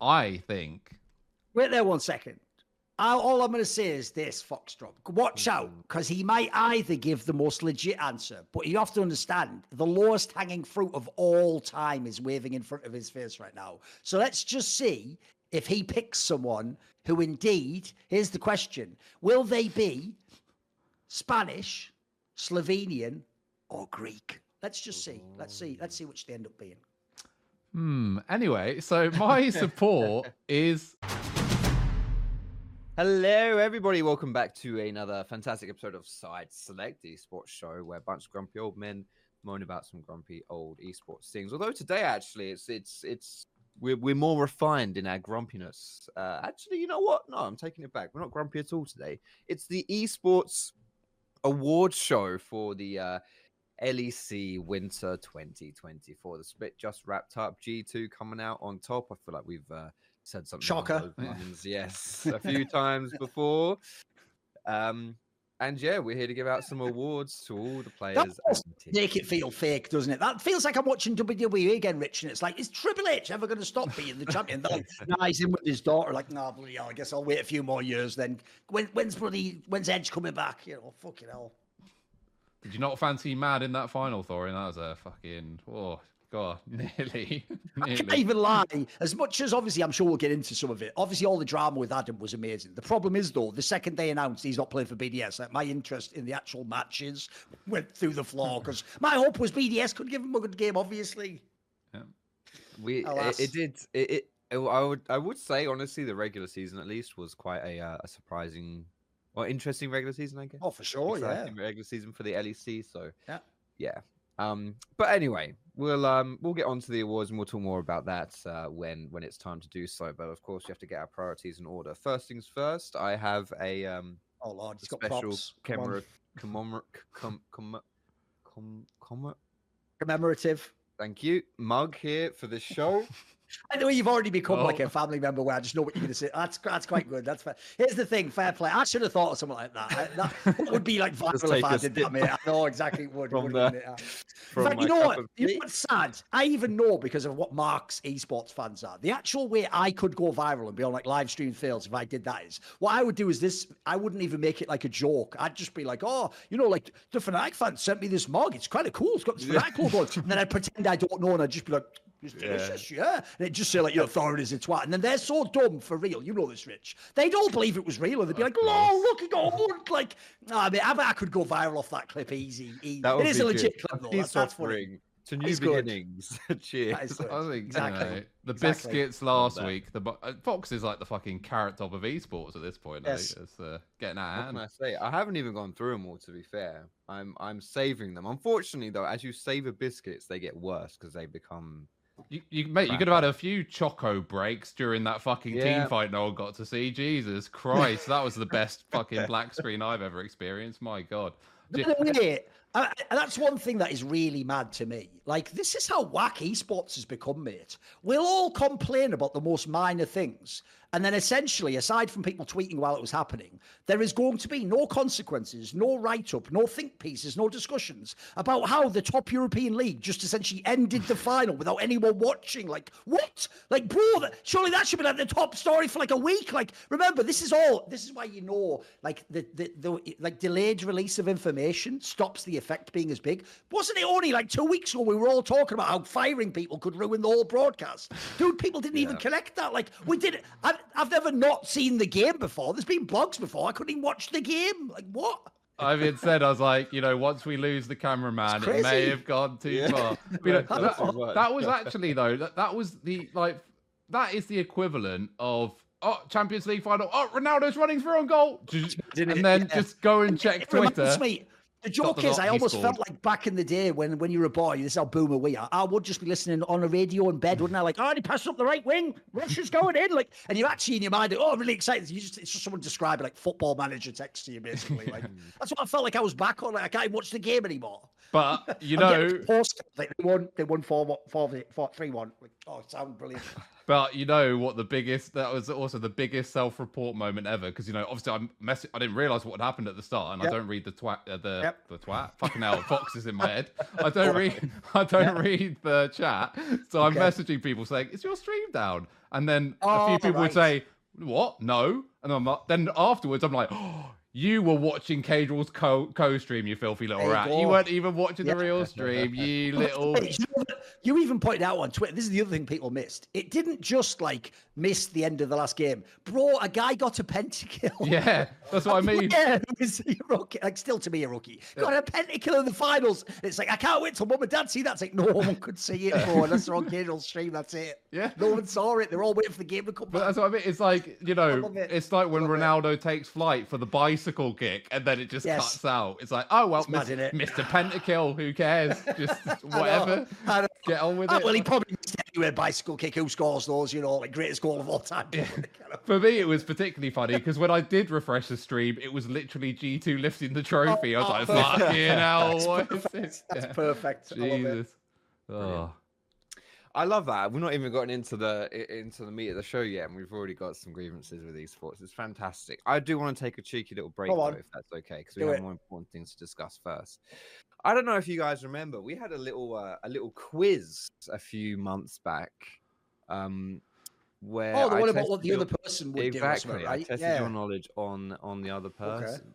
I think. Wait there one second. All I'm going to say is this, Foxdrop. Watch Mm-hmm. out, because he might either give the most legit answer, but you have to understand the lowest hanging fruit of all time is waving in front of his face right now. So let's just see if he picks someone who indeed, here's the question will they be Spanish, Slovenian, or Greek? Let's just see. Let's see. Let's see which they end up being. Hmm. Anyway, so my support is Hello, everybody. Welcome back to another fantastic episode of Side Select, the esports show where a bunch of grumpy old men moan about some grumpy old esports things. Although today, actually, it's it's it's we're we're more refined in our grumpiness. Uh, actually, you know what? No, I'm taking it back. We're not grumpy at all today. It's the esports award show for the uh, LEC Winter 2024. The split just wrapped up. G2 coming out on top. I feel like we've uh, said something. Shocker. lines, Yes, a few times before. Um, and yeah, we're here to give out some awards to all the players. Make it feel fake, doesn't it? That feels like I'm watching WWE again, Rich. And it's like, is Triple H ever going to stop being the champion? They're like, nah, he's in with his daughter. Like, nah, bloody hell, I guess I'll wait a few more years then. When, when's bloody, when's Edge coming back? You know, fucking hell. Did you not fancy Mad in that final, Thorin? That was a fucking oh god, nearly, I can't even lie. As much as obviously, I'm sure we'll get into some of it. Obviously, all the drama with Adam was amazing. The problem is, though, the second they announced he's not playing for BDS, like my interest in the actual matches went through the floor because my hope was BDS could give him a good game, obviously. yeah. We it, it did it, it. it- I would I would say honestly the regular season at least was quite a uh, a surprising or interesting regular season I guess. Oh, for sure, yeah. regular season for the LEC. So Yeah. yeah. Um, but anyway, we'll um we'll get on to the awards and we'll talk more about that uh, when when it's time to do so. But of course, we have to get our priorities in order. First things first, I have a um Oh, Lord, got special props. Come on. camera commemor com, com, com, com, Commemorative. thank you mug here for the show. I know you've already become like Oh. a family member where I just know what you're going to say. That's that's quite good. That's fair. Here's the thing, fair play. I should have thought of something like that. I, that would be like viral if I did that, mate. I know exactly it would. would the- wouldn't it? In fact, you know what? You know what's sad? I even know because of what Mark's esports fans are. The actual way I could go viral and be on like live stream fails if I did that is what I would do is this. I wouldn't even make it like a joke. I'd just be like, oh, you know, like the Fnatic fans sent me this mug. It's kind of cool. It's got this Fnatic logo. on it." And then I'd pretend I don't know and I'd just be like. It's delicious, yeah. And it'd just say like, your know, Thorin is twat. And then they're so dumb for real. You know this, Rich. They'd all believe it was real. And they'd be like, oh, look, it got horned. Like, no, I mean, I, bet I could go viral off that clip easy. easy. That would It is be a legit good. clip, A though. That's, that's funny. offering to new It's good. beginnings. Cheers. That is good. I think Exactly. you know, the Exactly. biscuits last that. week. The bo- uh, Fox is like the fucking carrot top of esports at this point. I Yes. think it's uh, getting out What of can I say? I haven't even gone through them all. To be fair, I'm I'm saving them. Unfortunately, though, as you savor biscuits, they get worse because they become. You, you, mate, you could have had a few choco breaks during that fucking Yeah. team fight no one got to see. Jesus Christ, that was the best fucking black screen I've ever experienced. My God. By the way, I, I- that's one thing that is really mad to me. Like, this is how whack esports has become, mate. We'll all complain about the most minor things. And then essentially, aside from people tweeting while it was happening, there is going to be no consequences, no write up, no think pieces, no discussions about how the top European league just essentially ended the final without anyone watching. Like, what? Like, bro, that, surely that should be like the top story for like a week. Like, remember, this is all, this is why you know, like, the, the, the like delayed release of information stops the effect being as big. Wasn't it only like two weeks ago we were all talking about how firing people could ruin the whole broadcast? Dude, people didn't even connect that. Like, we did it. I've, I've never not seen the game before. There's been blogs before. I couldn't even watch the game. Like, what? I've even said, I was like, you know, once we lose the cameraman, it may have gone too Yeah. far. But, you know, that, that was actually though, that, that was the like, that is the equivalent of oh Champions League final. Oh, Ronaldo's running through on goal, and then Yeah. just go and check It reminds Twitter. me. The joke the is, I almost scored. felt like back in the day when, when you were a boy, this is how boomer we are. I would just be listening on a radio in bed, wouldn't I? Like, oh, he passed up the right wing. Russia's going in. Like, and you're actually in your mind, oh, I'm really excited. You just, it's just someone describing like football manager text to you, basically. Like, that's what I felt like I was back on. Like, I can't even watch the game anymore. But you know, post- like, they won. They won four, four, four, three, one. Like, oh, it sounds brilliant. But you know what the biggest that was also the biggest self-report moment ever because you know obviously I'm mess- I didn't realize what had happened at the start and Yep. I don't read the twat uh, the Yep. the twat? Fucking hell Fox is in my head. I don't read I don't read the chat so I'm messaging people saying is your stream down? And then a Oh, few people would say what? No. And I'm like, then afterwards I'm like oh, you were watching Caedrel's co co stream you filthy little rat go. you weren't even watching the real stream you little you, know what? You even pointed out on Twitter. This is the other thing people missed. It didn't just like miss the end of the last game, bro. A guy got a pentakill. yeah that's what I mean Yeah, who is a rookie? Like, still to me, a rookie. Got a pentakill in the finals. It's like, I can't wait till mum and dad see that. It's like, no one could see it, bro. Unless they're on Caedrel's stream, that's it. yeah No one saw it. They're all waiting for the game to come But back. that's what I mean. It's like you know, it. it's like when Love it. Ronaldo takes flight for the bicycle kick, and then it just Yes. cuts out. It's like, oh well, It's mad, Mr. innit? Pentakill, who cares? Just I know, whatever. I know. Get on with Ah, it. well, he probably missed it anyway. Bicycle kick. Who scores those? You know, like greatest goal of all time. For me, it was particularly funny because when I did refresh the stream, it was literally G2 lifting the trophy. I was Oh, like, perfect. fucking hell, That's what is perfect. this? That's Yeah. perfect. I love it. Jesus. Oh. I love that. We're not even gotten into the into the meat of the show yet, and we've already got some grievances with esports. It's fantastic. I do want to take a cheeky little break though, if that's okay, because we Do have it. more important things to discuss first. I don't know if you guys remember, we had a little uh, a little quiz a few months back, um, where Oh, the I one about what the your- other person would do. or exactly. something, I tested Yeah. your knowledge on on the other person.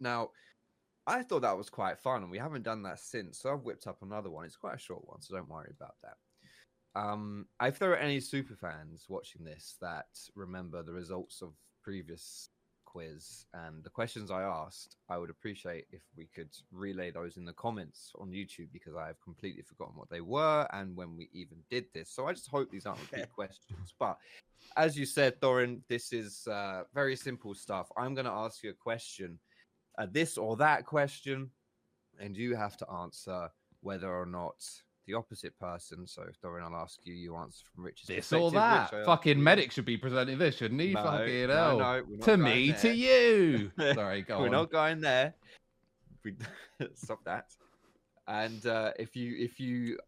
Now, I thought that was quite fun, and we haven't done that since. So I've whipped up another one. It's quite a short one, so don't worry about that. Um, if there are any super fans watching this that remember the results of previous quiz and the questions I asked, I would appreciate if we could relay those in the comments on YouTube because I have completely forgotten what they were and when we even did this. So I just hope these aren't repeat questions. But as you said, Thorin, this is uh, very simple stuff. I'm going to ask you a question, uh, this or that question, and you have to answer whether or not the opposite person. So, Thorin, I'll ask you. You answer from Rich's This or perspective, that. Rich, I Fucking medic should be presenting this, shouldn't he? No, Fucking no, hell. no, we're to going me, to you. Sorry, go We're on. not going there. We stop that. And uh, if you if you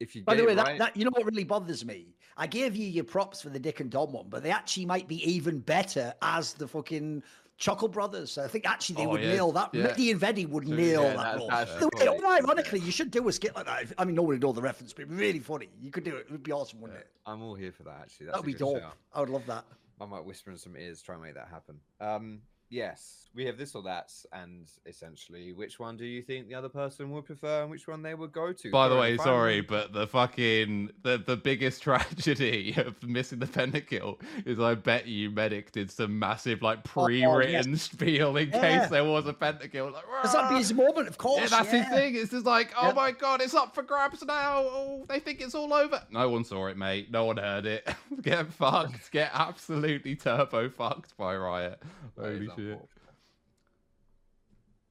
if you By get the way, it that, right, that you know what really bothers me? I gave you your props for the Dick and Dom one, but they actually might be even better as the fucking Chuckle Brothers. I think actually they Oh, would yeah, nail that. yeah. Mickey and Veddy would True, nail yeah, that role. that's way- ironically, you should do a skit like that. I mean, no one would know the reference, but it'd be really funny. You could do it. It would be awesome, wouldn't it? I'm all here for that. Actually, That would be dope. shout. I would love that. I might whisper in some ears, try and make that happen. Um, yes, we have this or that, and essentially, which one do you think the other person would prefer, and which one they would go to? By the way, sorry, but the fucking the, the biggest tragedy of missing the pentakill is I bet you medic did some massive like Oh, pre-written spiel in Yeah. case there was a pentakill. Like, Because that'd be his moment, of course. yeah, that's his thing. It's just like, oh Yeah. my god, it's up for grabs now. Oh, they think it's all over. No one saw it, mate. No one heard it. Get fucked. Get absolutely turbo fucked by Riot. Holy shit.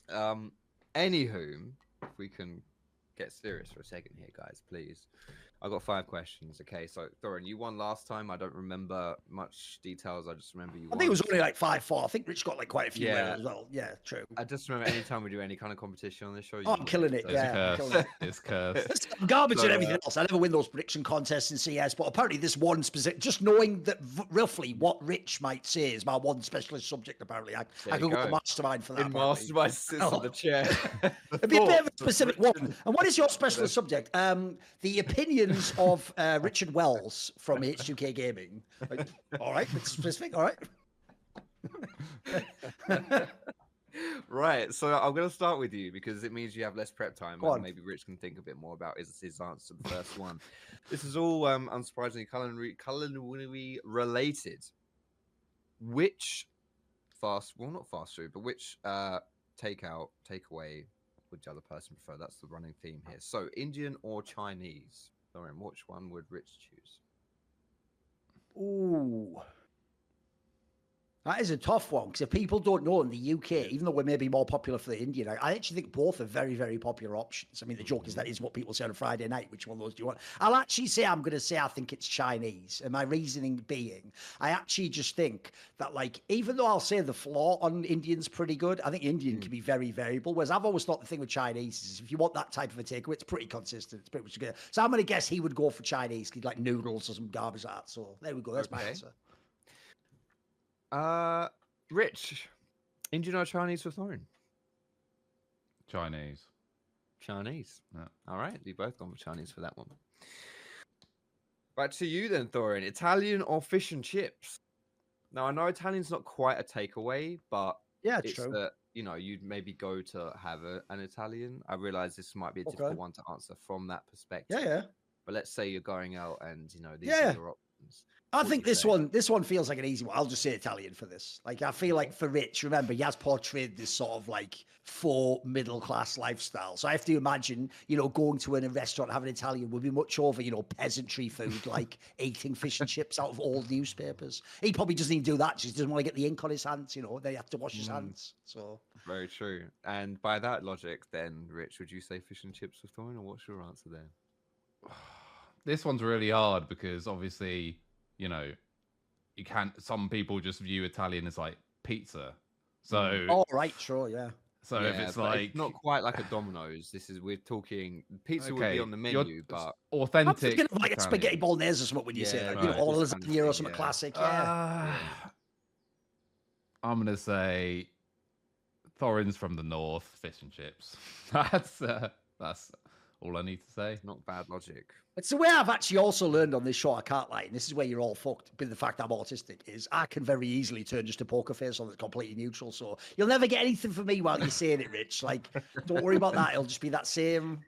Um, anywho, if we can get serious for a second here, guys, please. I've got five questions. Okay, so Thorin, you won last time. I don't remember much details. I just remember you. I think it was only like 5 4. I think Rich got like quite a few Yeah. yeah. as well. Yeah, true. I just remember anytime we do any kind of competition on this show. Oh, I'm killing it, so- Yeah, a killing it. It's cursed. I'm garbage So, and everything uh, else. I never win those prediction contests in CS, but apparently this one specific, just knowing that v- roughly what Rich might say is my one specialist subject. Apparently, I, There I you could go to go. mastermind for that. In. Mastermind sits on the chair. It'd be a bit of a specific one. And what is your specialist subject? Um, the of uh, Richard Wells from H2K Gaming. Like, all right, it's specific. All right. right. So I'm going to start with you because it means you have less prep time, Go and on. maybe Rich can think a bit more about his, his answer to the first one. This is all um, unsurprisingly culinary, culinary related. Which fast, well, not fast food, but which uh, takeout, takeaway would the other person prefer? That's the running theme here. So Indian or Chinese? Thorin, which one would Rich choose? Ooh. That is a tough one because if people don't know in the UK, even though we're maybe more popular for the Indian, I, actually think both are very, very popular options. I mean, the joke is that is what people say on a Friday night. Which one of those do you want? I'll actually say I'm going to say I think it's Chinese, and my reasoning being, I actually just think that like even though I'll say the floor on Indian's pretty good, I think Indian can mm. be very variable. Whereas I've always thought the thing with Chinese is if you want that type of a takeaway, it's pretty consistent. It's pretty much good. So I'm going to guess he would go for Chinese, like noodles or some garbage like that. So there we go. That's my answer. Uh, Rich, Indian or Chinese for Thorin? Chinese. Chinese. Yeah. All right, we both gone for Chinese for that one. Back to you then, Thorin. Italian or fish and chips? Now I know Italian's not quite a takeaway, but Yeah, it's it's true. that you know you'd maybe go to have a, an Italian. I realize this might be a Okay. difficult one to answer from that perspective. Yeah, yeah. But let's say you're going out and you know these Yeah. are your options. I think this say? one, this one feels like an easy one. I'll just say Italian for this. Like I feel like for Rich, remember he has portrayed this sort of like full middle class lifestyle. So I have to imagine, you know, going to a restaurant having Italian would be much over, you know, peasantry food, like eating fish and chips out of old newspapers. He probably doesn't even do that. He doesn't want to get the ink on his hands. You know, they have to wash his Mm. hands. So Very true. And by that logic, then Rich, would you say fish and chips with Thorin, or what's your answer there? This one's really hard because obviously, you know, you can't. Some people just view Italian as like pizza. So, all right, sure, yeah. so if it's but like not quite like a Domino's. This is we're talking pizza would be on the you're- menu, but I'm authentic, thinking of like a spaghetti Italian. bolognese or something when you say Yeah, that. You know, all this kind of lasagna or something yeah. classic. Yeah. Uh, I'm gonna say Thorin's from the north, fish and chips. That's uh, that's all I need to say. not bad logic. It's the way I've actually also learned on this show. I can't lie. And this is where you're all fucked. But the fact I'm autistic is I can very easily turn just a poker face on that's completely neutral. So you'll never get anything from me while you're saying it, Rich. Like, don't worry about that. It'll just be that same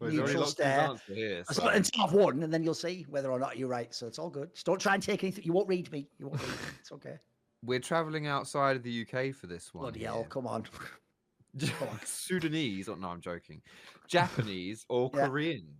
Well, neutral locked his stare. here, So so- until I've won, and then you'll see whether or not you're right. So it's all good. Just don't try and take anything. You won't read me. You won't read me. It's okay. We're traveling outside of the UK for this one. Bloody hell. here. Come on. Sudanese, or no, I'm joking. Japanese or Yeah. Korean?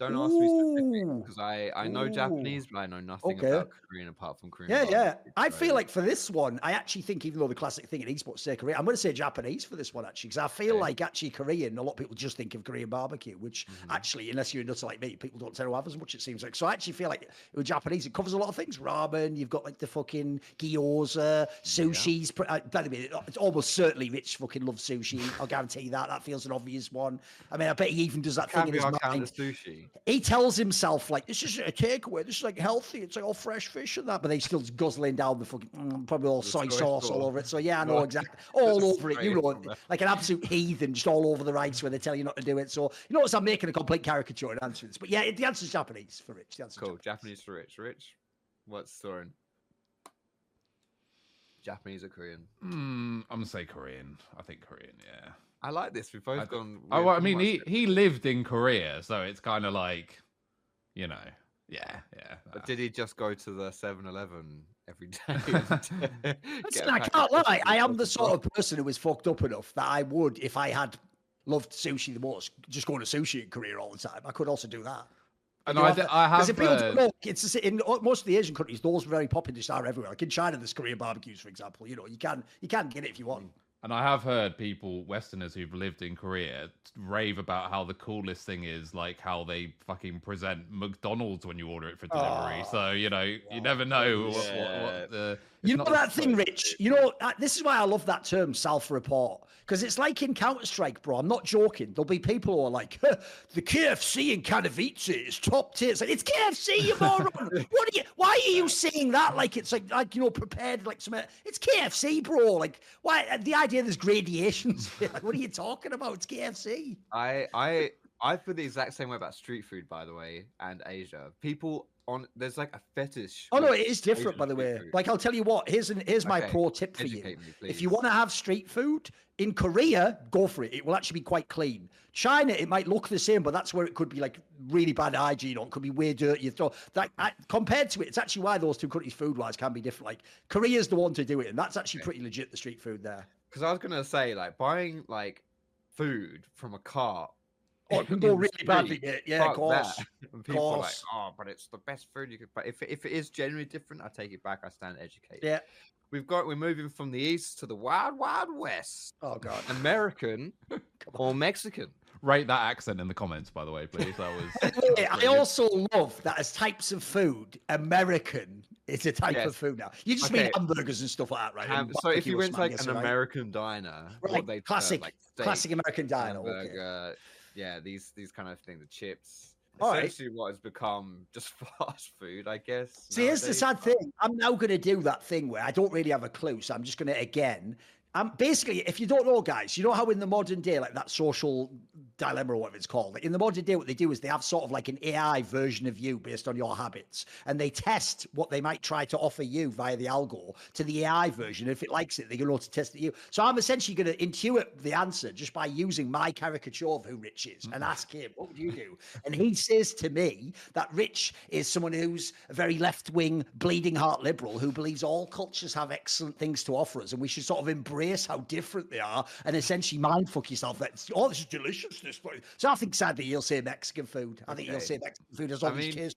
Don't ask me specifically Ooh. because I, I know Ooh. Japanese, but I know nothing Okay. about Korean apart from Korean. Yeah, yeah. I so- feel like for this one, I actually think even though the classic thing in esports say Korean, I'm going to say Japanese for this one actually because I feel Okay. like actually Korean. A lot of people just think of Korean barbecue, which Mhm. actually, unless you're a nutter like me, people don't tend to have as much. It seems like so. I actually feel like with Japanese, it covers a lot of things. Ramen, you've got like the fucking gyoza, sushi's. pr- Uh, by the way, it's almost certainly Rich fucking loves sushi. I'll guarantee that. That feels an obvious one. I mean, I bet he even does that thing in his Caviar mind sushi. He tells himself like this is a takeaway. This is like healthy. It's like all fresh fish and that, but they still guzzling down the fucking mm, probably all soy soy sauce all over it. So yeah, I know exactly all over it. You it know, like an absolute heathen, just all over the rights where they tell you not to do it. So you notice I'm making a complete caricature in answering this, but yeah, the answer's Japanese for Rich. The answer's Cool. Japanese for Rich. Rich, what's Thorin? Japanese or Korean? Mm, I'm gonna say Korean. I think Korean. Yeah. I like this. We've both I d- gone. Oh, well, I mean, he he lived in Korea, so it's kind of like, you know, yeah, yeah. But nah. did he just go to the 7-Eleven every day? Listen, Listen, I can't lie. I am the sort of person who is fucked up enough that I would, if I had loved sushi the most, just go to sushi in Korea all the time. I could also do that. And I, have d- to- I Because have if people heard, don't know, it's the in most of the Asian countries, those very popular dishes are everywhere. Like in China, there's Korean barbecues, for example. You know, you can you can get it if you want. And I have heard people, Westerners who've lived in Korea, rave about how the coolest thing is like how they fucking present McDonald's when you order it for delivery. Oh, so you know, you never know what, what, what the. You know that thing, Rich. You know this is why I love that term self-report because it's like in Counter Strike, bro. I'm not joking. There'll be people who are like, "The KFC in Katowice is top tier." It's like it's KFC, you moron. what are you? Why are you saying that? Like it's like like you know prepared like some. It's KFC, bro. Like why? uh, The idea there's gradations. like what are you talking about? It's KFC. I I I feel the exact same way about street food, by the way, and Asia. People on there's like a fetish. Oh no, it is different, by the way. food. Like I'll tell you what. Here's an here's my Okay, pro tip for you. Me, If you want to have street food in Korea, go for it. It will actually be quite clean. China, it might look the same, but that's where it could be like really bad hygiene or it could be way dirty. So that I, compared to it, it's actually why those two countries food wise can be different. Like Korea's the one to do it, and that's actually Okay. pretty legit. The street food there. Because I was gonna say, like, buying like food from a cart Oh, it can go really badly, street. mate. Yeah, of course. that. And people are like, course. oh, but it's the best food you could. But if if it is genuinely different, I take it back. I stand educated. Yeah. We've got we're moving from the east to the wild wild west. Oh god. American or Mexican? Rate that accent in the comments, by the way, please. That was. By the way, that was I also love that as types of food, American is a type Yes. of food now. You just Okay. mean hamburgers and stuff like that, right? Ham- And so if you went to like an right? American diner, Right, what they serve, classic- like steak, classic American diner. okay. Yeah, these these kind of things, the chips. All right. Essentially, what has become just fast food, I guess. See, here's the sad thing. I'm now going to do that thing where I don't really have a clue, so I'm just going to again. Um, basically, if you don't know, guys, you know how in the modern day, like that social dilemma or whatever it's called, like in the modern day, what they do is they have sort of like an AI version of you based on your habits, and they test what they might try to offer you via the algo to the AI version. If it likes it, they're going to test it you. So I'm essentially going to intuit the answer just by using my caricature of who Rich is and ask him, "What would you do?" And he says to me that Rich is someone who's a very left-wing, bleeding heart liberal who believes all cultures have excellent things to offer us, and we should sort of embrace how different they are, and essentially mindfuck yourself that oh, this is delicious. This, place." so I think sadly you'll say Mexican food. I think you'll say Mexican food as long as mean-.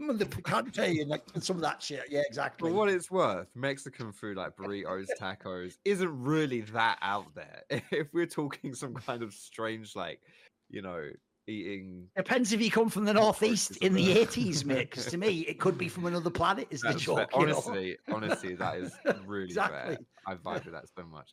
Mm, the picante and like, some of that shit. Yeah, exactly. For what it's worth, Mexican food like burritos, tacos isn't really that out there. If we're talking some kind of strange, like, you know, eating. Depends if you come from the northeast in the 80s, mate. Because to me, it could be from another planet. Is the That's fair. joke? you know? Honestly, honestly, that is really Exactly. fair. I vibe with that so much.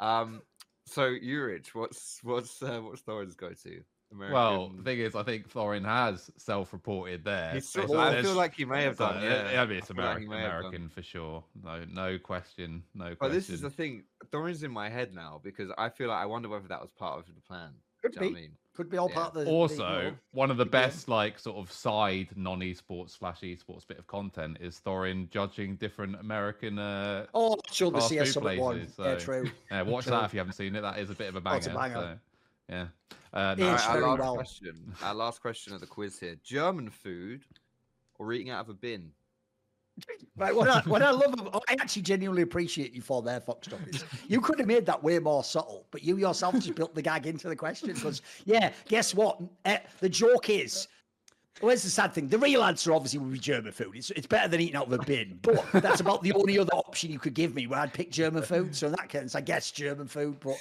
Um, so Urich, what's what's uh, what's Thor's go to? American. Well, the thing is, I think Thorin has self-reported there. He's so sort I feel like he may have done. it- Yeah, yeah, I mean, it's I feel like American, may have done. American for sure. No, no question, no question. But this is the thing. Thorin's in my head now because I feel like I wonder whether that was part of the plan. Could Do you know be. what I mean? Could be all Yeah. part of the. the, you also know, one of the the game. best like sort of side non-esports slash esports bit of content is Thorin judging different American uh Oh, sure, the fast CS food Summit one. places, Yeah, true. yeah, watch True. that if you haven't seen it that is a bit of a banger, Oh, it's a banger. so, yeah uh, It no, All right, our last well. question. Our last question of the quiz here: German food or eating out of a bin? Right, what I, what I love, ab- I actually genuinely appreciate you for there, Foxdrop. is You could have made that way more subtle, but you yourself just built the gag into the question. Because, yeah, guess what? Eh, the joke is, well, the sad thing. The real answer, obviously, would be German food. It's, it's better than eating out of a bin, but that's about the only other option you could give me where I'd pick German food. So in that case, I guess German food. But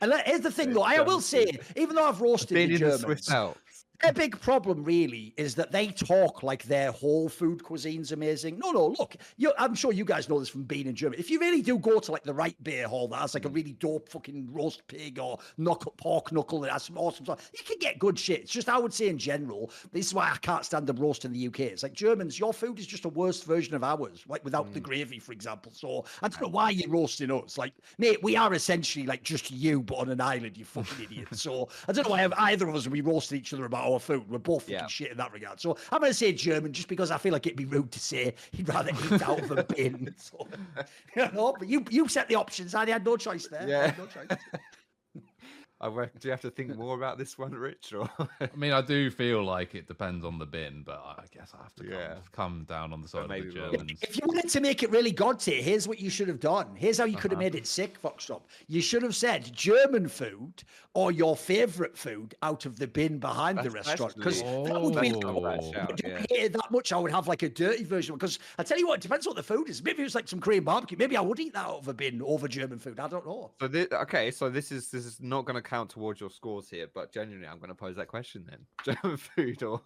and here's the thing, though. I will say, even though I've roasted the Germans, Swiss Alps. Their big problem really is that they talk like their whole food cuisine's amazing. No, no, look, I'm sure you guys know this from being in Germany. If you really do go to like the right beer hall that has like a really dope fucking roast pig or knuckle, pork knuckle that has some awesome stuff, you can get good shit. It's just I would say in general, this is why I can't stand them roast in the UK. It's like Germans, your food is just a worse version of ours, like without the mm. gravy, for example. So I don't know why you're roasting us. Like, mate, we are essentially like just you, but on an island, you fucking idiot. So I don't know why either of us would be roasting each other about our food. We're both fucking Yeah. shit in that regard. So I'm going to say German just because I feel like it'd be rude to say he'd rather eat out of a bin. So, you know, but you you set the options. I had no choice there. Yeah. no choice. I re- do you have to think more about this one, Rich? Or I mean, I do feel like it depends on the bin, but I guess I have to come, Yeah. come down on the side of the we'll- Germans. If you wanted to make it really god tier, here's what you should have done. Here's how you could have Uh-huh. made it sick, Foxdrop. You should have said German food or your favourite food out of the bin behind the restaurant. Because actually- that would be Oh. Not a bad Oh. shout, you yeah. hate it that much, I would have like a dirty version. Because I tell you what, it depends what the food is. Maybe it's like some Korean barbecue. Maybe I would eat that out of a bin over German food. I don't know. So this, okay, so this is this is not going to count towards your scores here, but genuinely, I'm going to pose that question then: German food or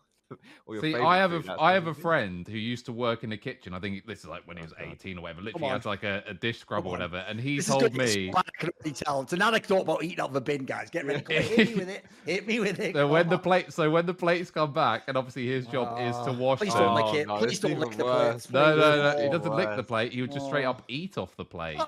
or See, I have food a have a friend who used to work in the kitchen. I think this is like when he was Oh, 18 or whatever. Literally on. had like a, a dish scrub or whatever, and he This told is good. It's me bad, I can already tell. It's an anecdote about eating out of a bin, guys. Get ready. Come on, Hit me with it. Hit me with it. So when Come the plate, so when the plates come back, and obviously his job is to Ah, wash. please them. don't lick Oh, it. no, Please don't even lick the worse. plates. No, no, no. He Oh, doesn't lick the plate. He would just straight Oh. up eat off the plate.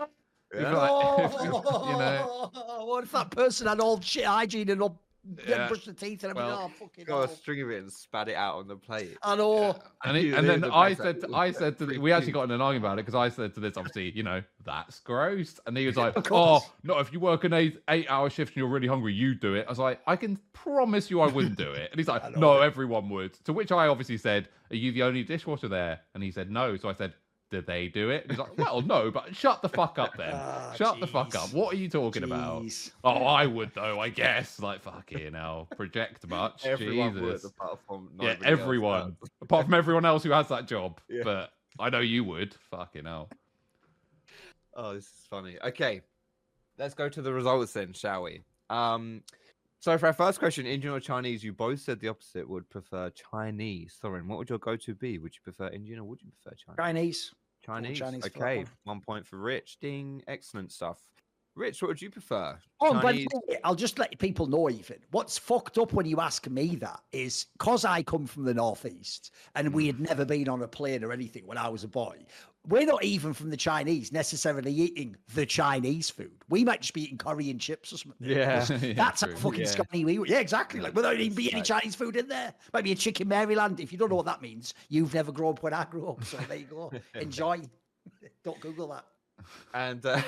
Yeah. like- you know. Oh, what if that person had all shit hygiene and all didn't Yeah. brush the teeth and everything? Well, oh, fucking Got a string of it and spat it out on the plate. I know. And, he, and then the I said, to, I said to, the, we actually got in an argument about it because I said to this, obviously, you know, that's gross. And he was like, Of oh, course. no, if you work an eight eight hour shift and you're really hungry, you do it. I was like, I can promise you I wouldn't do it. And he's I like, know. no, everyone would. To which I obviously said, are you the only dishwasher there? And he said, no. So I said, do they do it? And he's like, well, no, but shut the fuck up then. Ah, shut the fuck up. What are you talking about? Oh, I would though, I guess. Like fucking hell, project much. Everyone would, apart from Yeah, nobody else everyone, apart from everyone else who has that job. Yeah. But I know you would. Fucking hell. Oh, this is funny. Okay, let's go to the results then, shall we? Um, so for our first question, Indian or Chinese, you both said the opposite. Would prefer Chinese. Thorin, what would your go-to be? Would you prefer Indian or would you prefer Chinese? Chinese. Chinese. Chinese okay, one. one point for Rich. Ding, excellent stuff. Rich, what would you prefer? Oh, by Chinese. the way, I'll just let people know, even what's fucked up when you ask me that is because I come from the northeast and we hmm. had never been on a plane or anything when I was a boy. We're not even from the Chinese necessarily eating the Chinese food. We might just be eating curry and chips or something. Yeah. Yeah, That's how fucking Yeah. scummy we were. Yeah, exactly. Like, without even be any Right. Chinese food in there. Might be a chicken Maryland. If you don't know what that means, you've never grown up when I grew up. So there you go. Enjoy. don't Google that. And uh,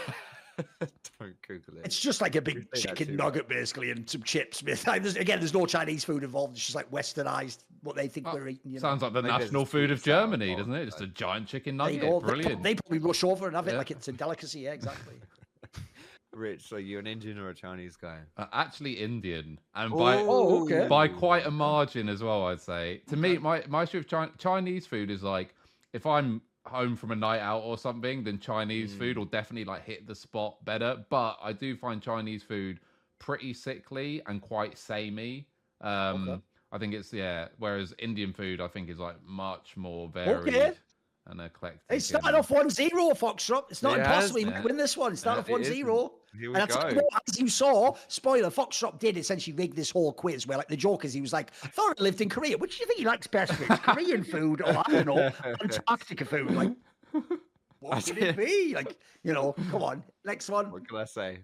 don't Google it. It's just like a big chicken too nugget, basically, and some chips. There's- Again, there's no Chinese food involved. It's just like westernized, what they think Oh, we're eating. You know? Sounds like the Maybe national food of and sour Germany, involved, doesn't it? Just a giant chicken nugget. go. They, Brilliant. they probably rush over and have it Yeah. like it's a delicacy. Yeah, exactly. Rich, so you're an Indian or a Chinese guy? Uh, actually, Indian, and by Oh, okay. by quite a margin as well. I'd say. To me, my my issue with Chinese food is like if I'm home from a night out or something, then Chinese Mm. food will definitely like hit the spot better. But I do find Chinese food pretty sickly and quite samey. Um, Okay. I think it's yeah. Whereas Indian food, I think, is like much more varied Okay. And eclectic. It started off 1 0, Foxdrop. It's not It impossible. You yeah. might win this one. It started off it 1 isn't. 0. And I tell you what, as you saw, spoiler, Foxdrop did essentially rig this whole quiz where, like, the joke is he was like, Thorin lived in Korea. Which do you think he likes best? Korean food or, I don't know, Antarctica food? Like, what would it be? Like, you know, come on. Next one. What can I say?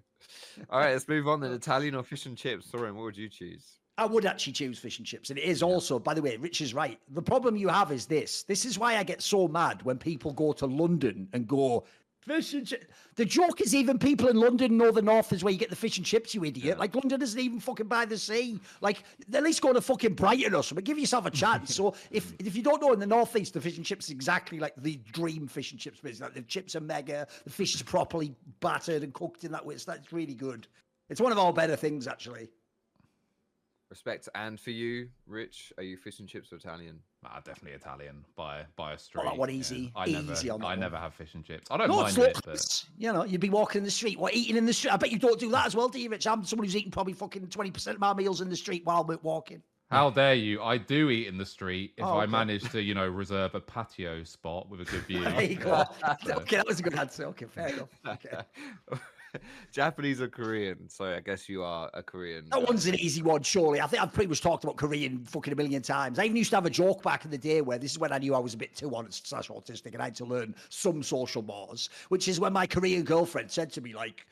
All right, let's move on then. Italian or fish and chips? Thorin, what would you choose? I would actually choose fish and chips. And it is also, by the way, Rich is right. The problem you have is this. This is why I get so mad when people go to London and go, fish and chips. The joke is even people in London know the north is where you get the fish and chips, you idiot. Like London isn't even fucking by the sea. Like at least go to fucking Brighton or something. Give yourself a chance. so if if you don't know in the northeast, the fish and chips is exactly like the dream fish and chips business. Like the chips are mega, the fish is properly battered and cooked in that way. So that's really good. It's one of our better things actually. Respect. And for you, Rich, are you fish and chips or Italian? Ah, definitely Italian by by a street. that one yeah. easy- I never, easy on that I one. never have fish and chips. I don't No, mind it, but. You know, you'd be walking in the street, what eating in the street. I bet you don't do that as well, do you, Rich? I'm someone who's eating probably fucking twenty percent of my meals in the street while we're walking. how dare you? I do eat in the street if Oh, I manage to, you know, reserve a patio spot with a good view. There you go. okay, that was a good answer. Okay, fair enough. Okay. Japanese or Korean? So I guess you are a Korean. That uh, one's an easy one, surely. I think I've pretty much talked about Korean fucking a million times. I even used to have a joke back in the day where this is when I knew I was a bit too honest slash autistic and I had to learn some social mores, which is when my Korean girlfriend said to me, like,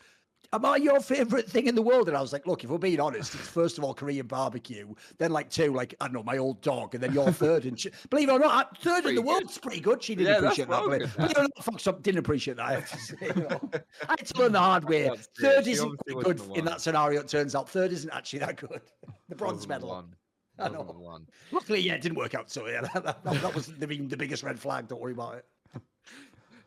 Am I your favorite thing in the world? And I was like, Look, if we're being honest, it's first of all Korean barbecue, then like two, like I don't know, my old dog, and then your third. And she, believe it or not, third in the world's pretty good. She didn't Yeah, appreciate that. well Believe good, believe it or not, fuck, some- didn't appreciate that. I have to say, you know. I had to learn the hard way. Third she isn't obviously quite wasn't good in that scenario. It turns out third isn't actually that good. The bronze medal. one. I know. one. Luckily, yeah, it didn't work out. So yeah, that, that, that was the, the biggest red flag. Don't worry about it.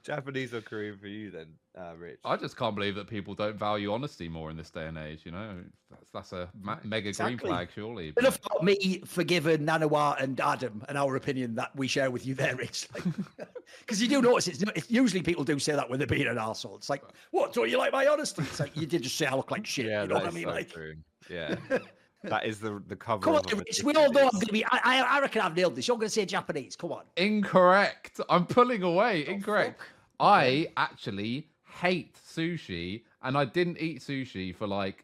Japanese or Korean for you then, uh, Rich? I just can't believe that people don't value honesty more in this day and age. You know, that's, that's a ma- mega Exactly. green flag, surely. Enough but- about me forgiving Nanawa and Adam and our opinion that we share with you there, Rich. Because you do notice it's, it's usually people do say that when they're being an arsehole. It's like, what? Don't you like my honesty? It's like you did just say I look like shit. yeah, you know what I mean? so Like, true. Yeah, that is the the cover. come on, of Rich. We all know I'm going to be. I, I, I reckon I've nailed this. You're going to say Japanese. Come on. Incorrect. I'm pulling away. Incorrect. fuck. I actually hate sushi, and I didn't eat sushi for like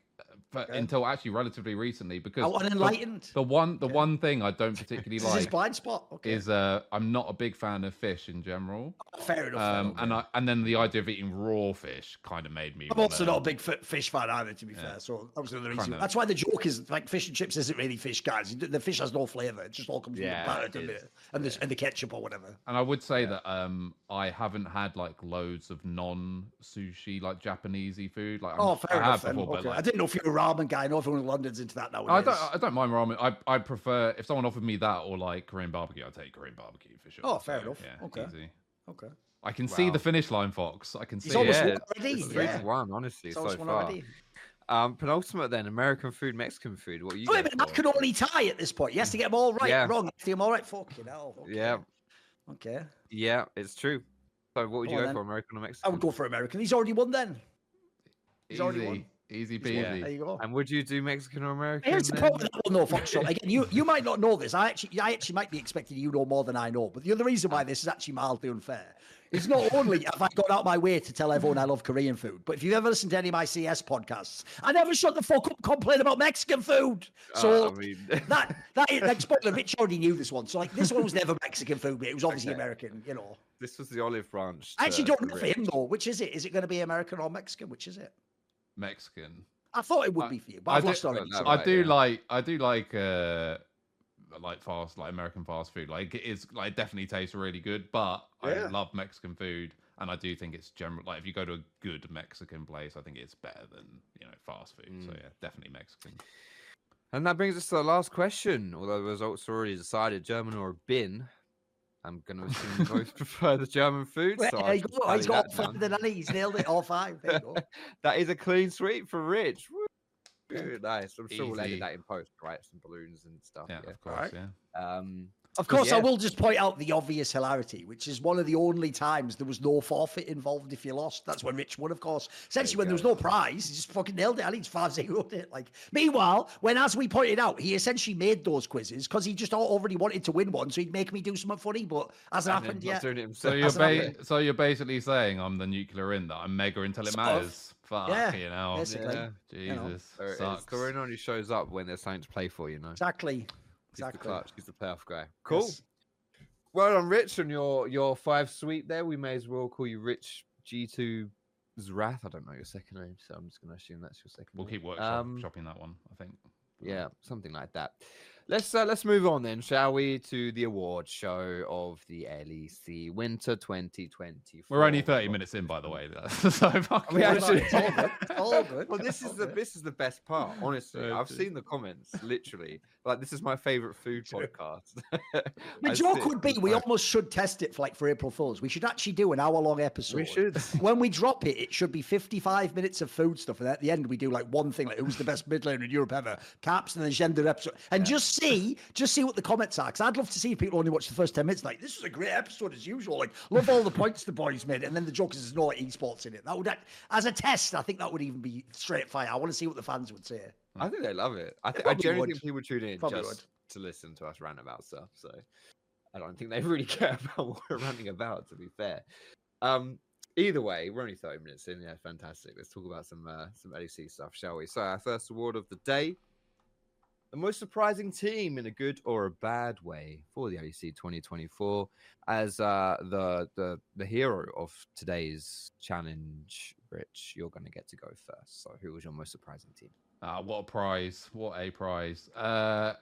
for, Okay. until actually relatively recently because the- unenlightened. The, one, the one thing I don't particularly This is like blind spot. Okay. is uh, I'm not a big fan of fish in general. fair enough. Um, fair and enough. I, and then the idea of eating raw fish kind of made me. I'm also not a big fi- fish fan either, to be Yeah. fair. So that was another reason. That's why the joke is like fish and chips isn't really fish, guys. The fish has no flavour. It just all comes Yeah, from the batter doesn't is. it? and the and the ketchup or whatever. And I would say that um, I haven't had like loads of non-sushi like Japanesey food. Like I'm- Oh, fair I enough. before, Okay. but I didn't know if you're a ramen guy. I know everyone in London's into that I don't. I don't mind ramen. I I prefer if someone offered me that or like Korean barbecue. I'd take Korean barbecue for sure. Oh, fair So, enough. Yeah, Okay. easy. Okay. I can see the finish line, Fox. I can see He's almost it. Yeah, already. It's three Yeah. to one, honestly, He's so almost far. already. Um, penultimate then, American food, Mexican food. What are you? Wait a going minute, that could only tie at this point. He has to get them all right, Yeah. wrong. If them all right, fucking hell. Okay. Yeah, Okay. yeah, it's true. So, what would you Go go on for, then. American or Mexican? I would go for American. He's already won then. He's already won. Easy, easy He's won. peasy. There you go. And would you do Mexican or American? Here's the problem with that one, though, Foxdrop. Again, you, you might not know this. I actually, I actually might be expecting you know more than I know. But the other reason why this is actually mildly unfair is not only have I gone out my way to tell everyone I love Korean food, but if you've ever listened to any of my CS podcasts, I never shut the fuck up complain about Mexican food. So Uh, I mean, that that is like spoiler. Rich already knew this one, so like this one was never Mexican food, but it was obviously Okay. American. You know, this was the olive branch. I actually to don't know for him though. Which is it? Is it going to be American or Mexican? Which is it? Mexican. I thought it would I- be for you, but I I've do- lost already. no, so- no, I do yeah. like I do like uh like fast like American fast food. Like it is like it definitely tastes really good, but I love Mexican food and I do think it's general like if you go to a good Mexican place, I think it's better than, you know, fast food. So Mm. yeah, definitely Mexican. And that brings us to the last question. Although the results are already decided, German or bin. I'm going to assume you both prefer the German food. Well, So go. He's got five he? He's nailed it. All five. There you go. that is a clean sweep for Rich. Woo. Very nice. I'm sure we'll Easy. edit that in post, right? Some balloons and stuff. Yeah, Yeah. of course, Alright. yeah. Um, Of But course, I will just point out the obvious hilarity, which is one of the only times there was no forfeit involved if you lost. That's when Rich won, of course. Essentially, when there was no prize, he just fucking nailed it. I think it's 5 0 it. Like, meanwhile, when, as we pointed out, he essentially made those quizzes because he just already wanted to win one, so he'd make me do something funny, but hasn't and happened not yet. doing it So you're ba- so you're basically saying I'm the nuclear in that I'm mega until it Sort of. matters. Fuck Yeah, you know. basically. Yeah. you know. Jesus. So sucks. Corinne only shows up when there's something to play for, you know. Exactly. He's the Exactly. clutch. He's the playoff guy. Cool. Yes. Well done, Rich, on your your five sweep there. We may as well call you Rich G2 Zrath. I don't know your second name, so I'm just going to assume that's your second We'll name. keep workshop Um, shopping that one, I think. Yeah, something like that. Let's uh, let's move on then, shall we, to the award show of the LEC Winter 2020. We're only 30 minutes in, by the way. so fuck We actually- It's all good. It's all good. Well, this is the this is the best part. Honestly, I've d- seen the comments. Literally, like this is my favorite food podcast. The joke would be we almost should test it for like for April Fools. We should actually do an hour long episode. we should. When we drop it, it should be 55 minutes of food stuff. And at the end, we do like one thing, like who's the best midlaner in Europe ever? Caps and then gender episode. And just see, just see what the comments are. Because I'd love to see if people only watch the first 10 minutes. Like, this was a great episode as usual. Like, love all the points the boys made. And then the joke is there's no esports in it. That would, act- as a test, I think that would even be straight fire. I want to see what the fans would say. I think they love it. I, They th- I would. think people tune in Probably just would. to listen to us rant about stuff. So I don't think they really care about what we're ranting about. To be fair, um, either way, we're only thirty minutes in. Yeah, fantastic. Let's talk about some uh, some LEC stuff, shall we? So our first award of the day. The most surprising team in a good or a bad way for the LEC 2024 as uh, the the the hero of today's challenge, Rich. You're going to get to go first. So, who was your most surprising team? Ah, what a prize! What a prize! Uh,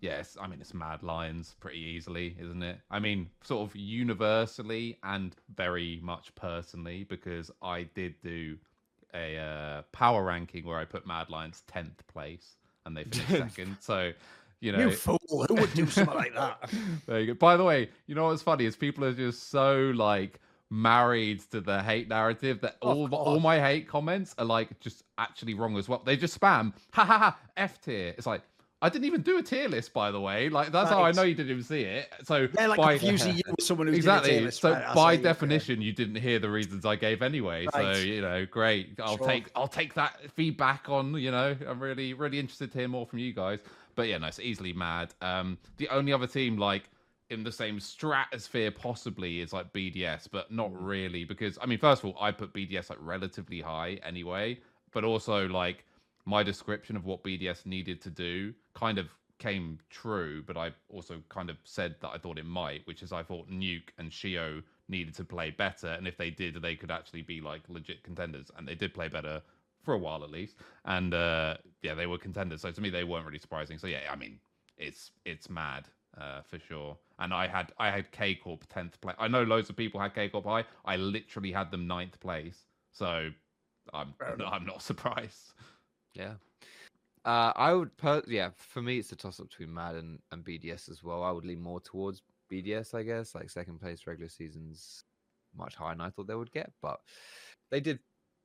yes, I mean it's Mad Lions pretty easily, isn't it? I mean, sort of universally and very much personally because I did do a uh, power ranking where I put Mad Lions tenth place and they finished second. So, you know, You fool. Who would do something like that? there you go. By the way, you know what's funny is people are just so like married to the hate narrative that Of all all my hate comments are like just actually wrong as well. They just spam ha ha ha F tier. It's like I didn't even do a tier list, by the way. Like that's how I know you didn't even see it. So They're like by confusing you with someone who's exactly. So right, by I see, okay. definition, you didn't hear the reasons I gave anyway. So you know, great. I'll Sure. take I'll take that feedback on. You know, I'm really really interested to hear more from you guys. But yeah, no, it's easily mad. Um, the only other team like in the same stratosphere possibly is like BDS, but not Mm. really because I mean, first of all, I put BDS like relatively high anyway, but also like my description of what BDS needed to do kind of came true, but I also kind of said that I thought it might, which is I thought nuc and Sheo needed to play better, and if they did, they could actually be like legit contenders, and they did play better for a while at least, and uh, yeah, they were contenders. So to me, they weren't really surprising. So yeah, I mean, it's it's mad uh, for sure. And I had I had K Corp tenth place. I know loads of people had K Corp high. I literally had them ninth place. So I'm I'm not surprised. Yeah. Uh, I would, per- yeah, for me, it's a toss up between Mad and, and BDS as well. I would lean more towards BDS, I guess, like second place regular seasons much higher than I thought they would get, but they did,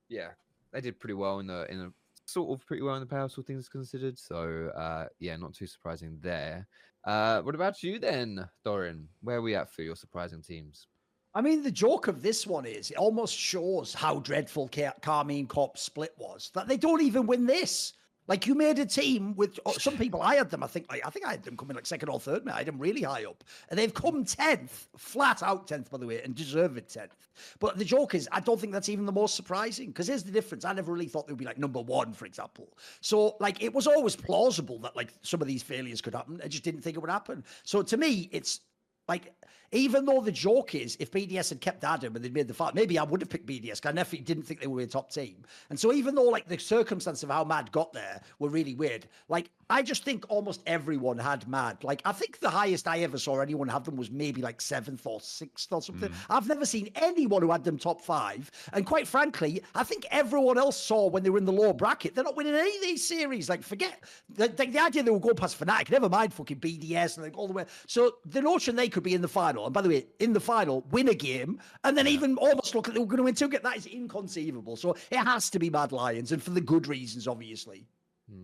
yeah, they did pretty well in the in a sort of pretty well in the playoffs, all things considered. So uh, yeah, not too surprising there. Uh, what about you then, Thorin? Where are we at for your surprising teams? I mean, the joke of this one is it almost shows how dreadful Car- Karmine Corp split was that they don't even win this. Like you made a team with oh, some people. I had them. I think. Like, I think I had them coming like second or third. Man, I had them really high up, and they've come tenth, flat out tenth, by the way, and deserved tenth. But the joke is, I don't think that's even the most surprising because here's the difference. I never really thought they would be like number one, for example. So like it was always plausible that like some of these failures could happen. I just didn't think it would happen. So to me, it's like, even though the joke is, if BDS had kept Adam and they'd made the fight, maybe I would have picked BDS. Because I never didn't think they were a top team. And so, even though like the circumstance of how Mad got there were really weird, like I just think almost everyone had Mad. Like I think the highest I ever saw anyone have them was maybe like seventh or sixth or something. Mm. I've never seen anyone who had them top five. And quite frankly, I think everyone else saw when they were in the lower bracket, they're not winning any of these series. Like forget the, the, the idea they will go past Fnatic, never mind fucking BDS and like all the way. So the notion they could be in the final, and by the way, in the final, win a game, and then even almost look like they were going to win two. That is inconceivable. So it has to be Mad Lions, and for the good reasons, obviously. Hmm.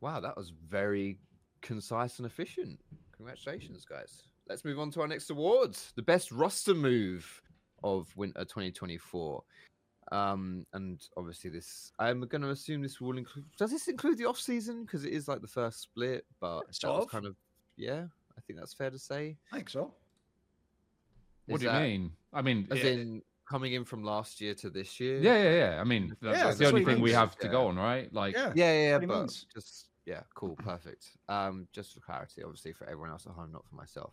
Wow, that was very concise and efficient. Congratulations, guys. Let's move on to our next awards. The best roster move of winter 2024. Um, and obviously this I'm gonna assume this will include does this include the off season? Because it is like the first split, but sort kind of yeah, think that's fair to say. I think so. What do you mean? I mean, as it, in coming in from last year to this year. Yeah, yeah, yeah. I mean, that's, yeah, that's the only thing we have to go on, right? Like, yeah, yeah, yeah. yeah but just yeah, cool, perfect. Um, just for clarity, obviously for everyone else at home, not for myself.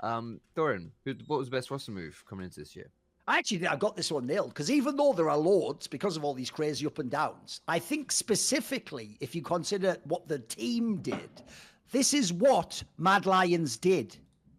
Um, Thorin, what was the best roster move coming into this year? I actually think I got this one nailed because even though there are loads because of all these crazy up and downs, I think specifically if you consider what the team did, this is what Mad Lions did.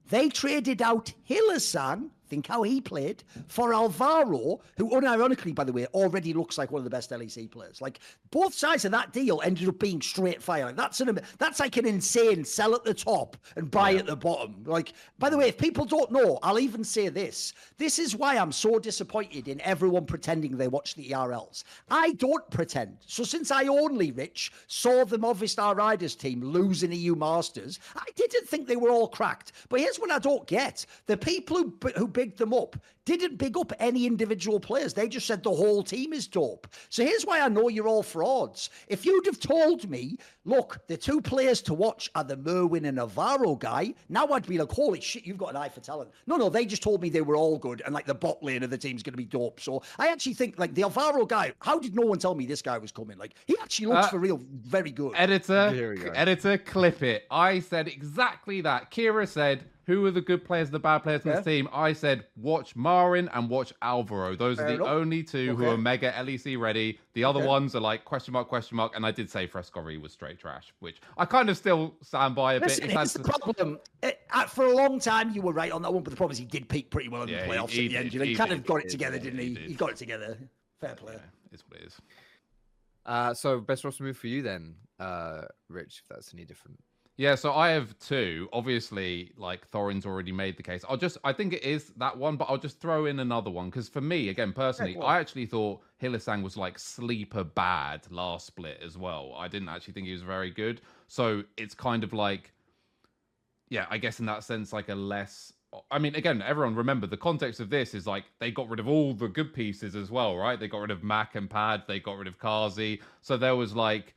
They traded out Hylissang think how he played for Alvaro, who unironically, by the way, already looks like one of the best LEC players. Like both sides of that deal ended up being straight fire. Like, that's an that's like an insane sell at the top and buy yeah. at the bottom. Like by the way, if people don't know, I'll even say this. This is why I'm so disappointed in everyone pretending they watch the ERLs. I don't pretend. So since I only, Rich, saw the Movistar Riders team lose in EU Masters, I didn't think they were all cracked. But here's what I don't get: the people who who bigged them up didn't big up any individual players. They just said the whole team is dope. So here's why I know you're all frauds. If you'd have told me, look, the two players to watch are the Myrwinn and Alvaro guy, now I'd be like, holy shit, you've got an eye for talent. No, no, they just told me they were all good and like the bot lane of the team's going to be dope. So I actually think like the Alvaro guy, how did no one tell me this guy was coming? Like he actually looks uh, for real very good. Editor, go. editor, clip it. I said exactly that. Kira said, who are the good players and the bad players yeah. this team? I said watch Myrwinn and watch Alvaro. Those Fair are the enough. only two okay. who are mega LEC ready. The other okay. ones are like question mark, question mark. And I did say Fresskowy was straight trash, which I kind of still stand by a Listen, bit. It's the problem. It, uh, for a long time, you were right on that one, but the problem is he did peak pretty well in yeah, the playoffs he, he at the end. Did, he, he, kind did, of got it together, didn't he? He, got it together. Fair play. Yeah, it's what it is. Uh, so best roster move for you then, uh, Rich, if that's any different. Yeah, so I have two. Obviously, like Thorin's already made the case. I'll just, I think it is that one, but I'll just throw in another one because for me, again, personally, I actually thought Hylissang was like sleeper bad last split as well. I didn't actually think he was very good. So it's kind of like, yeah, I guess in that sense, like a less. I mean, again, everyone remember the context of this is like they got rid of all the good pieces as well, right? They got rid of Mac and Pad, they got rid of Carzzy. So there was like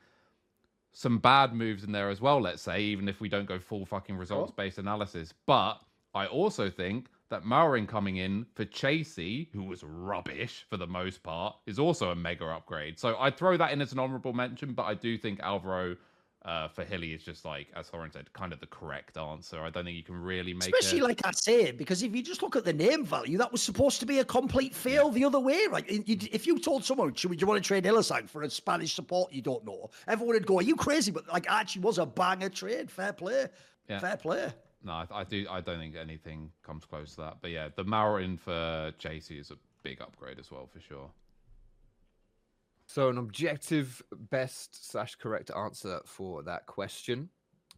some bad moves in there as well, let's say, even if we don't go full fucking results based analysis. But I also think that Myrwinn coming in for Chasy, who was rubbish for the most part, is also a mega upgrade. So I'd throw that in as an honorable mention, but I do think Alvaro uh, for Hilly is just like, as Thorin said, kind of the correct answer. I don't think you can really make Especially like I say, because if you just look at the name value, that was supposed to be a complete fail yeah. the other way. Right? If you told someone, should we, do you want to trade Hylissang for a Spanish support you don't know? Everyone would go, are you crazy? But like, actually was a banger trade. Fair play. Yeah. Fair play. No, I, I, do. I don't think anything comes close to that. But yeah, the Myrwinn for Chasy is a big upgrade as well, for sure. So, an objective best slash correct answer for that question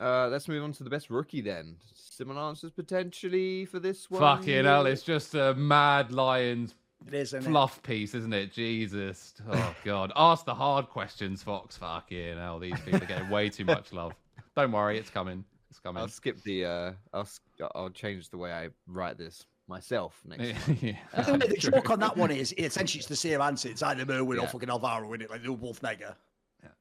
Uh, let's move on to the best rookie then. Similar answers potentially for this one. Fucking hell, it's just a mad Lions It is, isn't it? fluff piece, isn't it? Jesus. Oh, God. Ask the hard questions, Fox. Fucking hell. These people are getting way too much love. Don't worry, it's coming. It's coming. I'll skip the. Uh, I'll s- I'll change the way I write this myself next. yeah. time. I um, think the True. joke on that one is essentially it's the same answer. It's either Myrwinn or Yeah. fucking Alvaro in it. Like they were both mega.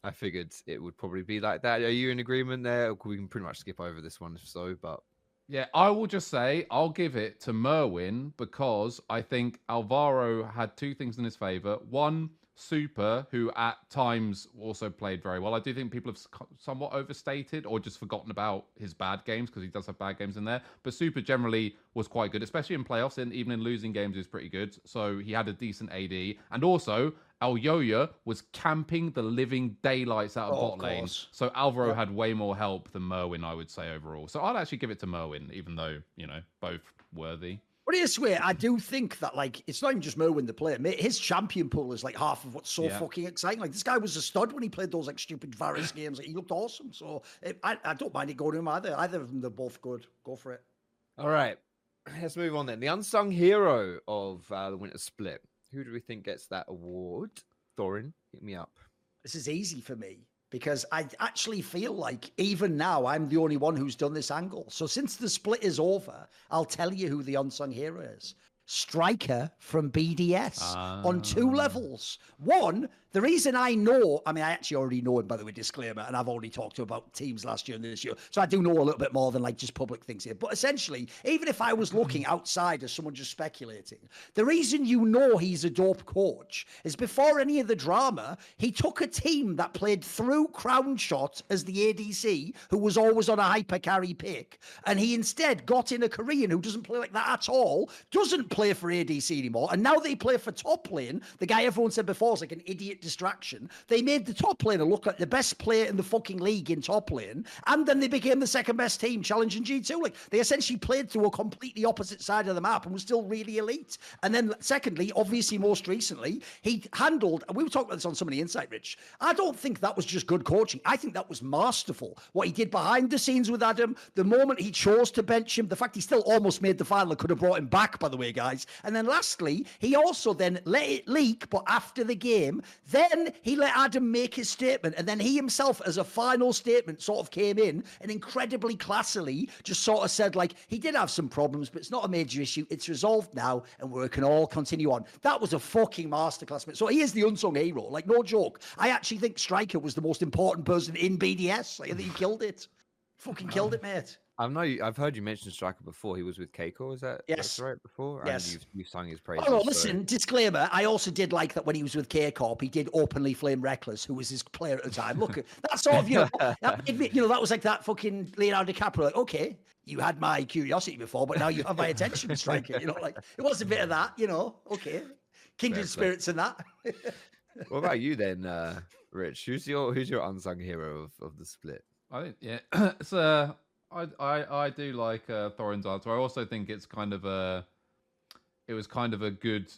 I figured it would probably be like that. Are you in agreement there? We can pretty much skip over this one if so, but Yeah, I will just say I'll give it to Myrwinn because I think Alvaro had two things in his favor. One, Supa, who at times also played very well. I do think people have somewhat overstated or just forgotten about his bad games because he does have bad games in there. But Supa generally was quite good, especially in playoffs and even in losing games, he was pretty good. So he had a decent AD. And also, Elyoya was camping the living daylights out of Oh, bot lane. So Alvaro Yeah. had way more help than Myrwinn, I would say overall. So I'd actually give it to Myrwinn, even though you know both worthy. But I swear, I do think that like it's not even just Myrwinn the player. mate, His champion pool is like half of what's so Yeah. fucking exciting. Like this guy was a stud when he played those like stupid Varus games. Like, he looked awesome. So it, I, I don't mind it going to him either. Either of them, they're both good. Go for it. all right. Let's move on then. The unsung hero of uh, the winter split. Who do we think gets that award? Thorin, hit me up. This is easy for me because I actually feel like even now I'm the only one who's done this angle. So since the split is over, I'll tell you who the unsung hero is. Striker from BDS on two Ah. levels. One, the reason I know, I mean, I actually already know him, by the way, disclaimer, and I've already talked to him about teams last year and this year. So I do know a little bit more than like just public things here. But essentially, even if I was looking mm-hmm. outside as someone just speculating, the reason you know he's a dope coach is before any of the drama, he took a team that played through Crownshot as the ADC, who was always on a hyper carry pick, and he instead got in a Korean who doesn't play like that at all, doesn't play for ADC anymore, and now they play for top lane. The guy everyone said before is like an idiot distraction. They made the top laner look like the best player in the fucking league in top lane, and then they became the second best team challenging G2. Like they essentially played through a completely opposite side of the map and was still really elite. And then secondly, obviously most recently, he handled, and we were talking about this on some of the Insight Rich. I don't think that was just good coaching. I think that was masterful. What he did behind the scenes with Adam, the moment he chose to bench him, the fact he still almost made the final, could have brought him back, by the way, guys. And then lastly, he also then let it leak, but after the game, then he let Adam make his statement. And then he himself, as a final statement, sort of came in and incredibly classily just sort of said, like, he did have some problems, but it's not a major issue. It's resolved now, and we can all continue on. That was a fucking masterclass. mate. So he is the unsung hero. Like, no joke. I actually think Striker was the most important person in BDS. Like, I think he killed it. Fucking killed it, mate. I know you, I've heard you mention Striker before. He was with Keiko, is that that's Yes. right before? Yes. And you've, you've sung his praises. Oh no, so- listen, disclaimer. I also did like that when he was with K Corp, he did openly flame Rekkles, who was his player at the time. Look, that sort of, you know, that made me, you know, that was like that fucking Leonardo DiCaprio. Like, okay, you had my curiosity before, but now you have my attention, striker. You know, like it was a bit of that, you know. Okay, kindred Fair spirits and that. What about you then, uh, Rich? Who's your who's your unsung hero of, of the split? I think yeah, it's uh, I I I do like uh, Thorin's answer. I also think it's kind of a, it was kind of a good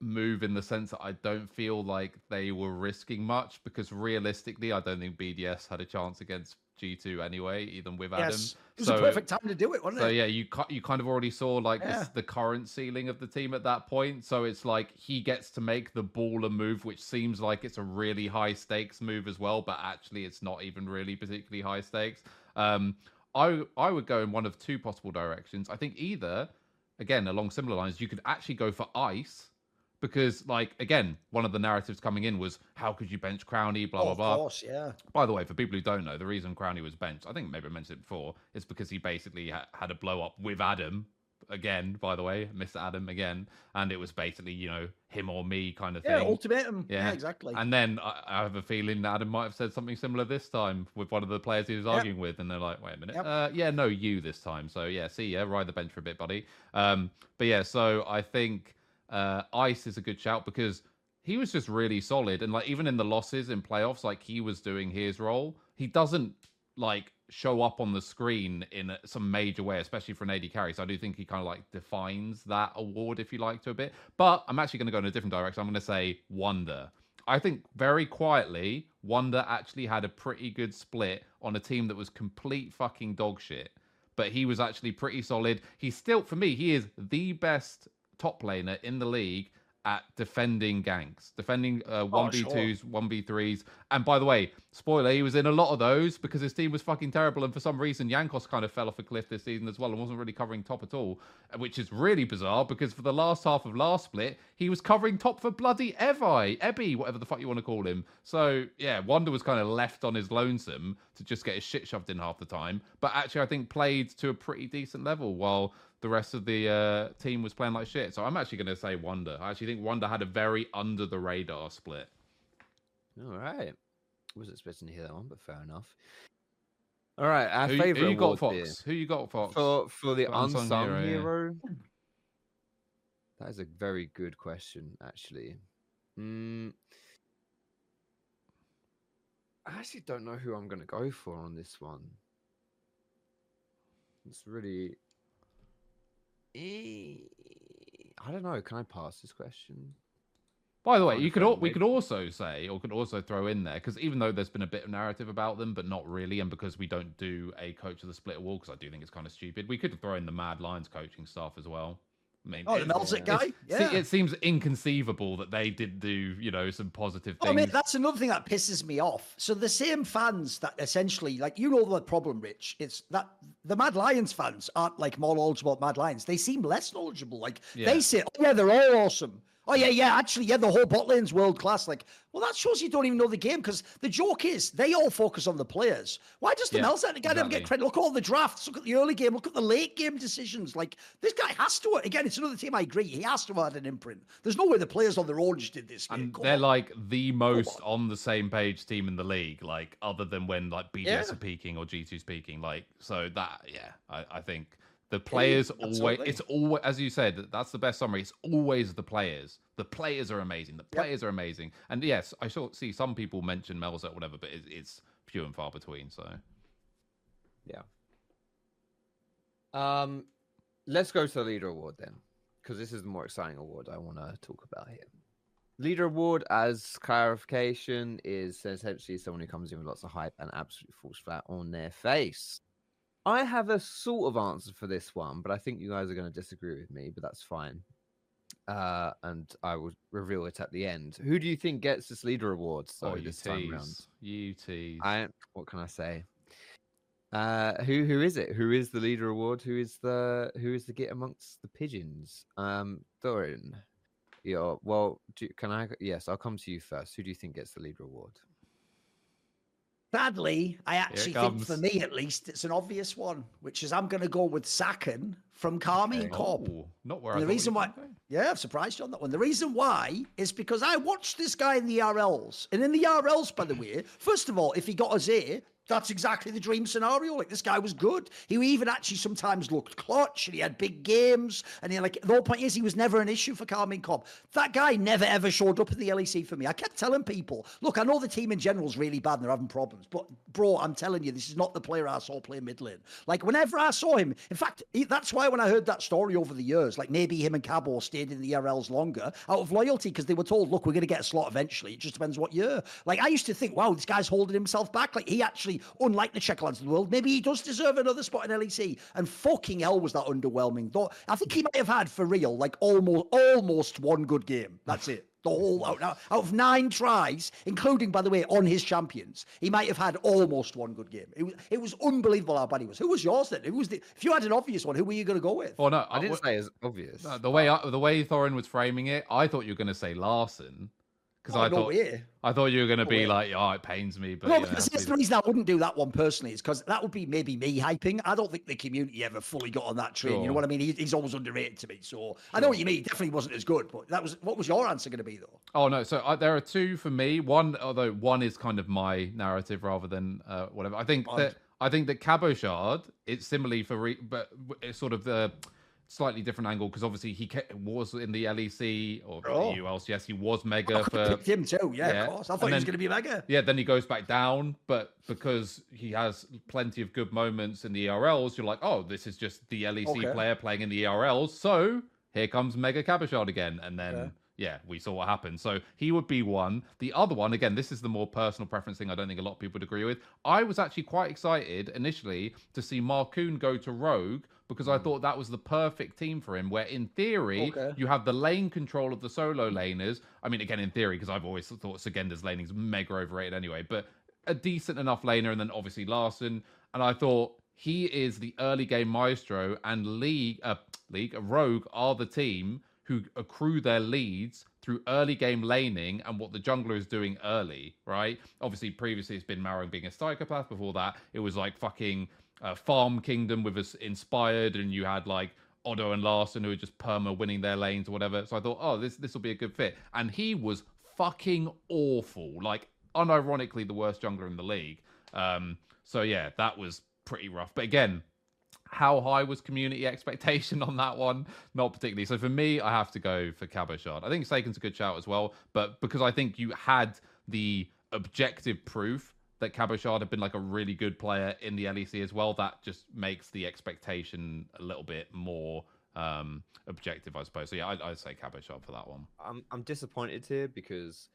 move in the sense that I don't feel like they were risking much because realistically, I don't think BDS had a chance against G2 anyway, even with Adam. yes, it was so, a perfect time to do it, wasn't So it? So yeah, you you kind of already saw like Yeah. this, the current ceiling of the team at that point. So it's like he gets to make the baller move, which seems like it's a really high stakes move as well, but actually it's not even really particularly high stakes. Um, I I would go in one of two possible directions. I think either, again along similar lines, you could actually go for ice. Because, like, again, one of the narratives coming in was, how could you bench Crowny, blah, Oh, blah, of blah. course, yeah. By the way, for people who don't know, the reason Crowley was benched, I think maybe I mentioned it before, is because he basically ha- had a blow up with Adam again. By the way, Mr. Adam again, and it was basically you know him or me kind of Yeah, thing. ultimatum. Yeah, Yeah. exactly. And then I, I have a feeling that Adam might have said something similar this time with one of the players he was Yep. arguing with, and they're like, "Wait a minute, Yep. uh, yeah, no, you this time." So yeah, see ya, ride the bench for a bit, buddy. Um, but yeah, so I think uh, Ice is a good shout because he was just really solid, and like even in the losses in playoffs, like he was doing his role. He doesn't like show up on the screen in some major way, especially for an AD carry. So I do think he kind of like defines that award, if you like, to a bit. But I'm actually going to go in a different direction. I'm going to say Wunder. I think very quietly, Wunder actually had a pretty good split on a team that was complete fucking dog shit. But he was actually pretty solid. He's still, for me, he is the best top laner in the league at defending ganks, defending uh, 1v2s, 1v3s. And by the way, spoiler, he was in a lot of those because his team was fucking terrible. And for some reason, Jankos kind of fell off a cliff this season as well and wasn't really covering top at all, which is really bizarre because for the last half of last split, he was covering top for bloody Evi, Ebby, whatever the fuck you want to call him. So yeah, Wunder was kind of left on his lonesome to just get his shit shoved in half the time. But actually, I think played to a pretty decent level while the rest of the uh, team was playing like shit. So I'm actually going to say Wunder. I actually think Wunder had a very under the radar split. All right. Wasn't expecting to hear that one, but fair enough. All right, our who, favorite who you got, Fox? here. Who you got, Fox? for for the unsung unsung, hero, yeah. That is a very good question, actually. Mm, I actually don't know who I'm going to go for on this one. It's really. I don't know. Can I pass this question? By the way, you could al- we could also say, or could also throw in there, because even though there's been a bit of narrative about them, but not really, and because we don't do a coach of the split wall, because I do think it's kind of stupid, we could throw in the Mad Lions coaching staff as well. I mean, Oh, the it- Melzik yeah. guy? Yeah. it seems inconceivable that they did do, you know, some positive Oh, things. mate, that's another thing that pisses me off. So the same fans that essentially, like, you know the problem, Rich. It's that the Mad Lions fans aren't like more knowledgeable about Mad Lions. They seem less knowledgeable. Like Yeah. they say, oh yeah, they're all awesome. Oh yeah, yeah, actually, yeah, the whole bot lane's world class. Like, well, that shows you don't even know the game because the joke is they all focus on the players. Why does the Yeah, Melzer guy never get credit? Look at all the drafts. Look at the early game. Look at the late game decisions. Like this guy has to. Again, it's another team. I agree. He has to have had an imprint. There's no way the players on their own just did this. and they're on. like the most on the same page team in the league, like other than when like BDS Yeah. are peaking or G2's peaking. Like so that yeah, I, I think the players always, it's always as you said, that's the best summary. It's always the players. The players are amazing. The players are amazing. And yes, I saw see some people mention Melzer or whatever, but it, it's few and far between. So yeah. Um, let's go to the Lider award then, because this is the more exciting award I want to talk about here. Lider award, as clarification, is essentially someone who comes in with lots of hype and absolutely falls flat on their face. I have a sort of answer for this one, but I think you guys are going to disagree with me, but that's fine. Uh, and I will reveal it at the end. Who do you think gets this Lider award? So oh, you this time round, tease. You tease. I what can I say? Uh, who who is it? Who is the Lider award? Who is the who is the git amongst the pigeons? Um, Thorin. Yeah. Well, do, can I? Yes, I'll come to you first. Who do you think gets the Lider award? Sadly, I actually think for me at least, it's an obvious one, which is I'm going to go with Saken from Karmine Okay. Corp. Oh, not where And I the reason why, yeah, I'm surprised you on that one. The reason why is because I watched this guy in the RLs, and in the RLs, by the way, first of all, if he got us here, that's exactly the dream scenario. Like this guy was good. He even actually sometimes looked clutch, and he had big games. And he like the whole point is he was never an issue for Karmine Corp. That guy never ever showed up in the LEC for me. I kept telling people, look, I know the team in general is really bad and they're having problems, but bro, I'm telling you, this is not the player I saw play mid lane. Like whenever I saw him, in fact, he- that's why when I heard that story over the years, like maybe him and Cabo stayed in the RLs longer out of loyalty because they were told, look, we're going to get a slot eventually. It just depends what year. Like I used to think, wow, this guy's holding himself back. Like he actually, unlike the Czech lads of the world, maybe he does deserve another spot in LEC. And fucking hell was that underwhelming. Though I think he might have had for real, like almost almost one good game. That's it. The whole out, out of nine tries, including by the way on his champions, he might have had almost one good game. It was it was unbelievable how bad he was. Who was yours then? Who was the? If you had an obvious one, who were you going to go with? Oh no, I didn't w- say it's obvious. No, the way I, the way Thorin was framing it, I thought you were going to say Larssen because I thought way. I thought you were going to be like, oh, it pains me, but no, know, that's, the reason I wouldn't do that one personally. Is because that would be maybe me hyping. I don't think the community ever fully got on that train. You know what I mean? He, he's always underrated to me. So I know what you mean. Definitely wasn't as good. But that was what was your answer going to be though? Oh no, so uh, there are two for me. One, although one is kind of my narrative rather than uh, whatever. I think Odd. that I think that Cabochard it's similarly for, re- but it's sort of the slightly different angle because obviously he ca- was in the LEC or Oh. the ULCS. Yes, he was mega oh, could for him too. Yeah, yeah. of course. I And thought he was going to be mega. Yeah, then he goes back down, but because he has plenty of good moments in the ERLs, you're like, oh, this is just the LEC Okay. player playing in the ERLs. So here comes Mega Cabochard again, and then yeah, we saw what happened. So he would be one. The other one, again, this is the more personal preference thing I don't think a lot of people would agree with. I was actually quite excited initially to see Markoon go to Rogue because I thought that was the perfect team for him, where in theory, Okay. you have the lane control of the solo laners. I mean, again, in theory, because I've always thought Szygenda's laning is mega overrated anyway, but a decent enough laner, and then obviously Larssen. And I thought he is the early game maestro, and League, uh, League, Rogue are the team who accrue their leads through early game laning and what the jungler is doing early, right? Obviously, previously it's been Marrow being a psychopath. Before that, it was like fucking uh, Farm Kingdom with us inspired, and you had like Otto and Larssen who were just perma winning their lanes or whatever. So I thought, oh, this this will be a good fit. And he was fucking awful, like unironically the worst jungler in the league. Um, so yeah, that was pretty rough. But again, how high was community expectation on that one? Not particularly. So for me, I have to go for Cabochard. I think Saken's a good shout as well, but because I think you had the objective proof that Cabochard had been like a really good player in the LEC as well, that just makes the expectation a little bit more um objective, I suppose. So yeah, I'd, I'd say Cabochard for that one. I'm I'm disappointed here because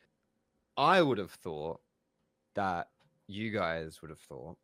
I would have thought that you guys would have thought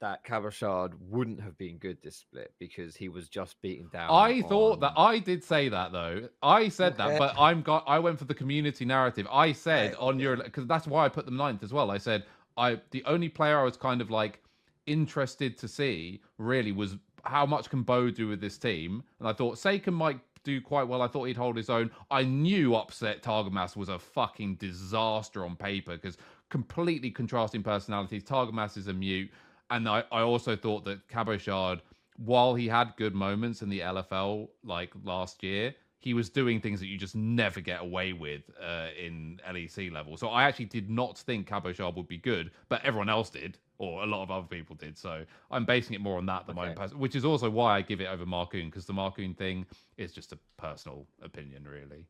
that Cabochard wouldn't have been good this split because he was just beaten down. I thought that I did say that though. I said that, but I'm got. I went for the community narrative. I said on your because that's why I put them ninth as well. I said I the only player I was kind of like interested to see really was how much can Bo do with this team, and I thought Saken might do quite well. I thought he'd hold his own. I knew upset Targamas was a fucking disaster on paper because completely contrasting personalities. Targamas is a mute, and I, I also thought that Cabochard, while he had good moments in the LFL like last year, he was doing things that you just never get away with uh, in LEC level. So I actually did not think Cabochard would be good, but everyone else did, or a lot of other people did. So I'm basing it more on that than my own Okay. person, which is also why I give it over Markoon because the Markoon thing is just a personal opinion, really.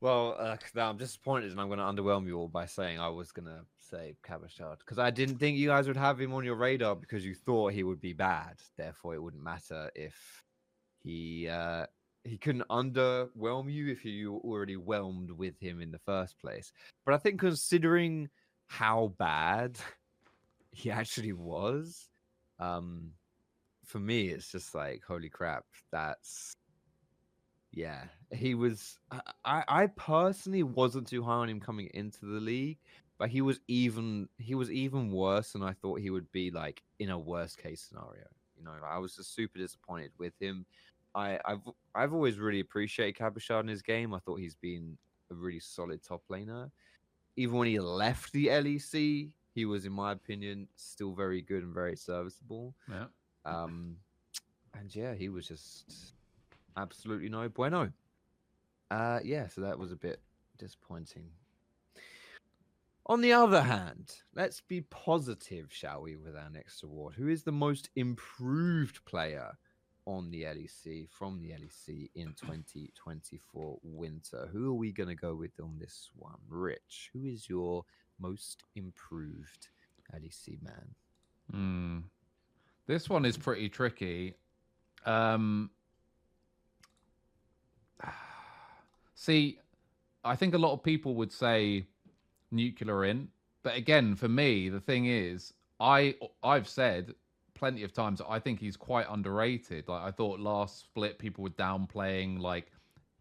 Well, uh, now I'm disappointed, and I'm going to underwhelm you all by saying I was going to say Cabochard because I didn't think you guys would have him on your radar because you thought he would be bad. Therefore, it wouldn't matter if he uh, he couldn't underwhelm you if you were already whelmed with him in the first place. But I think considering how bad he actually was, um, for me, it's just like holy crap. That's yeah, he was. I, I personally wasn't too high on him coming into the league, but he was even he was even worse than I thought he would be. Like in a worst case scenario, you know, I was just super disappointed with him. I I've I've always really appreciated Cabochard in his game. I thought he's been a really solid top laner. Even when he left the LEC, he was, in my opinion, still very good and very serviceable. Yeah. Um, and yeah, he was just absolutely no bueno. Uh, yeah, so that was a bit disappointing. On the other hand, let's be positive, shall we, with our next award? Who is the most improved player on the LEC from the LEC in 2024 winter? Who are we going to go with on this one? Rich, who is your most improved LEC man? Hmm. This one is pretty tricky. Um, see, I think a lot of people would say Nuclearint, but again, for me, the thing is, I I've said plenty of times I think he's quite underrated. Like I thought last split, people were downplaying like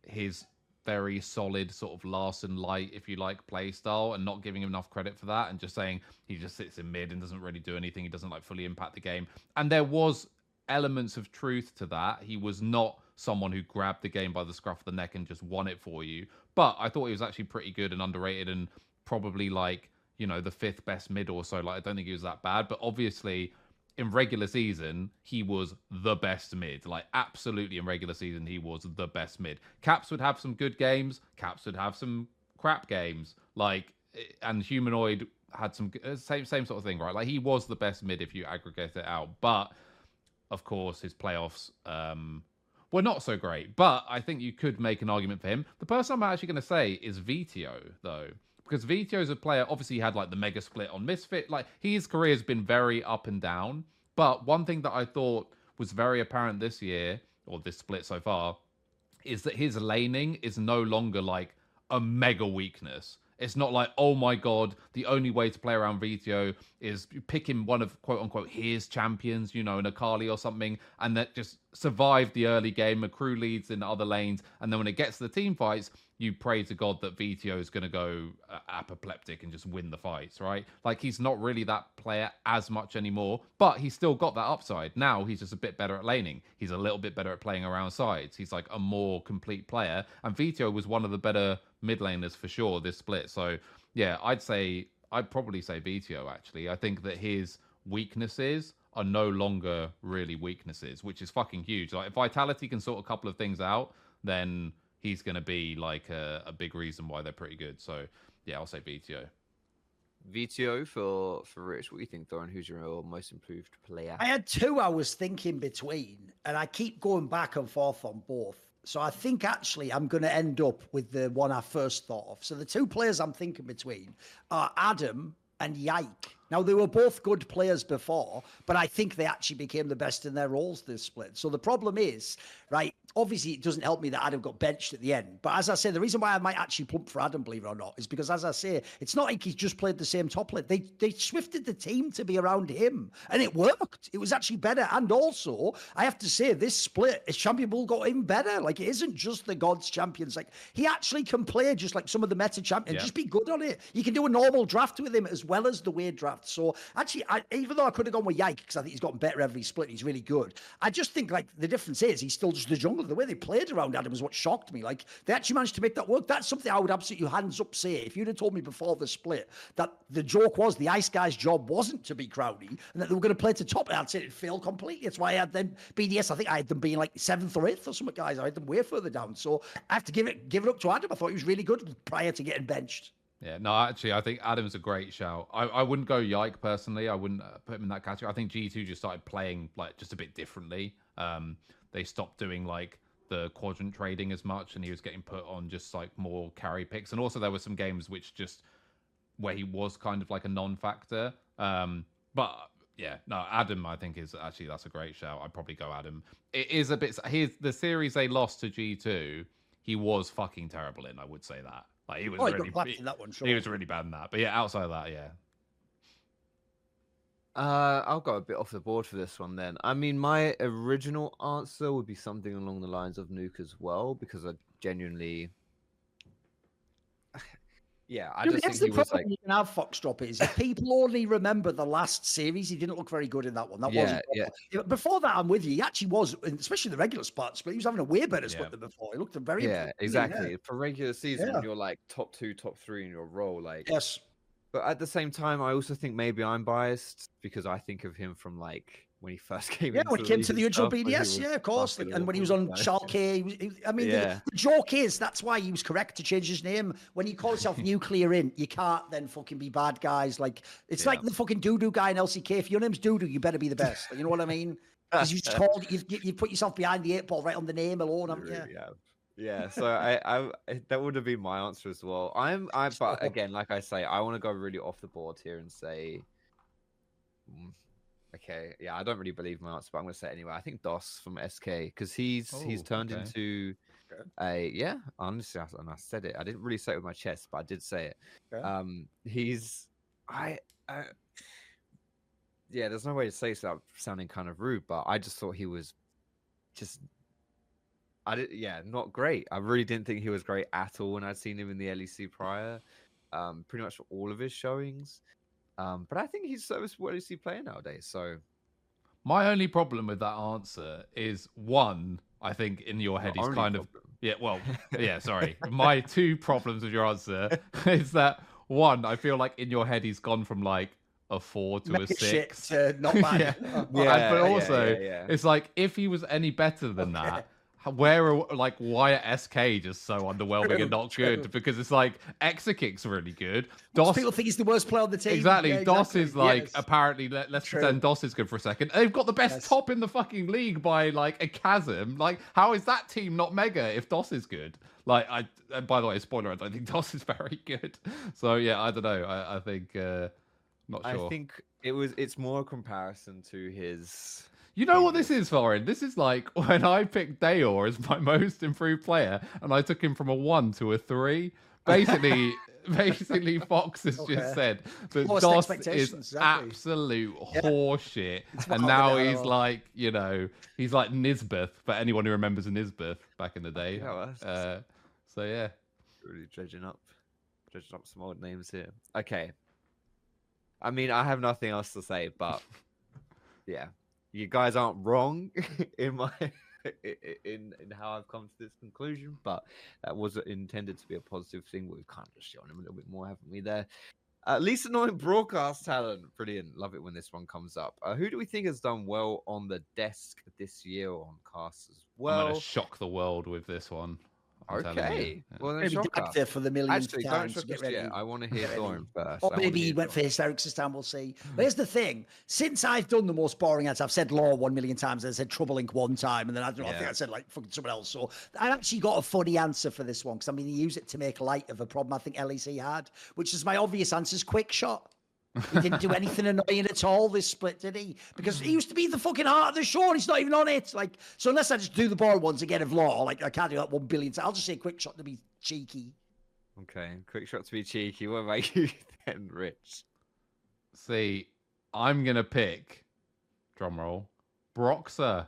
his very solid sort of Larssen light, if you like, play style, and not giving him enough credit for that, and just saying he just sits in mid and doesn't really do anything. He doesn't like fully impact the game. And there was elements of truth to that. He was not someone who grabbed the game by the scruff of the neck and just won it for you. But I thought he was actually pretty good and underrated, and probably like you know the fifth best mid or so. Like I don't think he was that bad, but obviously in regular season, he was the best mid. Like, absolutely in regular season, he was the best mid. Caps would have some good games, Caps would have some crap games. Like, eh, and Humanoid had some uh, same same sort of thing, right? Like, he was the best mid if you aggregate it out. But, of course, his playoffs um, were not so great. But I think you could make an argument for him. The person I'm actually going to say is Vetheo, though because Vetheo's a player. Obviously, he had like the mega split on Misfit. Like his career has been very up and down. But one thing that I thought was very apparent this year, or this split so far, is that his laning is no longer like a mega weakness. It's not like, oh my god, the only way to play around Vetheo is picking one of quote unquote his champions, you know, an Akali or something, and that just survive the early game, accrue leads in other lanes, and then when it gets to the team fights, you pray to God that Vetheo is going to go uh, apoplectic and just win the fights, right? Like he's not really that player as much anymore, but he's still got that upside. Now he's just a bit better at laning. He's a little bit better at playing around sides. He's like a more complete player. And Vetheo was one of the better mid laners for sure this split. So yeah, I'd say I'd probably say Vito actually. I think that his weaknesses are no longer really weaknesses, which is fucking huge. Like if Vitality can sort a couple of things out, then he's going to be like a, a, big reason why they're pretty good. So yeah, I'll say Vetheo. Vetheo for for Rich. What do you think, Thorin? Who's your most improved player? I had two I was thinking between, and I keep going back and forth on both. So I think actually I'm going to end up with the one I first thought of. So the two players I'm thinking between are Adam and Yike. Now, they were both good players before, but I think they actually became the best in their roles this split. So the problem is, right, obviously it doesn't help me that Adam got benched at the end. But as I say, the reason why I might actually pump for Adam, believe it or not, is because as I say, it's not like he's just played the same top lane. They they swifted the team to be around him, and it worked. It was actually better. And also, I have to say, this split, his champion bull got even better. Like it isn't just the gods champions. Like he actually can play just like some of the meta champions. Yeah. Just be good on it. You can do a normal draft with him as well as the weird draft. So actually, I, even though I could have gone with Yike because I think he's gotten better every split, he's really good. I just think like the difference is he's still just the jungle. The way they played around Adam is what shocked me. Like they actually managed to make that work. That's something I would absolutely hands up say. If you'd have told me before the split that the joke was the Ice Guy's job wasn't to be Crowdy and that they were going to play to top, I'd say it failed completely. That's why I had them BDS. I think I had them being like seventh or eighth or something, guys. I had them way further down. So I have to give it give it up to Adam. I thought he was really good prior to getting benched. Yeah, no, actually, I think Adam's a great shout. I, I wouldn't go Yike personally. I wouldn't uh, put him in that category. I think G2 just started playing like just a bit differently. Um, they stopped doing like the quadrant trading as much, and he was getting put on just like more carry picks. And also, there were some games which just where he was kind of like a non-factor. Um, but yeah, no, Adam, I think is actually that's a great shout. I'd probably go Adam. It is a bit. Here's the series they lost to G2. He was fucking terrible in. I would say that. Like he was oh, really he, that one, sure. he was really bad in that. But yeah, outside of that, yeah. Uh, I'll go a bit off the board for this one then. I mean, my original answer would be something along the lines of Nuke as well, because I genuinely yeah, I just think he was like. You can have Foxdrop is people only remember the last series, he didn't look very good in that one. That yeah, wasn't. Yeah. Before that, I'm with you. He actually was, especially the regular spots, but he was having a way better split yeah. than before. He looked very. Yeah, exactly. For regular season, you're like top two, top three in your role. Like yes. But at the same time, I also think maybe I'm biased because I think of him from like when he first came. Yeah, when he came to the original BDS, yeah, of course. and when he was on Schalke, he was, he, I mean, yeah. the, the, joke is that's why he was correct to change his name. When you call yourself Nuclearint, you can't then fucking be bad guys. Like it's yeah. like the fucking Doodoo guy in LCK. If your name's Doodoo, you better be the best. you know what I mean? Because you just called, you you put yourself behind the eight ball right on the name alone. Haven't you? Yeah. Yeah, so I, I, that would have been my answer as well. I'm, I, but again, like I say, I want to go really off the board here and say, mm, Okay, yeah, I don't really believe my answer, but I'm going to say it anyway. I think Doss from SK because he's oh, he's turned okay. into okay. a yeah. Honestly, and I said it. I didn't really say it with my chest, but I did say it. Okay. Um, he's I, I yeah. There's no way to say without sounding kind of rude, but I just thought he was just I did yeah, not great. I really didn't think he was great at all when I'd seen him in the LEC prior. Um, pretty much for all of his showings. Um, but I think he's serviceable he player nowadays. So my only problem with that answer is one, I think in your head he's kind problem. of yeah, well, yeah, sorry. my two problems with your answer is that one, I feel like in your head he's gone from like a four to Make a six. To not bad. yeah. yeah. but also, yeah, yeah, it's like if he was any better than okay. that, where are like why are SK just so underwhelming and not good? Because it's like Exakick's really good. Doss people think he's the worst player on the team. Exactly. Yeah, Doss exactly. is like yes. apparently let, us pretend Doss is good for a second. They've got the best yes. top in the fucking league by like a chasm. Like how is that team not mega if Doss is good? Like I and by the way, spoiler, I don't think Doss is very good. So yeah, I don't know. I, I think uh not sure. I think it was it's more a comparison to his You know what this is, Thorin? This is like when I picked Dayor as my most improved player, and I took him from a one to a three. Basically, basically, Fox has Okay. just said that Lowest Doss is exactly. absolute Yeah. horseshit, and now he's like, you know, he's like Nisbeth for anyone who remembers Nisbeth back in the day. Yeah, well, that's- Uh, so yeah, really dredging up, dredging up some old names here. Okay. I mean, I have nothing else to say, but yeah, you guys aren't wrong in my in in how I've come to this conclusion. But that was intended to be a positive thing. We've kind of just shown him a little bit more, haven't we? There. Uh, least annoying broadcast talent. Brilliant. Love it when this one comes up. Uh, who do we think has done well on the desk this year on casts as I'm well? gonna shock the world with this one. I'm. Okay. Yeah. Well, then Maybe shock Dad us. there for the millionth Actually, don't time. shock so get ready. yet. I want to hear Get ready. Thorin first. Or maybe he hear went for Thorin. hysterics this time. We'll see. But here's the thing: since I've done the most boring answer, I've said Laure one million times. I said trouble ink one time, and then I don't know. I think I said like fucking someone else. So I actually got a funny answer for this one because I mean he used it to make light of a problem I think LEC had, which is my obvious answer: is Quickshot. He didn't do anything annoying at all this split, did he? Because he used to be the fucking heart of the show, and he's not even on it. Like, so unless I just do the boring ones again of Laure, like I can't do that one billion times. I'll just say Quickshot to be cheeky. Okay, Quickshot to be cheeky. What about you then, Rich? See, I'm gonna pick drum roll, Broxah.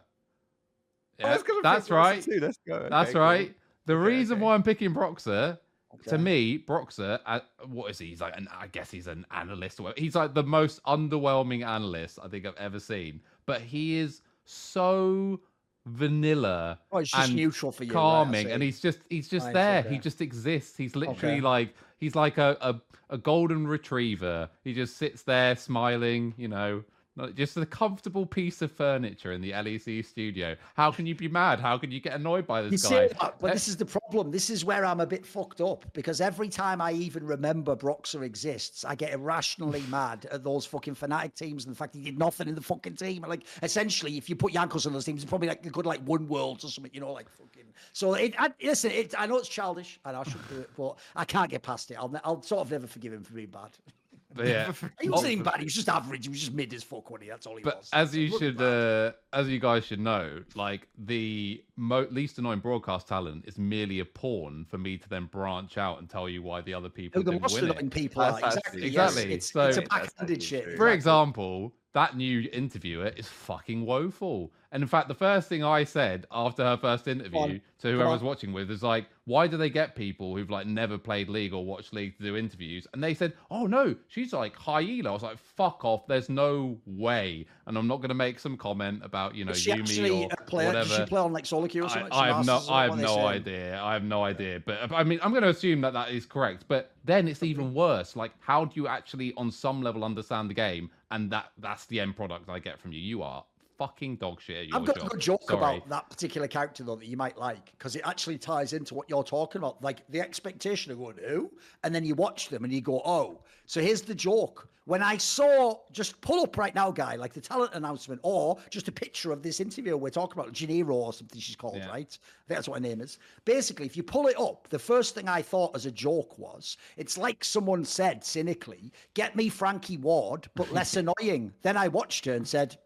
Yeah, was gonna pick that's right. too, Let's go. That's Okay, cool. right. The Okay, reason okay. why I'm picking Broxah, to me, Broxah, uh, what is he? He's like, an, I guess he's an analyst. Or. He's like the most underwhelming analyst I think I've ever seen. But he is so vanilla Oh, it's just neutral for you. right, calming and he's just he's just Right, there okay. he just exists he's literally Okay. like he's like a, a a golden retriever he just sits there smiling you know like, just a comfortable piece of furniture in the lec studio how can you be mad how can you get annoyed by this say guy that, but Eh, this is the problem. This is where I'm a bit fucked up because every time I even remember Broxah exists, I get irrationally mad at those fucking Fnatic teams and the fact he did nothing in the fucking team. Like essentially, if you put Jankos on those teams, it's probably like could like one worlds or something, you know, like fucking. So it, I, listen, it, I know it's childish and I should do it, but I can't get past it. I'll, I'll sort of never forgive him for being bad. but yeah He wasn't even bad. He was just average. He was just mid as fuck, wasn't he? That's all he but was. as you should uh as you guys should know like the mo- least annoying broadcast talent is merely a pawn for me to then branch out and tell you why the other people Who the didn't most win it. annoying people are. actually- Exactly. yes. Exactly. It's, So- it's a backhanded shit. true. For example, that new interviewer is fucking woeful. And in fact, the first thing I said after her first interview on, to whoever I was watching with is like, why do they get people who've like never played League or watched League to do interviews? And they said, oh no, she's like high elo. I was like, fuck off. There's no way. And I'm not going to make some comment about, you know, Is she Yumi actually or a player? Does she play on like solo queue or something? I have no, I have no idea. I have no idea. But I mean, I'm going to assume that that is correct. But then it's even worse. Like, how do you actually, on some level, understand the game? And that that's the end product I get from you. You are fucking dog shit I've got job. a good joke Sorry. about that particular character though that you might like because it actually ties into what you're talking about. Like the expectation of going, who? And then you watch them and you go, oh. So here's the joke. When I saw, just pull up right now, guy, like the talent announcement or just a picture of this interview we're talking about, Janiro or something she's called, Yeah. right? I think that's what her name is. Basically, if you pull it up, the first thing I thought as a joke was, it's like someone said cynically, get me Frankie Ward, but less annoying. Then I watched her and said,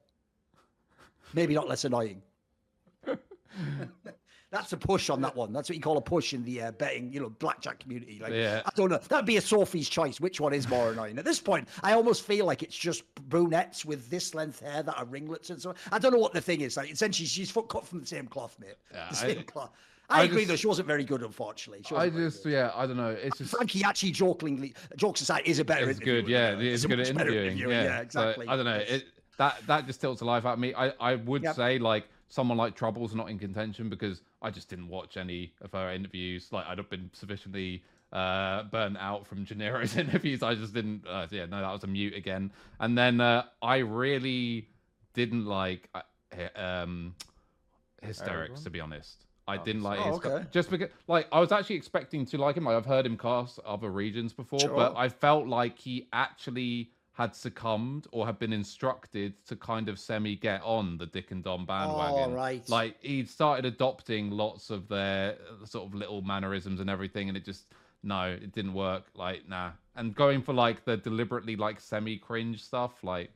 maybe not less annoying. That's a push on that one. That's what you call a push in the uh, betting, you know, blackjack community. Like, Yeah. I don't know. That'd be a Sophie's choice. Which one is more annoying? At this point, I almost feel like it's just brunettes with this length hair that are ringlets and so on. I don't know what the thing is. Like, essentially, she's cut from the same cloth, mate. Yeah, the I- same cloth. I, I agree, just- though. She wasn't very good, unfortunately. I just, good. yeah, I don't know. It's just. Frankie actually jokingly, jokes aside, is a better It's good, yeah. her. It's a good at interviewing. Yeah, yeah, So, exactly. I don't know. It that that just tilts the life out of me. I I would Yep. say like someone like Trouble's not in contention because I just didn't watch any of her interviews. Like I'd have been sufficiently uh burnt out from Gennaro's interviews. I just didn't. Uh, yeah, no, that was a mute again. And then uh I really didn't like uh, um hysterics to be honest. I didn't like oh, his okay. just because like I was actually expecting to like him. Like, I've heard him cast other regions before, but I felt like he actually had succumbed or had been instructed to kind of semi get on the Dick and Don bandwagon. Oh, right. Like he'd started adopting lots of their uh, sort of little mannerisms and everything, and it just no, it didn't work. Like nah, and going for like the deliberately like semi cringe stuff, like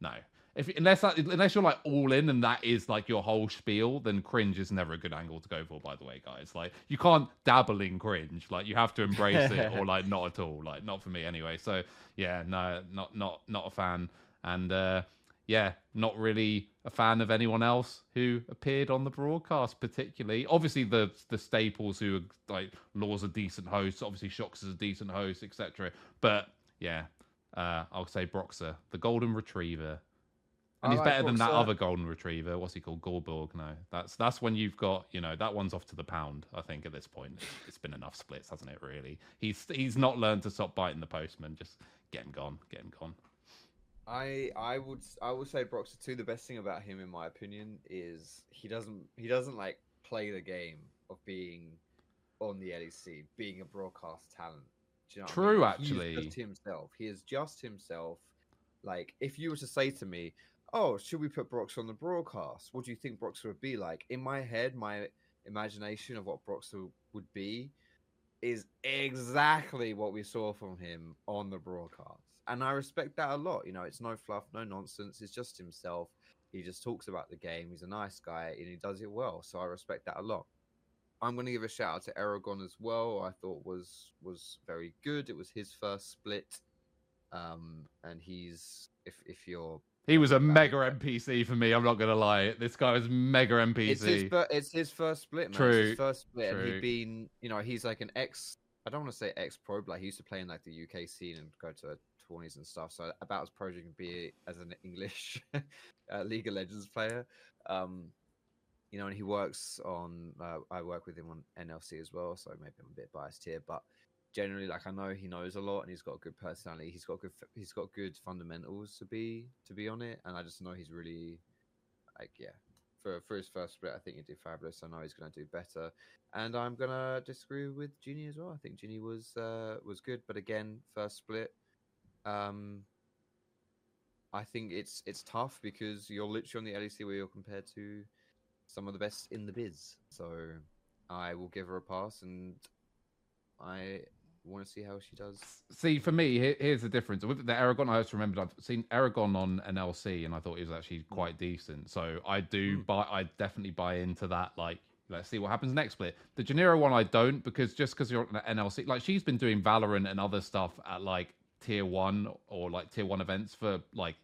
no. If unless that, unless you're like all in and that is like your whole spiel, then cringe is never a good angle to go for. By the way, guys, like you can't dabble in cringe. Like you have to embrace it or like not at all. Like not for me anyway. So yeah, no, not not not a fan. And uh yeah, not really a fan of anyone else who appeared on the broadcast, particularly. Obviously, the the staples who are like Laure's a decent host, obviously Sjokz is a decent host, etc. But yeah, uh, I'll say Broxah, the golden retriever. And I he's like better than that other golden retriever. What's he called? Guldborg? No, that's that's when you've got you know that one's off to the pound. I think at this point it's, been enough splits, hasn't it? Really, he's he's not learned to stop biting the postman. Just get him gone, get him gone. I I would I would say Broxah too. The best thing about him, in my opinion, is he doesn't he doesn't like play the game of being on the LEC, being a broadcast talent. You know what I True, mean? actually. He's just himself. He is just himself. Like if you were to say to me, "Oh, should we put Broxah on the broadcast? What do you think Broxah would be like?" In my head, my imagination of what Broxah would be is exactly what we saw from him on the broadcast. And I respect that a lot. You know, it's no fluff, no nonsense. It's just himself. He just talks about the game. He's a nice guy and he does it well. So I respect that a lot. I'm going to give a shout out to Aragon as well. I thought was was very good. It was his first split. Um, and he's if if you're He was a mega NPC for me. I'm not gonna lie. This guy was mega NPC. It's his, fir- it's his first split, man. It's True, his first split. And he'd been, you know, he's like an ex. I don't want to say ex pro, but like he used to play in like the UK scene and go to tourneys and stuff. So about as pro as you can be as an English uh, League of Legends player. Um, you know, and he works on. Uh, I work with him on NLC as well, so maybe I'm a bit biased here, but generally, like I know he knows a lot and he's got a good personality. He's got good. He's got good fundamentals to be to be on it, and I just know he's really like yeah for for his first split, I think he did fabulous. I know he's going to do better, and I'm gonna disagree with Ginny as well. I think Ginny was uh, was good, but again, first split. Um, I think it's it's tough because you're literally on the LEC where you're compared to some of the best in the biz. So I will give her a pass, and I want to see how she does. See, for me, here, here's the difference. With the Aragon, I just remembered I've seen Aragon on an LC, and I thought he was actually quite decent. So I do Mm. buy, I definitely buy into that. Like, let's see what happens next split. The Janira one, I don't because just because you're on an NLC, like she's been doing Valorant and other stuff at like tier one or like tier one events for like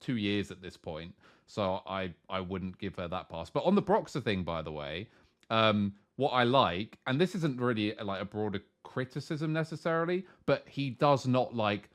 two years at this point. So I I wouldn't give her that pass. But on the Broxah thing, by the way, um, what I like, and this isn't really like a broader criticism necessarily, but he does not like.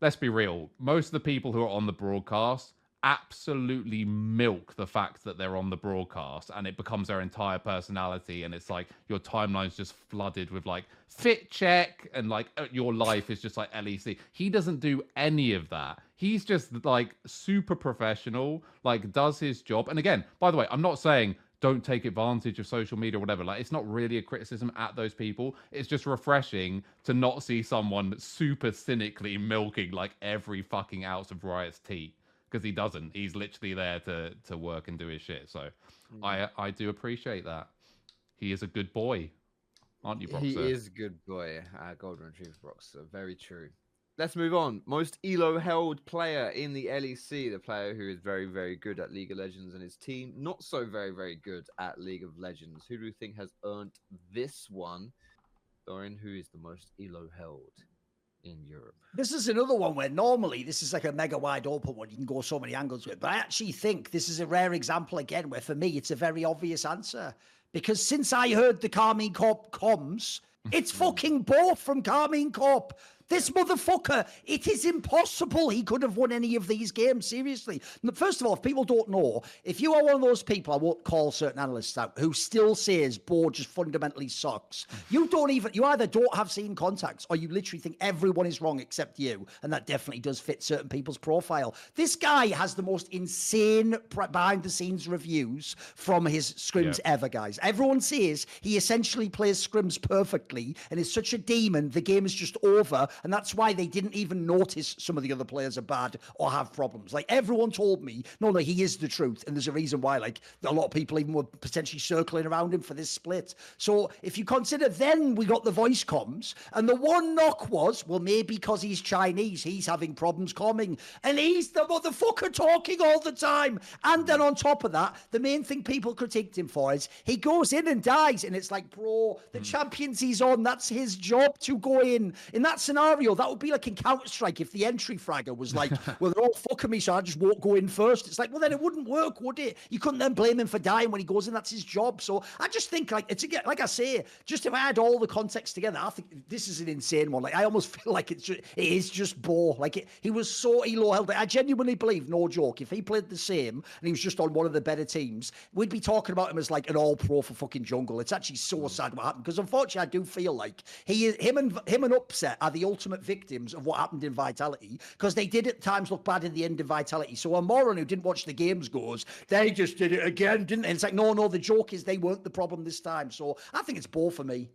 Let's be real. Most of the people who are on the broadcast absolutely milk the fact that they're on the broadcast and it becomes their entire personality and it's like your timeline's just flooded with like fit check and like uh, your life is just like lec he doesn't do any of that he's just like super professional like does his job and again by the way i'm not saying don't take advantage of social media or whatever. Like, it's not really a criticism at those people. It's just refreshing to not see someone super cynically milking like every fucking ounce of Riot's tea because he doesn't. He's literally there to to work and do his shit. So I I do appreciate that. He is a good boy, aren't you, Broxah? He is a good boy, uh, Golden Retriever Broxah. Very true. Let's move on. Most Elo Hell'd player in the LEC, the player who is very, very good at League of Legends, and his team not so very, very good at League of Legends. Who do you think has earned this one? Thorin, who is the most Elo Hell'd in Europe? This is another one where normally this is like a mega wide open one. You can go so many angles with. But I actually think this is a rare example again where for me it's a very obvious answer. Because since I heard the Karmine Corp comms, it's hmm. fucking both from Karmine Corp. This motherfucker, it is impossible he could have won any of these games. Seriously. First of all, if people don't know, if you are one of those people, I won't call certain analysts out, who still says Bo just fundamentally sucks, you don't even, you either don't have seen contacts or you literally think everyone is wrong except you. And that definitely does fit certain people's profile. This guy has the most insane behind the scenes reviews from his scrims Yeah. ever, guys. Everyone says he essentially plays scrims perfectly and is such a demon, the game is just over And that's why they didn't even notice some of the other players are bad or have problems. Like everyone told me, no, no, he is the truth. And there's a reason why, like, a lot of people even were potentially circling around him for this split. So if you consider then we got the voice comms, and the one knock was, well, maybe because he's Chinese, he's having problems coming. And he's the motherfucker talking all the time. And then on top of that, the main thing people critiqued him for is he goes in and dies. And it's like, bro, the mm. champions he's on, that's his job to go in. In that scenario, that would be like in Counter Strike if the entry fragger was like, well, they're all fucking me, so I just won't go in first. It's like, well, then it wouldn't work, would it? You couldn't then blame him for dying when he goes in. That's his job. So I just think, like, it's again, like I say, just if I add all the context together, I think this is an insane one. Like, I almost feel like it's just, it is just bore. Like, it, he was so elo hell'd. I genuinely believe, no joke, if he played the same and he was just on one of the better teams, we'd be talking about him as like an all pro for fucking jungle. It's actually so mm. sad what happened because unfortunately, I do feel like he is him and him and Upset are the ultimate victims of what happened in Vitality because they did at times look bad in the end of Vitality. So a moron who didn't watch the games goes, they just did it again, didn't they? And it's like, no, no, the joke is they weren't the problem this time. So I think it's Bo for me.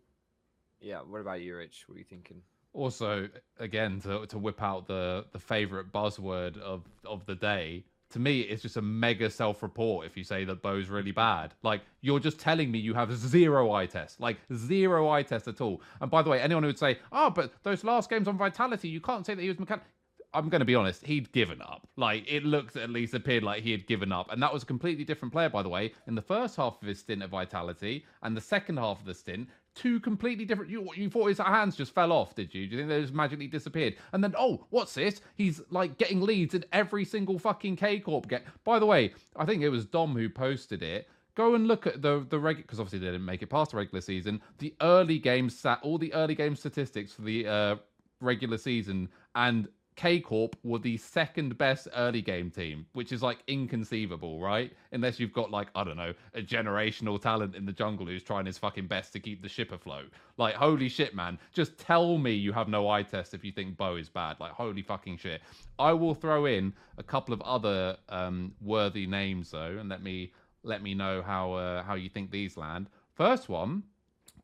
Yeah. What about you, Rich? What are you thinking? Also, again, to to whip out the the favorite buzzword of of the day, to me, it's just a mega self report if you say that Bo's really bad. Like, you're just telling me you have zero eye test, like zero eye test at all. And by the way, anyone who would say, oh, but those last games on Vitality, you can't say that he was mechanical. I'm going to be honest, he'd given up. Like, it looked at least appeared like he had given up. And that was a completely different player, by the way, in the first half of his stint at Vitality and the second half of the stint two completely different. You you thought his hands just fell off, did you? Do you think they just magically disappeared? And then oh, what's this? He's like getting leads in every single fucking K Corp get. By the way, I think it was Dom who posted it. Go and look at the the regular because obviously they didn't make it past the regular season. The early game sat all the early game statistics for the uh, regular season, and K Corp were the second best early game team, which is like inconceivable, right? Unless you've got like, I don't know, a generational talent in the jungle who's trying his fucking best to keep the ship afloat. Like, holy shit, man. Just tell me you have no eye test if you think Bo is bad. Like, holy fucking shit. I will throw in a couple of other um, worthy names though, and let me let me know how uh, how you think these land. First one,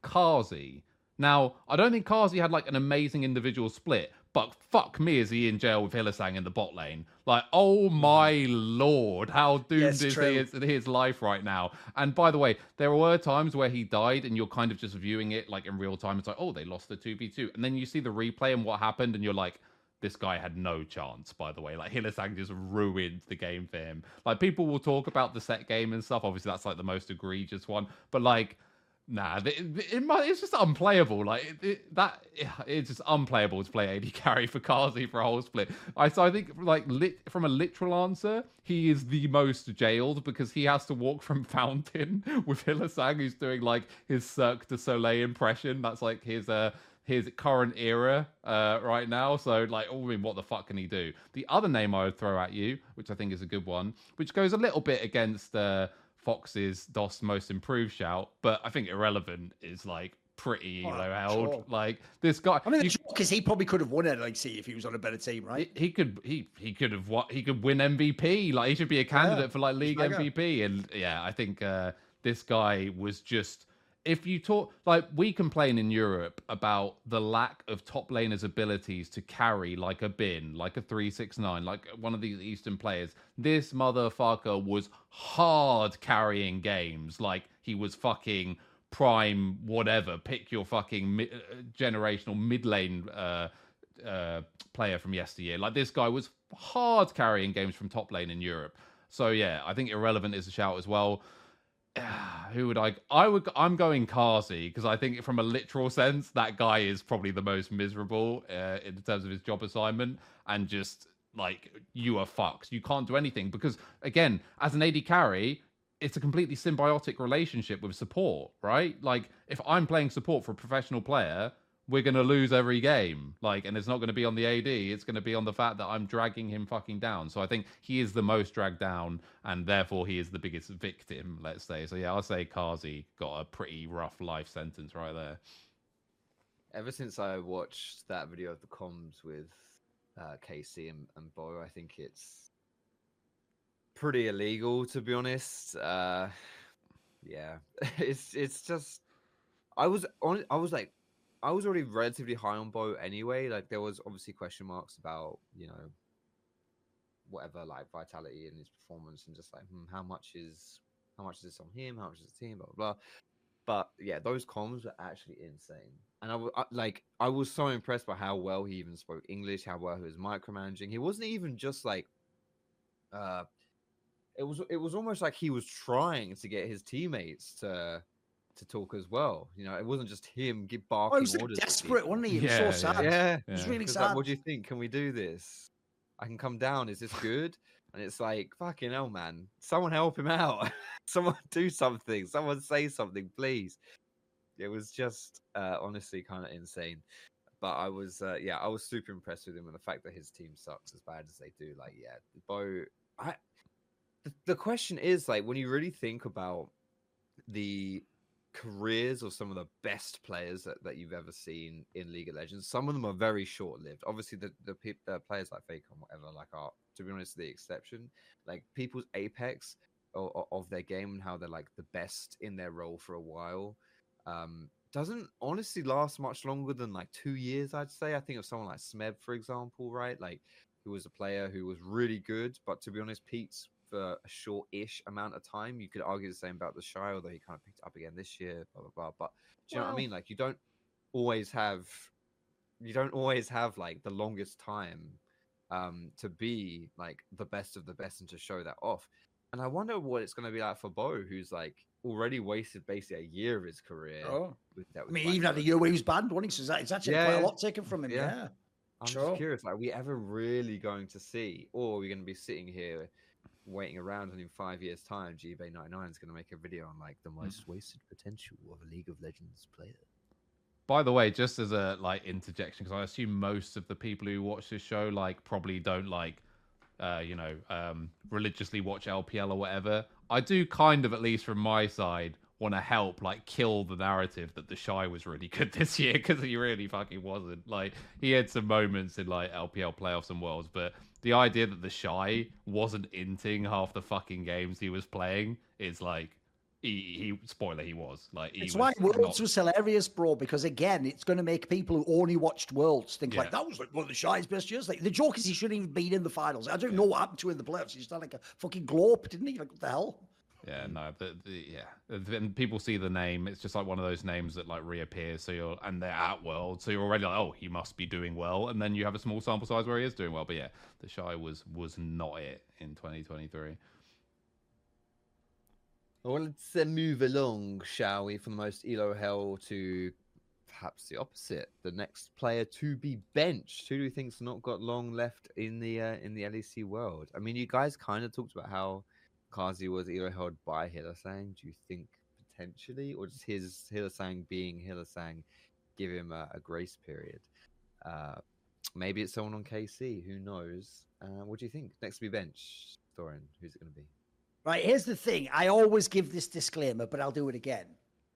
Carzzy. Now, I don't think Carzzy had like an amazing individual split, but fuck me, is he in jail with Hylissang in the bot lane? Like, oh my lord, how doomed yes, is he in his life right now? And by the way, there were times where he died, and you're kind of just viewing it like in real time. It's like, oh, they lost the two v two, and then you see the replay and what happened, and you're like, this guy had no chance, by the way. Like Hylissang just ruined the game for him. Like people will talk about the set game and stuff. Obviously, that's like the most egregious one. But like Nah, it, it, it, it's just unplayable. Like it, that, it's just unplayable to play AD carry for Carzzy for a whole split. I so I think like lit, from a literal answer, he is the most jailed because he has to walk from Fountain with Hylissang, who's doing like his Cirque du Soleil impression. That's like his uh his current era uh, right now. So, like, oh, I mean, what the fuck can he do? The other name I would throw at you, which I think is a good one, which goes a little bit against uh, Fox's Doss most improved shout, but I think irrelevant is like pretty oh, low held. Sure. Like this guy, I mean, because he probably could have won it. Like, see if he was on a better team, right? He, he could, he he could have what he could win MVP. Like, he should be a candidate yeah, for like league MVP. And yeah, I think uh, this guy was just if you talk like we complain in Europe about the lack of top laners' abilities to carry like a bin, like a 369, like one of these Eastern players. This motherfucker was hard carrying games. Like he was fucking prime, whatever. Pick your fucking mi- uh, generational mid lane uh, uh, player from yesteryear. Like this guy was hard carrying games from top lane in Europe. So yeah, I think irrelevant is a shout as well. who would I? I would. I'm going Carzzy because I think, from a literal sense, that guy is probably the most miserable uh, in terms of his job assignment, and just like you are fucked. You can't do anything because, again, as an AD carry, it's a completely symbiotic relationship with support, right? Like if I'm playing support for a professional player, we're going to lose every game. Like, and it's not going to be on the AD. It's going to be on the fact that I'm dragging him fucking down. So I think he is the most dragged down, and therefore he is the biggest victim. Let's say. So yeah, I'll say Carzzy got a pretty rough life sentence right there. Ever since I watched that video of the comms with uh, KC and, and Bo, I think it's pretty illegal to be honest. Uh, yeah, it's it's just I was on. I was like I was already relatively high on Bo anyway. Like there was obviously question marks about you know whatever like vitality in his performance and just like hmm, how much is how much is this on him, how much is the team, blah blah. blah. But yeah, those comms were actually insane, and I was like, I was so impressed by how well he even spoke English, how well he was micromanaging. He wasn't even just like, uh, it was it was almost like he was trying to get his teammates to to talk as well. You know, it wasn't just him give barking Oh, he was orders. desperate, wasn't he? He was Yeah, so sad. Yeah, It was really sad. like, what do you think? Can we do this? I can come down. Is this good? And it's like, fucking hell, man. Someone help him out. Someone do something. Someone say something, please. It was just uh, honestly kind of insane. But I was, uh, yeah, I was super impressed with him and the fact that his team sucks as bad as they do. Like, yeah, Bo, I. The, the question is like when you really think about the careers of some of the best players that, that you've ever seen in League of Legends. Some of them are very short lived. Obviously, the the, peop the players like and whatever, like are to be honest the exception. Like people's apex of their game and how they're like the best in their role for a while. Um, doesn't honestly last much longer than like two years, I'd say. I think of someone like Smeb, for example, right? Like who was a player who was really good, but to be honest, Pete's for a short-ish amount of time. You could argue the same about the Shy, although he kind of picked up again this year, blah blah blah. But do you know what I mean? Like you don't always have you don't always have like the longest time um to be like the best of the best and to show that off. And I wonder what it's going to be like for Bo, who's like already wasted basically a year of his career. Oh. With that, I mean, even had a year where he was banned, wasn't he? So it's actually Yeah, quite a lot taken from him. Yeah. Yeah. I'm Sure. just curious, like, are we ever really going to see, or are we going to be sitting here waiting around and in five years' time, GBay 99 is going to make a video on like the most wasted potential of a League of Legends player? By the way, just as a like interjection, because I assume most of the people who watch this show like probably don't like, uh, you know, um, religiously watch LPL or whatever. I do kind of, at least from my side, want to help like kill the narrative that the shy was really good this year because he really fucking wasn't. Like he had some moments in like LPL playoffs and worlds, but the idea that the shy wasn't inting half the fucking games he was playing is like. He, he spoiler he was like he It's was why Worlds not- was hilarious, bro, because again, it's going to make people who only watched Worlds think like that was like one of the shyest best years. Like the joke is he shouldn't even been in the finals. I don't know what happened to him in the playoffs. He just had like a fucking globe, didn't he? Like what the hell? Yeah, no, the, the yeah. Then people see the name. It's just like one of those names that like reappears. So you're and they're at World, so you're already like, oh, he must be doing well. And then you have a small sample size where he is doing well. But yeah, the shy was was not it in 2023. Well, let's uh, move along, shall we, from the most elo hell to perhaps the opposite, the next player to be benched. Who do you think's not got long left in the uh, in the LEC world? I mean, you guys kind of talked about how Carzzy was held by Hylissang. Do you think potentially, or just his Hylissang being Hylissang, give him a, a grace period? Uh, maybe it's someone on KC. Who knows? Uh, what do you think? Next to be bench, Thorin. Who's it going to be? Right, here's the thing. I always give this disclaimer, but I'll do it again.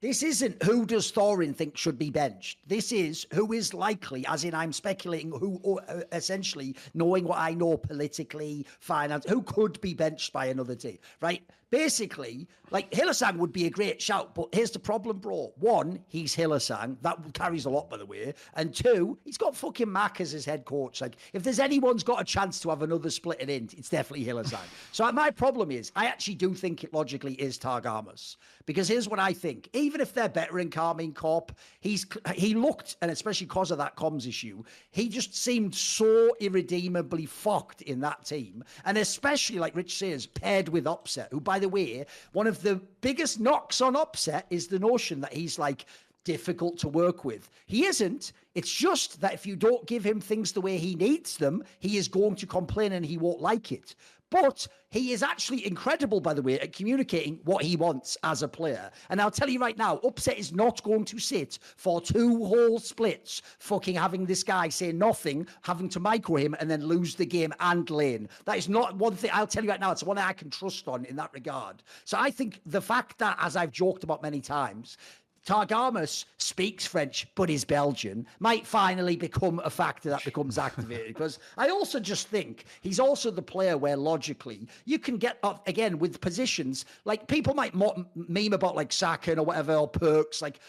This isn't who does Thorin think should be benched. This is who is likely, as in I'm speculating who, or, uh, essentially knowing what I know politically, finance, who could be benched by another team, right? Basically, like Hylissang would be a great shout, but here's the problem, bro. One, he's Hylissang. That carries a lot, by the way. And two, he's got fucking Mac as his head coach. Like, if there's anyone's got a chance to have another split it in, it's definitely Hylissang. so my problem is, I actually do think it logically is Targamas. Because here's what I think. Even if they're better in Carmine Corp, he's he looked, and especially because of that comms issue, he just seemed so irredeemably fucked in that team. And especially, like Rich says, paired with Upset, who, by the way, one of the biggest knocks on Upset is the notion that he's like difficult to work with. He isn't. It's just that if you don't give him things the way he needs them, he is going to complain and he won't like it. But he is actually incredible, by the way, at communicating what he wants as a player. And I'll tell you right now, Upset is not going to sit for two whole splits, fucking having this guy say nothing, having to micro him, and then lose the game and lane. That is not one thing. I'll tell you right now, it's one I can trust on in that regard. So I think the fact that, as I've joked about many times, Targamas speaks French but is Belgian might finally become a factor that becomes activated because I also just think he's also the player where logically you can get up again with positions like people might meme about like Saken or whatever or Perkz like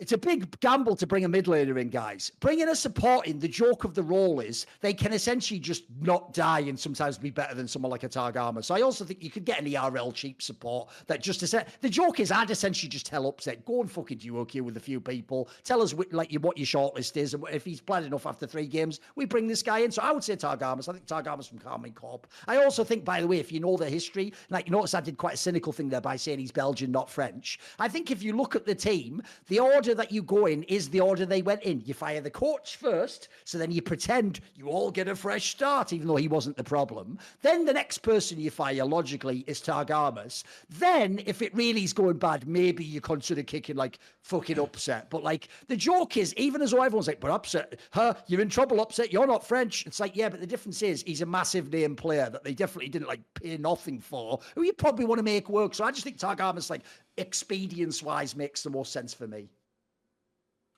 It's a big gamble to bring a mid laner in, guys. Bringing a support in, the joke of the role is they can essentially just not die and sometimes be better than someone like a Targama. So I also think you could get an ERL cheap support that just to the joke is I'd essentially just tell upset, go and fucking duo queue with a few people, tell us what, like what your shortlist is, and if he's played enough after three games, we bring this guy in. So I would say Targamas. I think Targamas from Karmine Corp. I also think, by the way, if you know the history, like you notice I did quite a cynical thing there by saying he's Belgian, not French. I think if you look at the team, the order order that you go in is the order they went in. You fire the coach first, so then you pretend you all get a fresh start, even though he wasn't the problem. Then the next person you fire, logically, is Targamas. Then, if it really is going bad, maybe you consider kicking like fucking upset. But like the joke is, even as though everyone's like, but upset, huh? You're in trouble, upset. You're not French. It's like, yeah, but the difference is he's a massive name player that they definitely didn't like pay nothing for, who you probably want to make work. So I just think Targamas like expedience wise makes the most sense for me.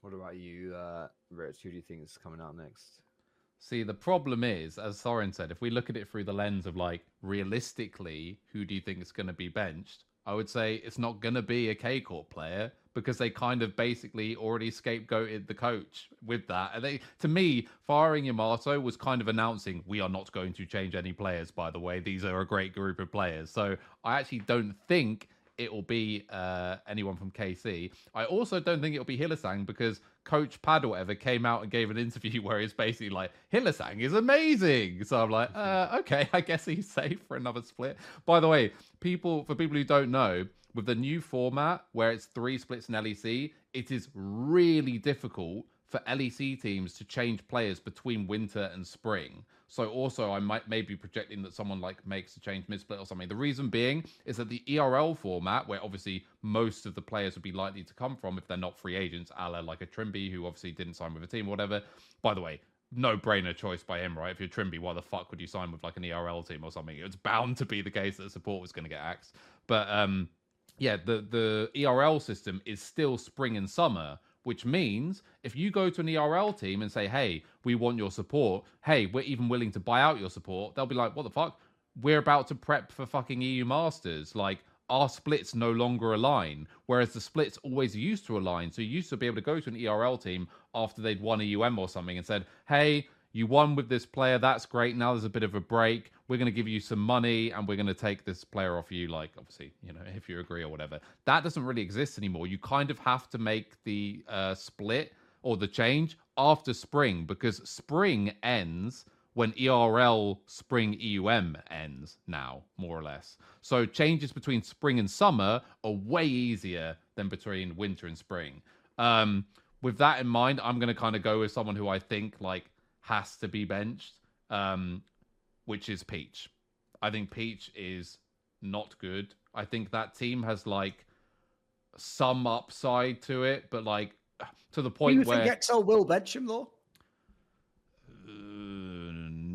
What about you, uh, Rich? Who do you think is coming out next? See, the problem is, as Thorin said, if we look at it through the lens of like realistically, who do you think is going to be benched? I would say it's not going to be a K Corp player because they kind of basically already scapegoated the coach with that. And they, to me, firing Yamato was kind of announcing we are not going to change any players. By the way, these are a great group of players. So I actually don't think it will be uh, anyone from KC. I also don't think it'll be Hylissang because Coach Pad or whatever came out and gave an interview where he's basically like, Hylissang is amazing. So I'm like, uh, okay, I guess he's safe for another split. By the way, people for people who don't know, with the new format where it's three splits in LEC, it is really difficult for LEC teams to change players between winter and spring. So also I might maybe projecting that someone like makes a change mid split or something. The reason being is that the ERL format, where obviously most of the players would be likely to come from if they're not free agents, a la like a Trymbi who obviously didn't sign with a team whatever. By the way, no brainer choice by him, right? If you're Trymbi, why the fuck would you sign with like an ERL team or something? It's bound to be the case that support was going to get axed. But um, yeah, the the ERL system is still spring and summer, which means if you go to an ERL team and say, hey, we want your support, hey, we're even willing to buy out your support, they'll be like, what the fuck? We're about to prep for fucking EU Masters. Like, our splits no longer align, whereas the splits always used to align. So you used to be able to go to an ERL team after they'd won a UM or something and said, hey, you won with this player. That's great. Now there's a bit of a break. We're going to give you some money and we're going to take this player off you. Like, obviously, you know, if you agree or whatever. That doesn't really exist anymore. You kind of have to make the uh, split or the change after spring because spring ends when ERL spring EUM ends now, more or less. So changes between spring and summer are way easier than between winter and spring. Um, with that in mind, I'm going to kind of go with someone who I think like has to be benched, um, which is Peach. I think Peach is not good. I think that team has like some upside to it, but like to the point you where think Excel will bench him though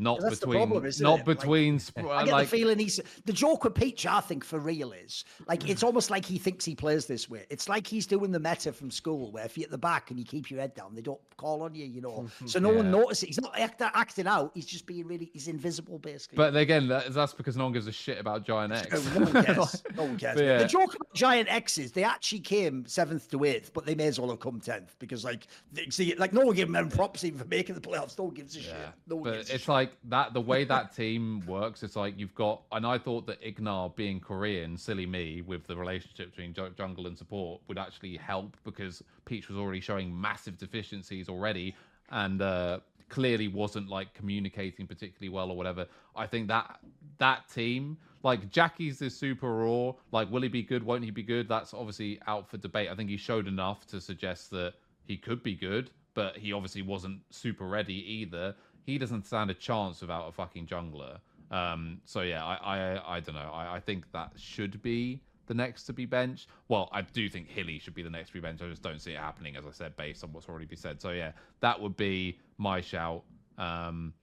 not yeah, between problem, not it? between like, I get like, the feeling he's the joke with Peach I think for real is like it's almost like he thinks he plays this way. It's like he's doing the meta from school where if you're at the back and you keep your head down they don't call on you you know? So no yeah. one notices he's not act- acting out he's just being really he's invisible basically. But again that's because no one gives a shit about Giant X. no, one cares. No one cares. yeah. the joke about Giant X is they actually came seventh to eighth but they may as well have come tenth because like see like no one gave them props even for making the playoffs. No one gives a shit. No one but it's like that the way that team works it's like you've got and i thought that ignar being korean silly me with the relationship between jungle and support would actually help because peach was already showing massive deficiencies already and uh, clearly wasn't like communicating particularly well or whatever. I think that that team like jackie's is super raw. Like will he be good? Won't he be good? That's obviously out for debate. I think he showed enough to suggest that he could be good but he obviously wasn't super ready either he doesn't stand a chance without a fucking jungler. Um, so yeah, I, I, I don't know. I, I think that should be the next to be benched. Well, I do think Hilly should be the next to be benched. I just don't see it happening, as I said, based on what's already been said. So yeah, that would be my shout. Um,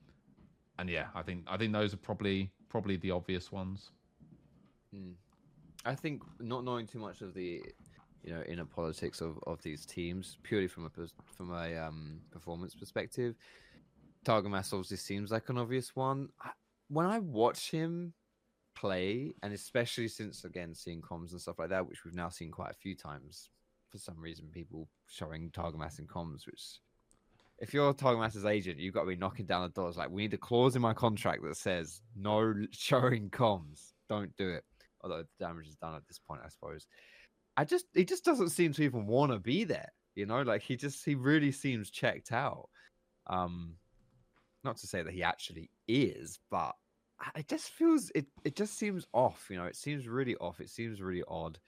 and yeah, I think I think those are probably probably the obvious ones. Mm. I think not knowing too much of the you know inner politics of, of these teams purely from a from a um, performance perspective Targamas obviously seems like an obvious one. When I watch him play, and especially since again seeing comms and stuff like that, which we've now seen quite a few times for some reason people showing Targamas in comms, which if you're Targamas's agent, you've got to be knocking down the doors. Like, we need a clause in my contract that says no showing comms. Don't do it. Although the damage is done at this point, I suppose. I just he just doesn't seem to even want to be there. You know, like he just he really seems checked out. Um, not to say that he actually is, but it just feels it it just seems off. You know, it seems really off. It seems really odd.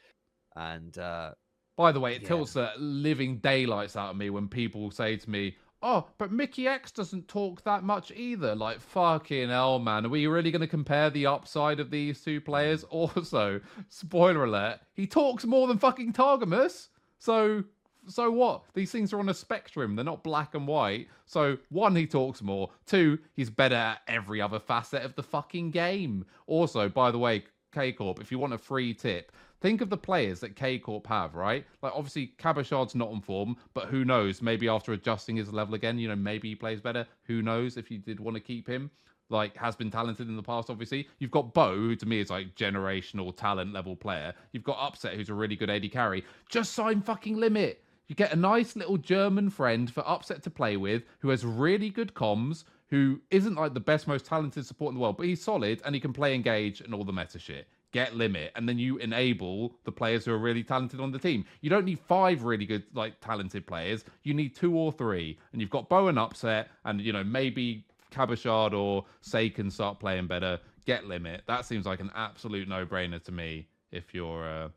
And uh, by the way, it Yeah. tilts the living daylights out of me when people say to me, "Oh, but Mikyx doesn't talk that much either." Like fucking hell, man. Are we really going to compare the upside of these two players? Also, spoiler alert: he talks more than fucking Targamas. So, so what? These things are on a spectrum. They're not black and white. So, one, he talks more. Two, he's better at every other facet of the fucking game. Also, by the way, K Corp, if you want a free tip, think of the players that K Corp have, right? Like obviously Cabochard's not on form, but who knows? Maybe after adjusting his level again, you know, maybe he plays better. Who knows if you did want to keep him? Like has been talented in the past, obviously. You've got Bo, who to me is like generational talent level player. You've got Upset, who's a really good AD carry. Just sign fucking limit. You get a nice little German friend for Upset to play with, who has really good comms, who isn't like the best, most talented support in the world, but he's solid and he can play engage and all the meta shit. Get limit, and then you enable the players who are really talented on the team. You don't need five really good, like talented players. You need two or three, and you've got Bowen upset, and you know maybe Cabochard or Saken start playing better. Get limit. That seems like an absolute no-brainer to me. If you're uh,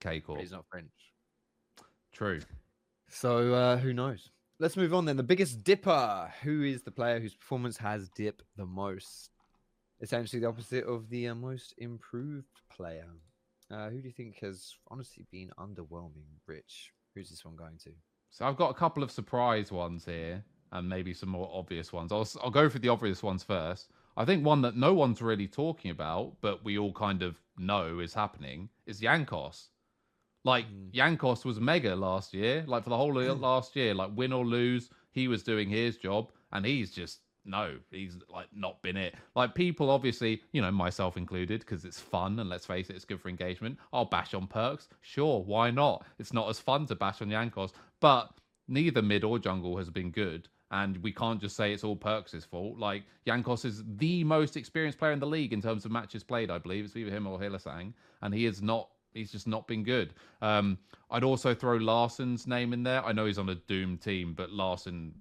K Corp, he's not French. True. So uh, who knows? Let's move on then. The biggest dipper. Who is the player whose performance has dipped the most? Essentially, the opposite of the uh, most improved player. Uh, who do you think has honestly been underwhelming? Rich, who's this one going to? So I've got a couple of surprise ones here, and maybe some more obvious ones. I'll I'll go for the obvious ones first. I think one that no one's really talking about, but we all kind of know is happening, is Jankos. Like Mm. Jankos was mega last year. Like for the whole of last year, like win or lose, he was doing his job, and he's just no, he's like not been it. Like people, obviously, you know, myself included, because it's fun, and let's face it, it's good for engagement. I'll bash on Perkz, sure, why not? It's not as fun to bash on Jankos, but neither mid or jungle has been good. And we can't just say it's all Perkz' fault. Like Jankos is the most experienced player in the league in terms of matches played, I believe. It's either him or Hylissang. And he is not he's just not been good. Um, I'd also throw Larssen's name in there. I know he's on a Doom team, but Larssen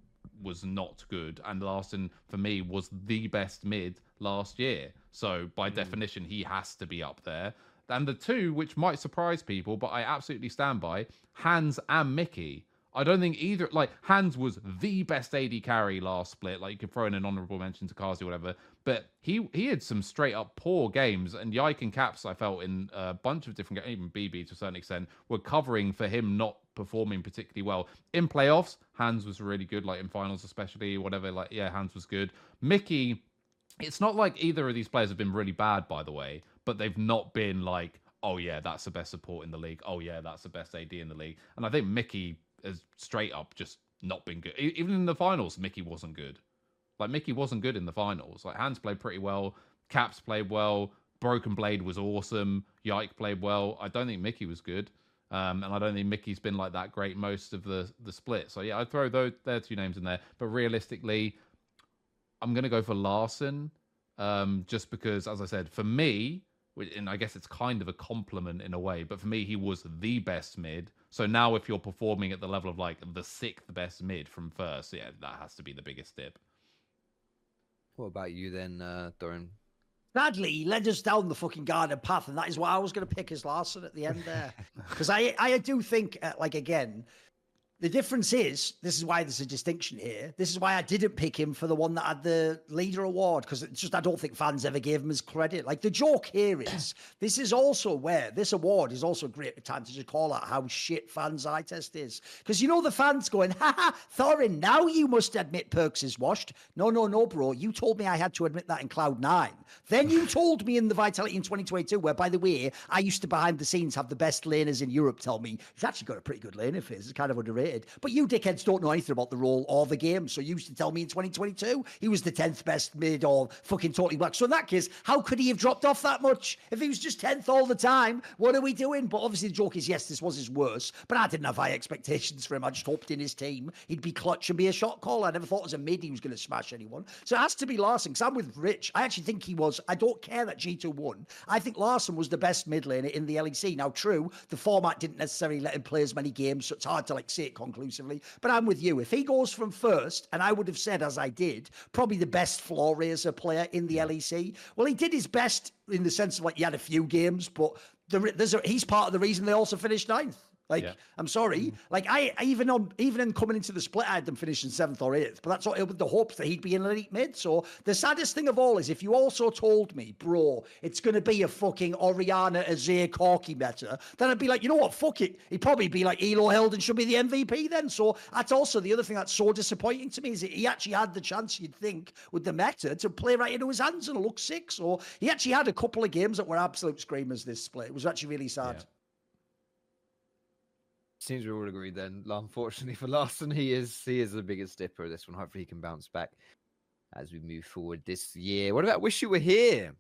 was not good. And Larssen, for me, was the best mid last year. So by definition, he has to be up there. And the two, which might surprise people, but I absolutely stand by, Hans and Mickey. I don't think either. Like Hans was the best AD carry last split. Like you could throw in an honorable mention to Carzzy or whatever, but he he had some straight up poor games. And Yike and Caps, I felt in a bunch of different games, even BB to a certain extent, were covering for him not performing particularly well in playoffs. Hans was really good, like in finals especially, whatever. Like yeah, Hans was good. Mickey, it's not like either of these players have been really bad, by the way, but they've not been like, oh yeah, that's the best support in the league. Oh yeah, that's the best AD in the league. And I think Mickey has straight up just not been good. Even in the finals, Mickey wasn't good. Like Mickey wasn't good in the finals. Like Hans played pretty well, Caps played well, Broken Blade was awesome, Yike played well. I don't think Mickey was good. Um, and I don't think Mickey's been like that great most of the the split. So yeah, I'd throw those their two names in there. But realistically, I'm gonna go for Larssen, um, just because, as I said, for me, and I guess it's kind of a compliment in a way, but for me, he was the best mid. So now, if you're performing at the level of like the sixth best mid from first, yeah, that has to be the biggest dip. What about you then, uh, Thorin? Sadly, he led us down the fucking garden path, and that is why I was going to pick as Larssen at the end there. Because I, I do think, uh, like again, the difference is this is why there's a distinction here. This is why I didn't pick him for the one that had the Lider award because it's just I don't think fans ever gave him his credit. Like the joke here is this is also where this award is also a great time to just call out how shit fans eye test is because you know the fans going, ha ha, Thorin, now you must admit Perkz is washed. No, no, no, bro. You told me I had to admit that in Cloud Nine. Then you told me in the Vitality in 2022, where by the way, I used to behind the scenes have the best laners in Europe tell me he's actually got a pretty good laner phase. It's kind of underrated. But you dickheads don't know anything about the role or the game. So you used to tell me in 2022 he was the 10th best mid or fucking totally black. So in that case, how could he have dropped off that much? If he was just 10th all the time, what are we doing? But obviously the joke is, yes, this was his worst, but I didn't have high expectations for him. I just hoped in his team he'd be clutch and be a shot caller. I never thought as a mid he was going to smash anyone. So it has to be Larssen because I'm with Rich. I actually think he was. I don't care that G2 won. I think Larssen was the best mid laner in the LEC. Now, true, the format didn't necessarily let him play as many games, so it's hard to like say it conclusively. But I'm with you. If he goes from first, and I would have said as I did, probably the best floor raiser player in the LEC. Well, he did his best in the sense of like he had a few games, but the, there's a, he's part of the reason they also finished ninth. Like, Yeah. I'm sorry. Mm. Like, I I even on even in coming into the split, I had them finishing seventh or eighth. But that's all with the hopes that he'd be in elite mid. So the saddest thing of all is if you also told me, bro, it's going to be a fucking Orianna Azir Corki meta, then I'd be like, you know what, fuck it. He'd probably be like Elo Heldon should be the MVP then. So that's also the other thing that's so disappointing to me is that he actually had the chance, you'd think, with the meta to play right into his hands and look sick. So he actually had a couple of games that were absolute screamers this split. It was actually really sad. Yeah. Seems we all agree then. Unfortunately for Larssen, he is he is the biggest dipper of this one. Hopefully he can bounce back as we move forward this year. What about Wish You Were Here?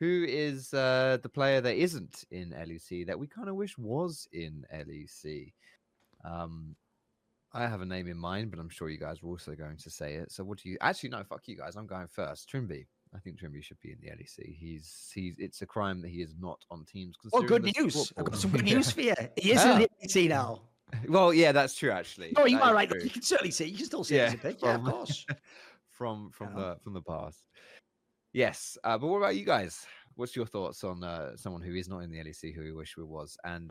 Who is uh, the player that isn't in LEC that we kind of wish was in LEC? Um, I have a name in mind, but I'm sure you guys are also going to say it. So what do you actually no, fuck you guys. I'm going first. Trymbi. I think Trymbi should be in the LEC. He's he's it's a crime that he is not on teams. Oh, good news. I've got some good news for you. He is Yeah. in the ATC now. Well, yeah, that's true actually. No, you That are right. true. You can certainly see. You can still see it as a Yeah. Yeah, of course. from from Yeah. the from the past. Yes, uh, but what about you guys? What's your thoughts on uh, someone who is not in the LEC who you wish we was? And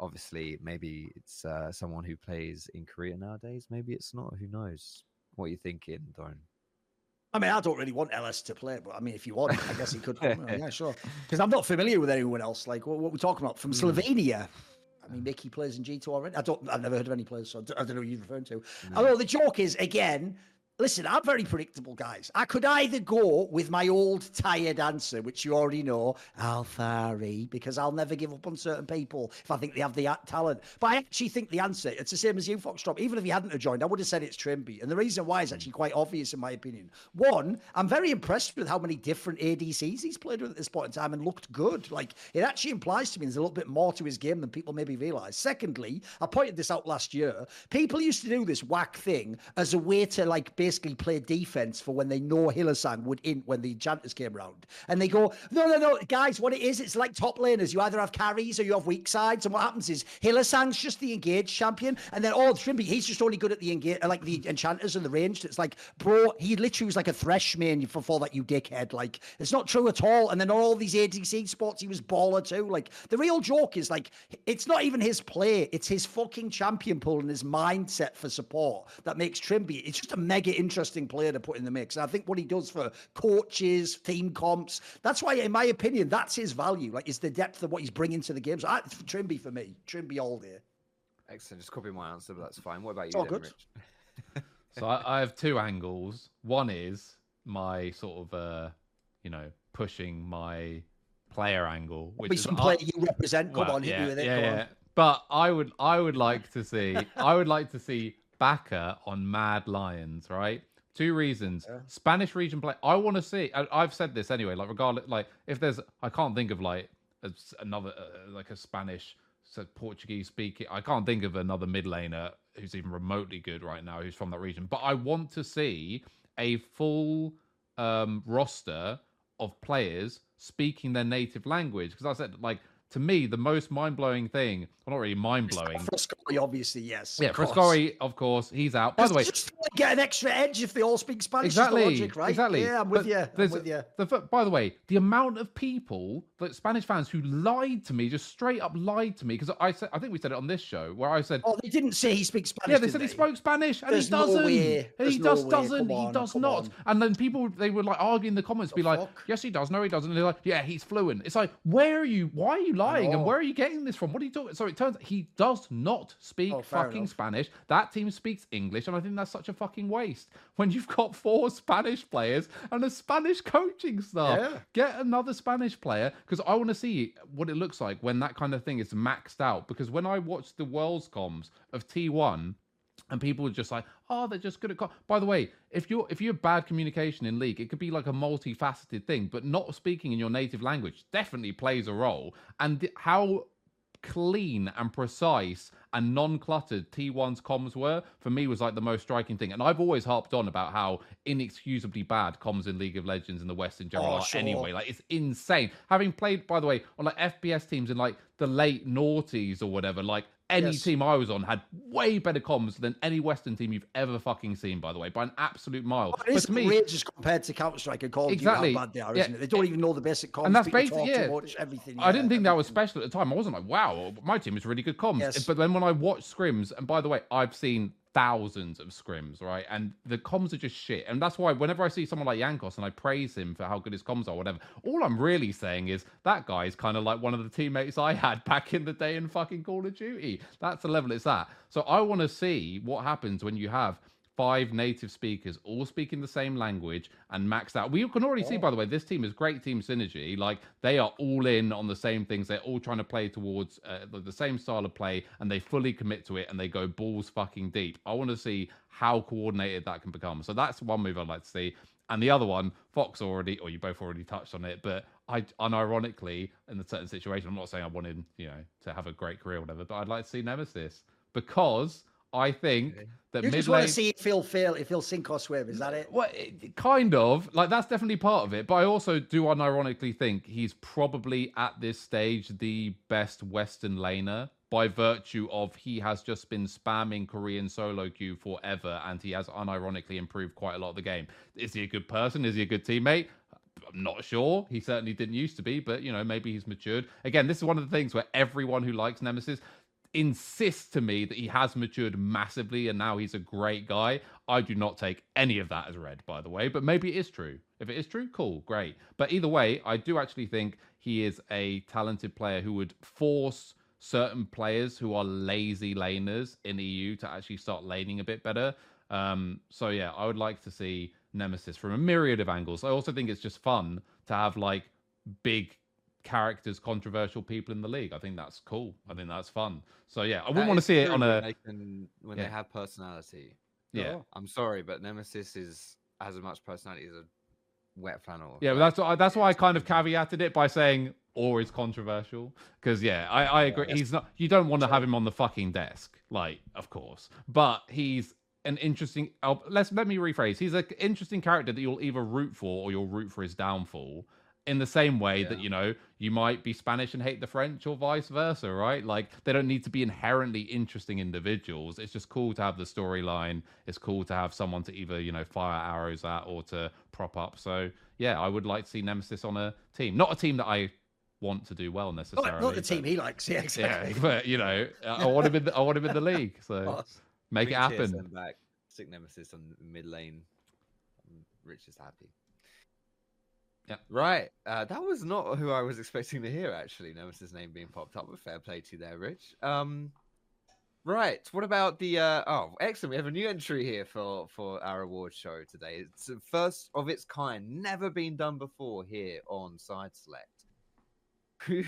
obviously, maybe it's uh, someone who plays in Korea nowadays. Maybe it's not. Who knows? What are you thinking, Don? I mean, I don't really want Ellis to play, but I mean, if you want, I guess he could. yeah, sure. Because I'm not familiar with anyone else. Like what, what we're talking about from Mm. Slovenia. I mean, Mickey plays in G2 already. I don't. I've never heard of any players, so I don't, I don't know who you're referring to. Mm. Although the joke is again. Listen, I'm very predictable, guys. I could either go with my old tired answer, which you already know, Alvaro, eh? because I'll never give up on certain people if I think they have the talent. But I actually think the answer, it's the same as you, Foxdrop. Even if he hadn't joined, I would have said it's Trymbi. And the reason why is actually quite obvious, in my opinion. One, I'm very impressed with how many different ADCs he's played with at this point in time and looked good. Like, it actually implies to me there's a little bit more to his game than people maybe realize. Secondly, I pointed this out last year. People used to do this whack thing as a way to, like, basically play defense for when they know Hylissang would in when the enchanters came around. And they go, no, no, no, guys, what it is, it's like top laners. You either have carries or you have weak sides. And what happens is Hylissang's just the engaged champion. And then, oh, Trymbi, he's just only good at the engage, like the enchanters and the ranged. It's like, bro, he literally was like a thresh main before that, you dickhead. Like, it's not true at all. And then all these ADC spots, he was baller too. Like, the real joke is like, it's not even his play, it's his fucking champion pool and his mindset for support that makes Trymbi. It's just a mega interesting player to put in the mix. And I think what he does for coaches, team comps, that's why, in my opinion, that's his value. Like, it's the depth of what he's bringing to the games. I, Trymbi for me, Trymbi all day. Excellent. Just copy my answer, but that's fine. What about you, all then, good. Rich? So I, I have two angles. One is my sort of uh, you know, pushing my player angle, which Be is some I- player you represent. Come well, on, hit yeah, me with it. Yeah, Come yeah. on. But I would, I would like to see, I would like to see Baka on Mad Lions, right? Two reasons. Yeah. Spanish region play. I want to see. I, I've said this anyway. Like, regardless, like if there's, I can't think of like another uh, like a Spanish, so Portuguese speaking. I can't think of another mid laner who's even remotely good right now who's from that region. But I want to see a full um, roster of players speaking their native language because I said like to me the most mind blowing thing, well not really mind blowing. Fresskowy, obviously, yes. Yeah, of. Fresskowy, of course, he's out. By the way, just get an extra edge if they all speak Spanish. exactly, the logic, right? exactly. Yeah, I'm with But you. I'm with you. The, by the way, the amount of people, like Spanish fans, who lied to me, just straight up lied to me, because I said, I think we said it on this show, where I said, Oh, they didn't say he speaks Spanish. yeah, they said he spoke Spanish, and There's he doesn't. way. And he no just way. doesn't. Come he does not. on. And then people, they would like argue in the comments, be like, yes, he does. No, he doesn't. And they're like, yeah, he's fluent. It's like, where are you? Why are you lying? And where are you getting this from? What are you talking? So it turns out he does not speak Oh, fucking enough. Spanish. That team speaks English, and I think that's such a fucking waste when you've got four Spanish players and a Spanish coaching staff. Yeah. Get another Spanish player because I want to see what it looks like when that kind of thing is maxed out. Because when I watched the Worlds comms of T1, and people were just like, "Oh, they're just good at." Co-. By the way, if you're if you have bad communication in league, it could be like a multifaceted thing. But not speaking in your native language definitely plays a role. And how clean and precise and non-cluttered T1's comms were for me was like the most striking thing. And I've always harped on about how inexcusably bad comms in League of Legends in the West in general Oh, are sure. anyway. Like it's insane. Having played, by the way, on like FPS teams in like the late noughties or whatever, like any Yes. team I was on had way better comms than any Western team you've ever fucking seen, by the way, by an absolute mile. It is but to me, outrageous compared to Counter Strike and Call of Duty Exactly. how bad they are, Yeah. isn't it? They don't even know the basic comms. And that's people basic- yeah. much, everything. I didn't yeah, think that was special at the time. I wasn't like, wow, my team is really good comms. Yes. But then when I watched scrims, and by the way, I've seen thousands of scrims, right? And the comms are just shit. And that's why whenever I see someone like Jankos and I praise him for how good his comms are, whatever, all I'm really saying is that guy is kind of like one of the teammates I had back in the day in fucking Call of Duty. That's the level it's at. So I want to see what happens when you have five native speakers all speaking the same language and maxed out. We can already see, by the way, this team is great team synergy. Like they are all in on the same things. They're all trying to play towards uh, the- the same style of play and they fully commit to it and they go balls fucking deep. I want to see how coordinated that can become. So that's one move I'd like to see. And the other one, Fox already, or you both already touched on it, but I unironically, in a certain situation, I'm not saying I wanted, you know, to have a great career or whatever, but I'd like to see Nemesis because I think Okay. that You mid just want lane. to see it feel fail, it feel sink or swim. Is that it? Well, it, kind of like that's definitely part of it, but I also do unironically think he's probably at this stage the best Western laner by virtue of he has just been spamming Korean solo queue forever, and he has unironically improved quite a lot of the game. Is he a good person? Is he a good teammate? I'm not sure. He certainly didn't used to be, but you know, maybe he's matured. Again, this is one of the things where everyone who likes Nemesis insists to me that he has matured massively and now he's a great guy. I do not take any of that as read, by the way, but maybe it is true. If it is true, cool, great. But either way, I do actually think he is a talented player who would force certain players who are lazy laners in EU to actually start laning a bit better. Um, so yeah, I would like to see Nemesis from a myriad of angles. I also think it's just fun to have like big characters, controversial people in the league. I think that's cool. I think that's fun. So yeah, I wouldn't That want to see it true on when a they can when Yeah. they have personality. yeah. Oh. I'm sorry, but Nemesis is as much personality as a wet flannel. Yeah, but that's why that's why I kind of caveated it by saying or is controversial because yeah, I, I agree. He's not. You don't want to have him on the fucking desk, like of course, but he's an interesting. Oh, let's let me rephrase. He's an interesting character that you'll either root for or you'll root for his downfall. In the same way that you know you might be Spanish and hate the French, or vice versa, right? Like they don't need to be inherently interesting individuals. It's just cool to have the storyline. It's cool to have someone to either you know fire arrows at or to prop up. So yeah, I would like to see Nemesis on a team, not a team that I want to do well necessarily. Not, not the but- team he likes. Yeah, Yeah, exactly. but you know, I want him in. The, I want him in the league. So make it happen. Back. Stick Nemesis on mid lane. Rich is happy. Yeah. Right. Uh, that was not who I was expecting to hear. Actually, Nemesis name being popped up. But fair play to you there, Rich. Um. Right. What about the? Uh, oh, excellent. We have a new entry here for for our award show today. It's the first of its kind, never been done before here on Side Select. Who?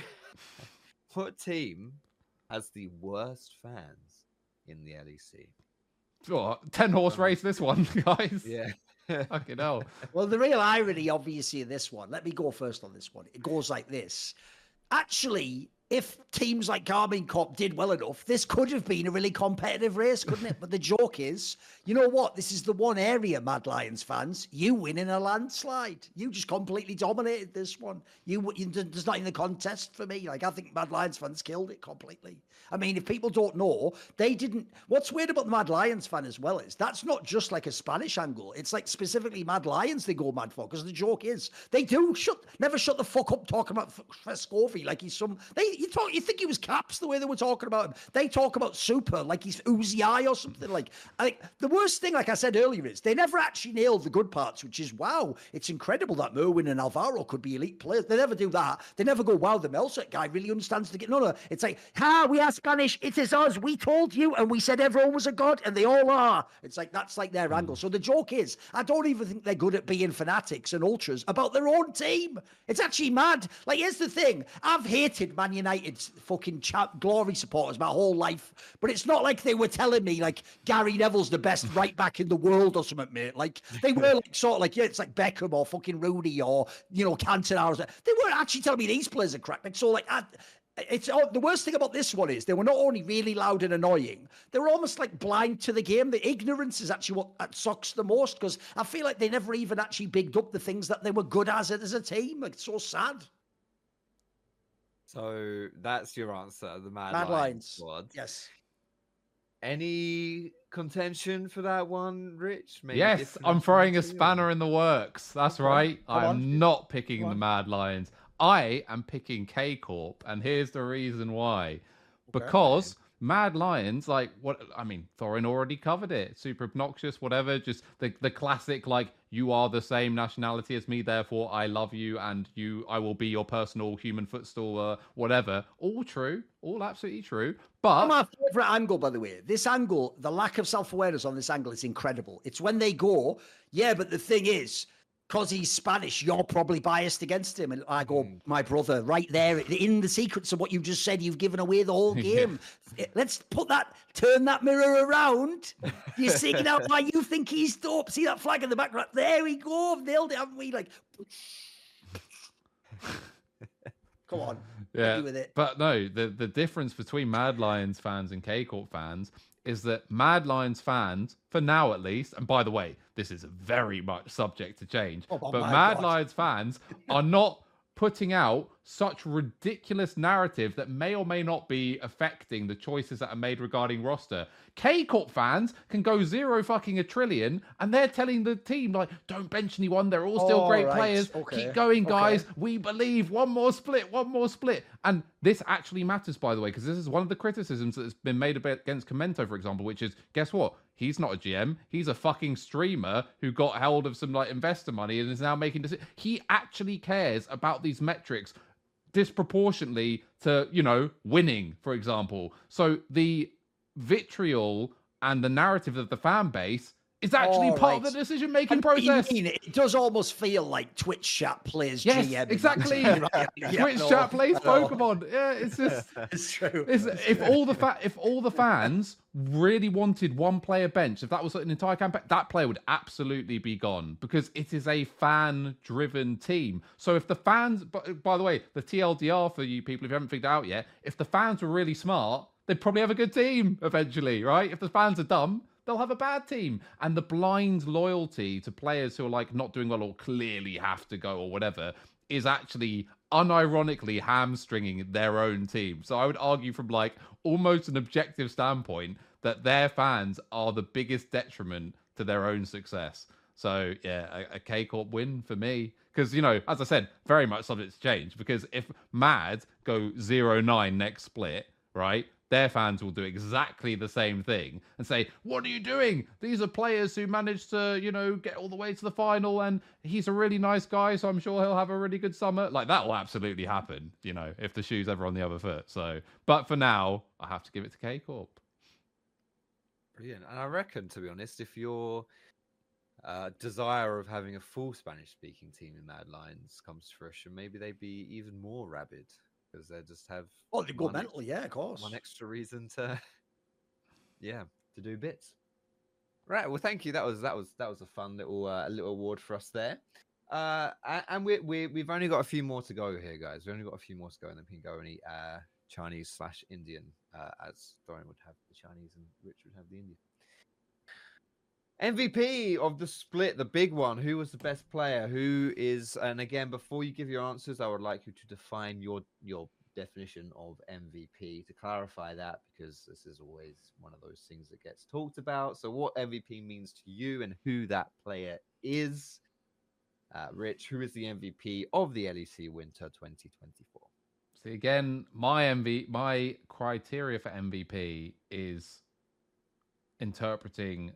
what team has the worst fans in the LEC? Oh, Ten horse Um, race this one, guys. Yeah. Fucking hell. Well, the real irony, obviously, of this one, let me go first on this one. It goes like this. Actually, if teams like Karmine Corp did well enough, this could have been a really competitive race, couldn't it? But the joke is, you know what? This is the one area, Mad Lions fans, you win in a landslide. You just completely dominated this one. You, you there's not in the contest for me. Like I think Mad Lions fans killed it completely. I mean, if people don't know, they didn't. What's weird about the Mad Lions fan as well is that's not just like a Spanish angle. It's like specifically Mad Lions they go mad for because the joke is they do shut never shut the fuck up talking about F- Fresskowy like he's some. They You talk, you think he was caps the way they were talking about him? They talk about Supa like he's Uzi eye or something. Like, I think the worst thing, like I said earlier, is they never actually nailed the good parts, which is wow, it's incredible that Myrwinn and Alvaro could be elite players. They never do that. They never go, wow, the Melset guy really understands the game. No, no, it's like, ha, we are Spanish. It is us. We told you, and we said everyone was a god, and they all are. It's like that's like their angle. So the joke is, I don't even think they're good at being fanatics and ultras about their own team. It's actually mad. Like, here's the thing: I've hated Man United's fucking cha- glory supporters my whole life, but it's not like they were telling me like Gary Neville's the best right back in the world or something, mate. Like they were like sort of like yeah, it's like Beckham or fucking Rooney or you know Cantona. Or something. They weren't actually telling me these players are crap. Like so, like I, it's oh, the worst thing about this one is they were not only really loud and annoying, they were almost like blind to the game. The ignorance is actually what that sucks the most because I feel like they never even actually bigged up the things that they were good as as a team. Like it's so sad. So that's your answer. The Mad, Mad Lions Lions. squad. Yes. Any contention for that one, Rich? Maybe yes, I'm throwing a affinity or- spanner in the works. That's Okay, right. come. I'm not picking the. Mad Lions. I am picking K Corp, and here's the reason why. Okay. Because Mad Lions, like what I mean, Thorin already covered it. Super obnoxious, whatever. Just the the classic, like you are the same nationality as me, therefore I love you, and you, I will be your personal human footstool, uh, whatever. All true, all absolutely true. But my favorite angle, by the way. This angle, the lack of self awareness on this angle is incredible. It's when they go, yeah, but the thing is, because he's Spanish, you're probably biased against him. And I go, Mm. my brother, right there in the secrets of what you just said, you've given away the whole game. Let's put that, turn that mirror around. You're singing out why you think he's dope. See that flag in the background? There we go. Nailed it, haven't we? Like, come on. Yeah, with it. but no, the the difference between Mad Lions fans and K Corp fans is that Mad Lions fans, for now at least, and by the way, this is very much subject to change, Oh, but Mad God. Lions fans are not putting out such ridiculous narrative that may or may not be affecting the choices that are made regarding roster. K Corp fans can go zero fucking a trillion, and they're telling the team like, "Don't bench anyone. They're all still All great right, players. okay, Keep going, okay. guys. We believe. One more split. One more split." And this actually matters, by the way, because this is one of the criticisms that's been made against Kameto, for example, which is, guess what? He's not a GM. He's a fucking streamer who got hold of some like investor money and is now making decisions. He actually cares about these metrics disproportionately to you know winning for example so the vitriol and the narrative of the fan base is actually All part of the decision making know what you process mean. It does almost feel like Twitch chat plays Yes, GM. exactly. right? Yeah, twitch no, chat plays know. pokemon yeah it's just It's true. It's, if all the fa- if all the fans really wanted one player bench, if that was an entire campaign, that player would absolutely be gone because it is a fan-driven team. So if the fans, but by the way, the TLDR for you people, if you haven't figured it out yet, if the fans were really smart, they'd probably have a good team eventually, right? If the fans are dumb, they'll have a bad team. And the blind loyalty to players who are like not doing well or clearly have to go or whatever is actually unironically hamstringing their own team. So I would argue from like almost an objective standpoint that their fans are the biggest detriment to their own success. So yeah, a, a K Corp win for me. Because you know, as I said, very much subject to change. Because if Mad go 0-9 next split, right? Their fans will do exactly the same thing and say, "What are you doing? These are players who managed to, you know, get all the way to the final, and he's a really nice guy, so I'm sure he'll have a really good summer." Like that will absolutely happen, you know, if the shoe's ever on the other foot. So, but for now, I have to give it to K Corp. Brilliant. And I reckon, to be honest, if your uh, desire of having a full Spanish speaking team in Mad Lions comes to fruition, maybe they'd be even more rabid because they just have Oh, they go one, mental, yeah, of course. one extra reason to, yeah, to do bits. Right. Well, thank you. That was that was that was a fun little uh, little award for us there. Uh, and we we we've only got a few more to go here, guys. We've only got a few more to go, and then we can go and eat uh, Chinese slash Indian, uh, as Thorin would have the Chinese and Rich would have the Indian. MVP of the split, the big one. Who was the best player? Who is? And again, before you give your answers, I would like you to define your your definition of MVP to clarify that because this is always one of those things that gets talked about. So, what MVP means to you and who that player is. Uh, Rich, who is the MVP of the LEC Winter 2024? See again, my MV, my criteria for MVP is interpreting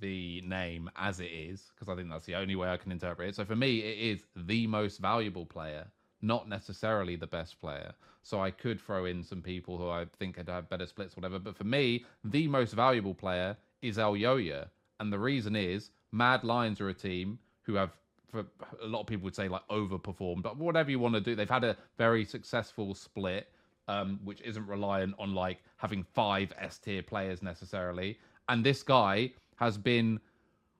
the name as it is because I think that's the only way I can interpret it. So for me, it is the most valuable player, not necessarily the best player. So I could throw in some people who I think could have better splits, whatever. But for me, the most valuable player is Elyoya, and the reason is Mad Lions are a team who have for a lot of people would say like overperformed, but whatever you want to do, they've had a very successful split, um, which isn't reliant on like having five S tier players necessarily. And this guy has been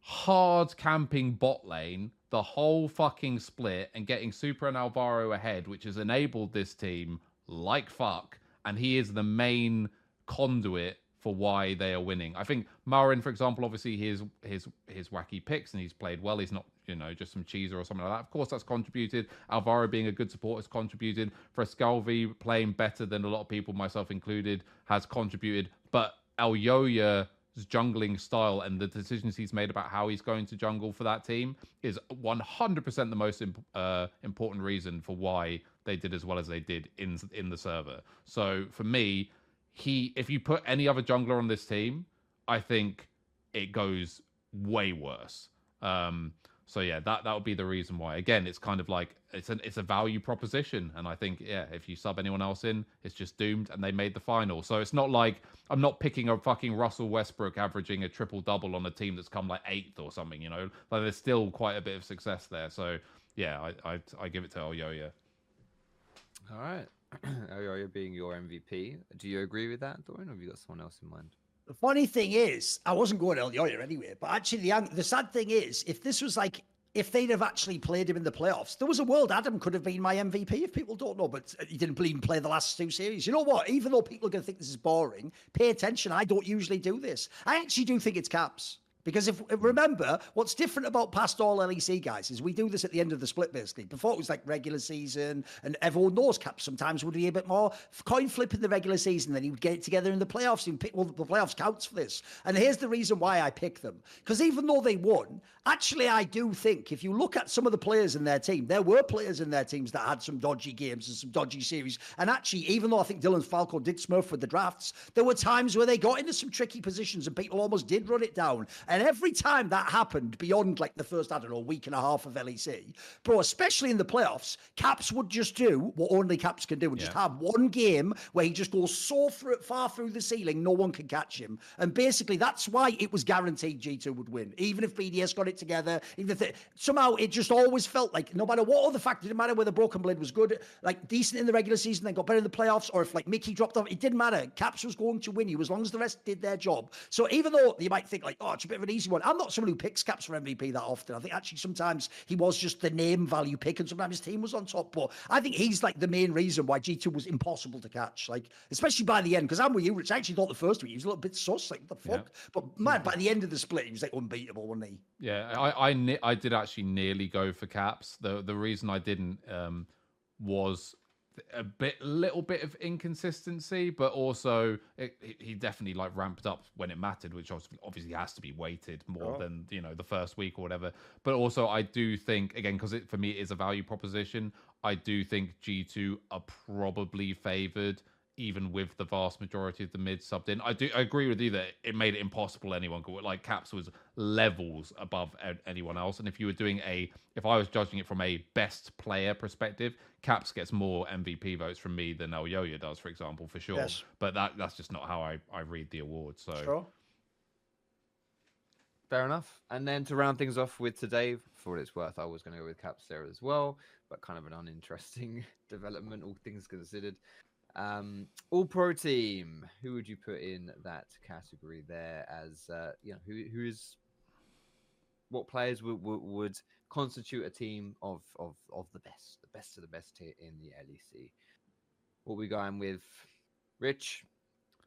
hard camping bot lane the whole fucking split and getting Supa and Alvaro ahead, which has enabled this team like fuck. And he is the main conduit for why they are winning. I think Myrwinn, for example, obviously his his his wacky picks and he's played well. He's not you know just some cheeser or something like that. Of course, that's contributed. Alvaro being a good support has contributed. Fresskowy playing better than a lot of people, myself included, has contributed. But Elyoya's jungling style and the decisions he's made about how he's going to jungle for that team is 100% the most imp- uh, important reason for why they did as well as they did in in the server. So for me, he if you put any other jungler on this team, I think it goes way worse. Um, so yeah, that that would be the reason why. Again, it's kind of like it's an it's a value proposition, and I think yeah, if you sub anyone else in, it's just doomed, and they made the final. So it's not like I'm not picking a fucking Russell Westbrook averaging a triple double on a team that's come like eighth or something. You know, like there's still quite a bit of success there. So yeah, I I, I give it to Elyoya. All right. Elyoya being your MVP. Do you agree with that, Thorin, or have you got someone else in mind? The funny thing is, I wasn't going Elyoya anyway, but actually, the, the sad thing is, if this was like, if they'd have actually played him in the playoffs, there was a world Adam could have been my MVP if people don't know, but uh, he didn't even play the last two series. You know what? Even though people are going to think this is boring, pay attention. I don't usually do this. I actually do think it's caps. Because if remember, what's different about past all LEC guys is we do this at the end of the split basically. Before it was like regular season, and everyone knows caps sometimes would be a bit more coin flip in the regular season. Then he would get it together in the playoffs and pick. Well, the playoffs counts for this. And here's the reason why I pick them. Because even though they won, actually I do think if you look at some of the players in their team, there were players in their teams that had some dodgy games and some dodgy series. And actually, even though I think Dylan Falco did smurf with the drafts, there were times where they got into some tricky positions and people almost did run it down. And every time that happened beyond like the first, I don't know, week and a half of LEC, bro, especially in the playoffs, Caps would just do what only Caps can do and just have one game where he just goes so through, far through the ceiling, no one can catch him. And basically, that's why it was guaranteed G2 would win. Even if BDS got it together, even if they, somehow it just always felt like no matter what other factor, it didn't matter whether Broken Blade was good, like decent in the regular season, then got better in the playoffs, or if like Mickey dropped off, it didn't matter. Caps was going to win you as long as the rest did their job. So even though you might think like, oh, it's a bit of an easy one, I'm not someone who picks Caps for MVP that often. I think actually sometimes he was just the name value pick, and sometimes his team was on top. But I think he's like the main reason why G2 was impossible to catch. Like especially by the end, because I'm with you, Rich. I actually thought the first week he was a little bit sus, like the Yeah. fuck. But man, by the end of the split, he was like unbeatable, wasn't he? Yeah, I I, I did actually nearly go for caps. The the reason I didn't um, was a bit, little bit of inconsistency, but also it, it- he definitely like ramped up when it mattered, which obviously, has to be weighted more Sure. than you know the first week or whatever. But also, I do think again because it for me it is a value proposition. I do think G two are probably favored even with the vast majority of the mid subbed in. I do I agree with you that it made it impossible anyone could like Caps was levels above anyone else. And if you were doing a if I was judging it from a best player perspective, Caps gets more MVP votes from me than Elyoya does, for example, for sure. Yes. But that that's just not how I, I read the award. So Sure. Fair enough. And then to round things off with today, for what it's worth, I was going to go with Caps there as well, but kind of an uninteresting development, all things considered. Um, all pro team. Who would you put in that category there? As uh, you know, who who is what players would, would would constitute a team of of of the best, the best of the best here in the LEC? What we going with, Rich?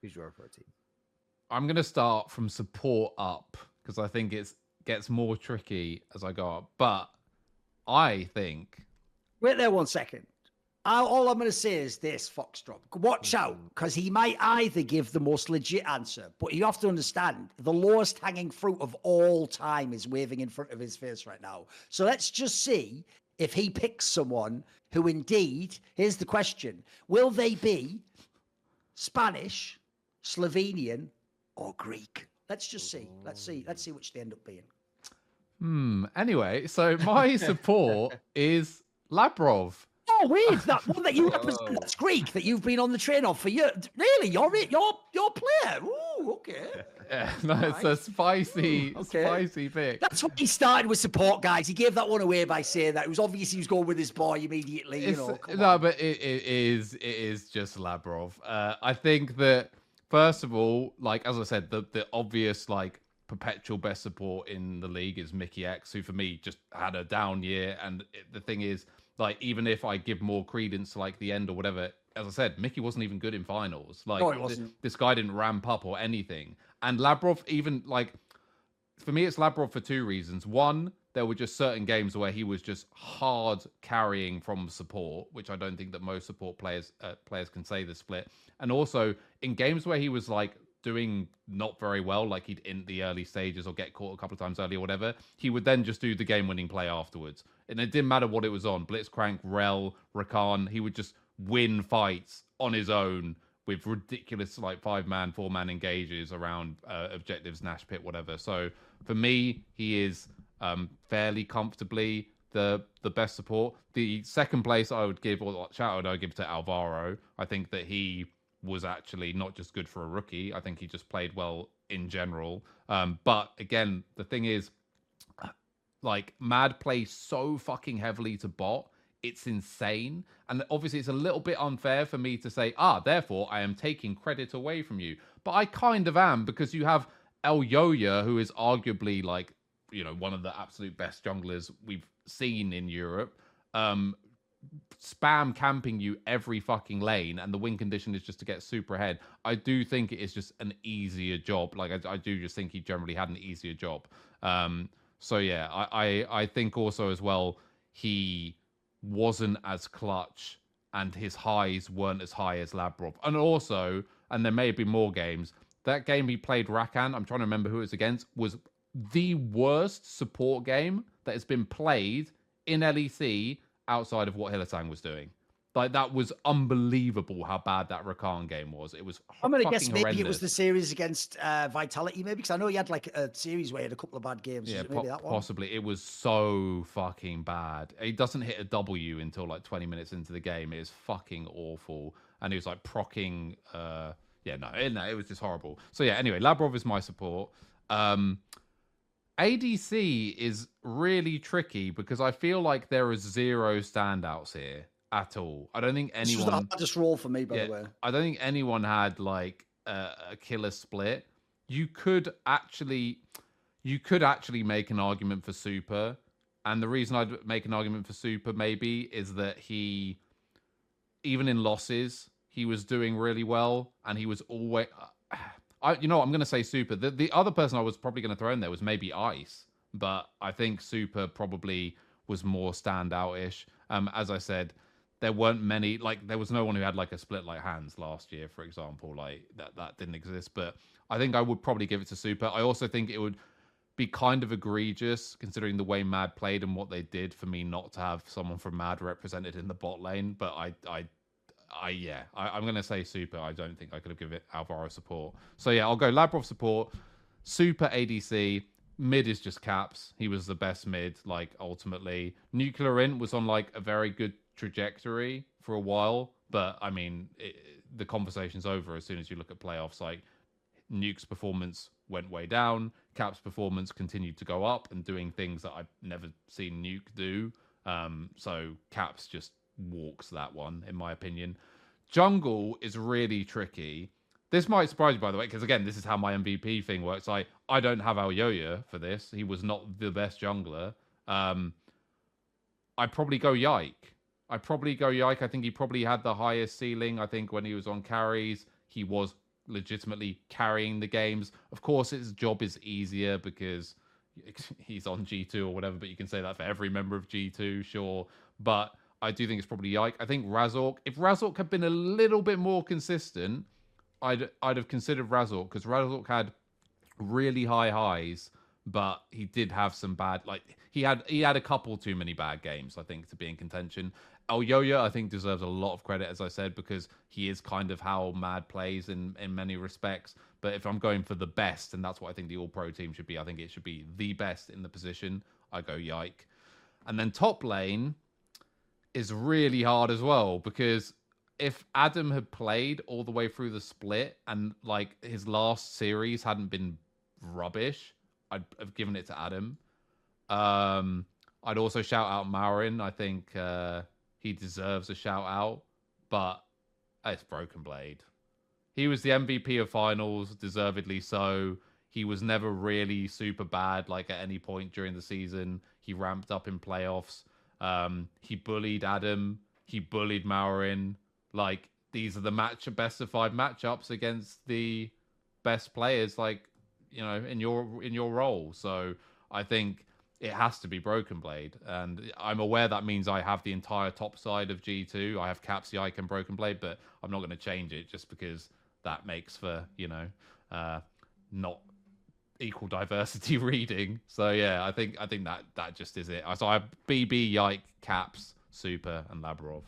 Who's your pro team? I'm gonna start from support up because I think it's gets more tricky as I go up. But I think Wait there one second. I, all I'm going to say is this, Foxdrop. Watch out, because he might either give the most legit answer, but you have to understand the lowest hanging fruit of all time is waving in front of his face right now. So let's just see if he picks someone who indeed, here's the question will they be Spanish, Slovenian, or Greek? Let's just see. Let's see. Let's see which they end up being. Hmm. Anyway, so my support is Labrov. Oh, weird! That one that you represent, Whoa. that's Greek, that you've been on the train of for years. Really, you're it, you're you're a player. Ooh, okay. Yeah, no, it's a spicy, Ooh, okay. spicy pick. That's what he started with support, guys. He gave that one away by saying that it was obvious he was going with his boy immediately. You know, no, on. but it, it is it is just Labrov. Uh, I think that first of all, like as I said, the the obvious like perpetual best support in the league is Mikyx, who for me just had a down year. And the thing is, like even if I give more credence to like the end or whatever, as I said, Mickey wasn't even good in finals. Like No, th- this guy didn't ramp up or anything. And Labrov even like for me, it's Labrov for two reasons. One, there were just certain games where he was just hard carrying from support, which I don't think that most support players uh, players can say the split. And also in games where he was like doing not very well, like he'd in the early stages or get caught a couple of times early or whatever, he would then just do the game winning play afterwards. And it didn't matter what it was on Blitzcrank, Rell, Rakan, he would just win fights on his own with ridiculous like five man, four man engages around uh, objectives, Nash pit, whatever. So for me, he is um, fairly comfortably the the best support. The second place I would give, or shout out I would give to Alvaro. I think that he was actually not just good for a rookie. I think he just played well in general. Um, but again, the thing is, like Mad plays so fucking heavily to bot. It's insane. And obviously, it's a little bit unfair for me to say, ah, therefore, I am taking credit away from you. But I kind of am because you have Elyoya, who is arguably like, you know, one of the absolute best junglers we've seen in Europe. Um, spam camping you every fucking lane and the win condition is just to get super ahead. I do think it is just an easier job. Like i, I do just think he generally had an easier job. Um so yeah I, I i think also as well he wasn't as clutch and his highs weren't as high as labrov and also and there may be more games that game he played rakan i'm trying to remember who it was against was the worst support game that has been played in lec outside of what Hylissang was doing. Like that was unbelievable how bad that Rakan game was. It was. I'm gonna guess maybe it was the series against uh, Vitality, maybe because I know he had like a series where he had a couple of bad games. Yeah, maybe po- that one. possibly. It was so fucking bad. He doesn't hit a W until like 20 minutes into the game. It is fucking awful. And he was like procking. Uh, yeah, no, it, no, it was just horrible. So yeah, anyway, Labrov is my support. Um, ADC is really tricky because I feel like there are zero standouts here at all. I don't think This was anyone. the hardest role for me, by Yeah, the way. I don't think anyone had like a, a killer split. You could actually, you could actually make an argument for Supa, and the reason I'd make an argument for Supa maybe is that he, even in losses, he was doing really well, and he was always. I, you know, I'm going to say Supa. The the other person I was probably going to throw in there was maybe Ice, but I think Supa probably was more standout-ish. Um, as I said, there weren't many like there was no one who had like a split like hands last year for example like that that didn't exist but i think i would probably give it to Supa i also think it would be kind of egregious considering the way mad played and what they did for me not to have someone from mad represented in the bot lane but i i I yeah, I, I'm gonna say Supa. I don't think I could have given it Alvaro support. So yeah, I'll go Labrov support, Supa ADC. Mid is just caps. He was the best mid, like ultimately. Nuclearint was on like a very good trajectory for a while, but I mean, it, the conversation's over as soon as you look at playoffs. Like Nuke's performance went way down. Cap's performance continued to go up and doing things that I've never seen Nuke do. Um, so Caps just walks that one, in my opinion. Jungle is really tricky. This might surprise you, by the way, because again, this is how my MVP thing works. I I don't have Elyoya for this. He was not the best jungler. Um, I probably go Yike. I probably go Yike. I think he probably had the highest ceiling. I think when he was on carries, he was legitimately carrying the games. Of course, his job is easier because he's on G2 or whatever, but you can say that for every member of G2, sure. But I do think it's probably Yike. I think Razork, if Razork had been a little bit more consistent, I'd I'd have considered Razork because Razork had really high highs, but he did have some bad. Like he had he had a couple too many bad games, I think, to be in contention. Elyoya, I think, deserves a lot of credit, as I said, because he is kind of how Mad plays in in many respects. But if I'm going for the best, and that's what I think the All Pro team should be, I think it should be the best in the position. I go Yike, and then top lane is really hard as well because if Adam had played all the way through the split and like his last series hadn't been rubbish, I'd have given it to Adam. Um, I'd also shout out Myrwinn. I think uh, he deserves a shout out, but it's Broken Blade. He was the MVP of finals, deservedly so. He was never really super bad, like at any point during the season. He ramped up in playoffs. Um, he bullied Adam. He bullied Myrwinn. Like these are the match best of five matchups against the best players. Like you know in your in your role. So I think it has to be Broken Blade, and I'm aware that means I have the entire top side of G2. I have Capsy, and Broken Blade, but I'm not going to change it just because that makes for you know uh, not equal diversity reading. So yeah, I think I think that that just is it. So I have BB, Yike, Caps, Supa, and Labrov.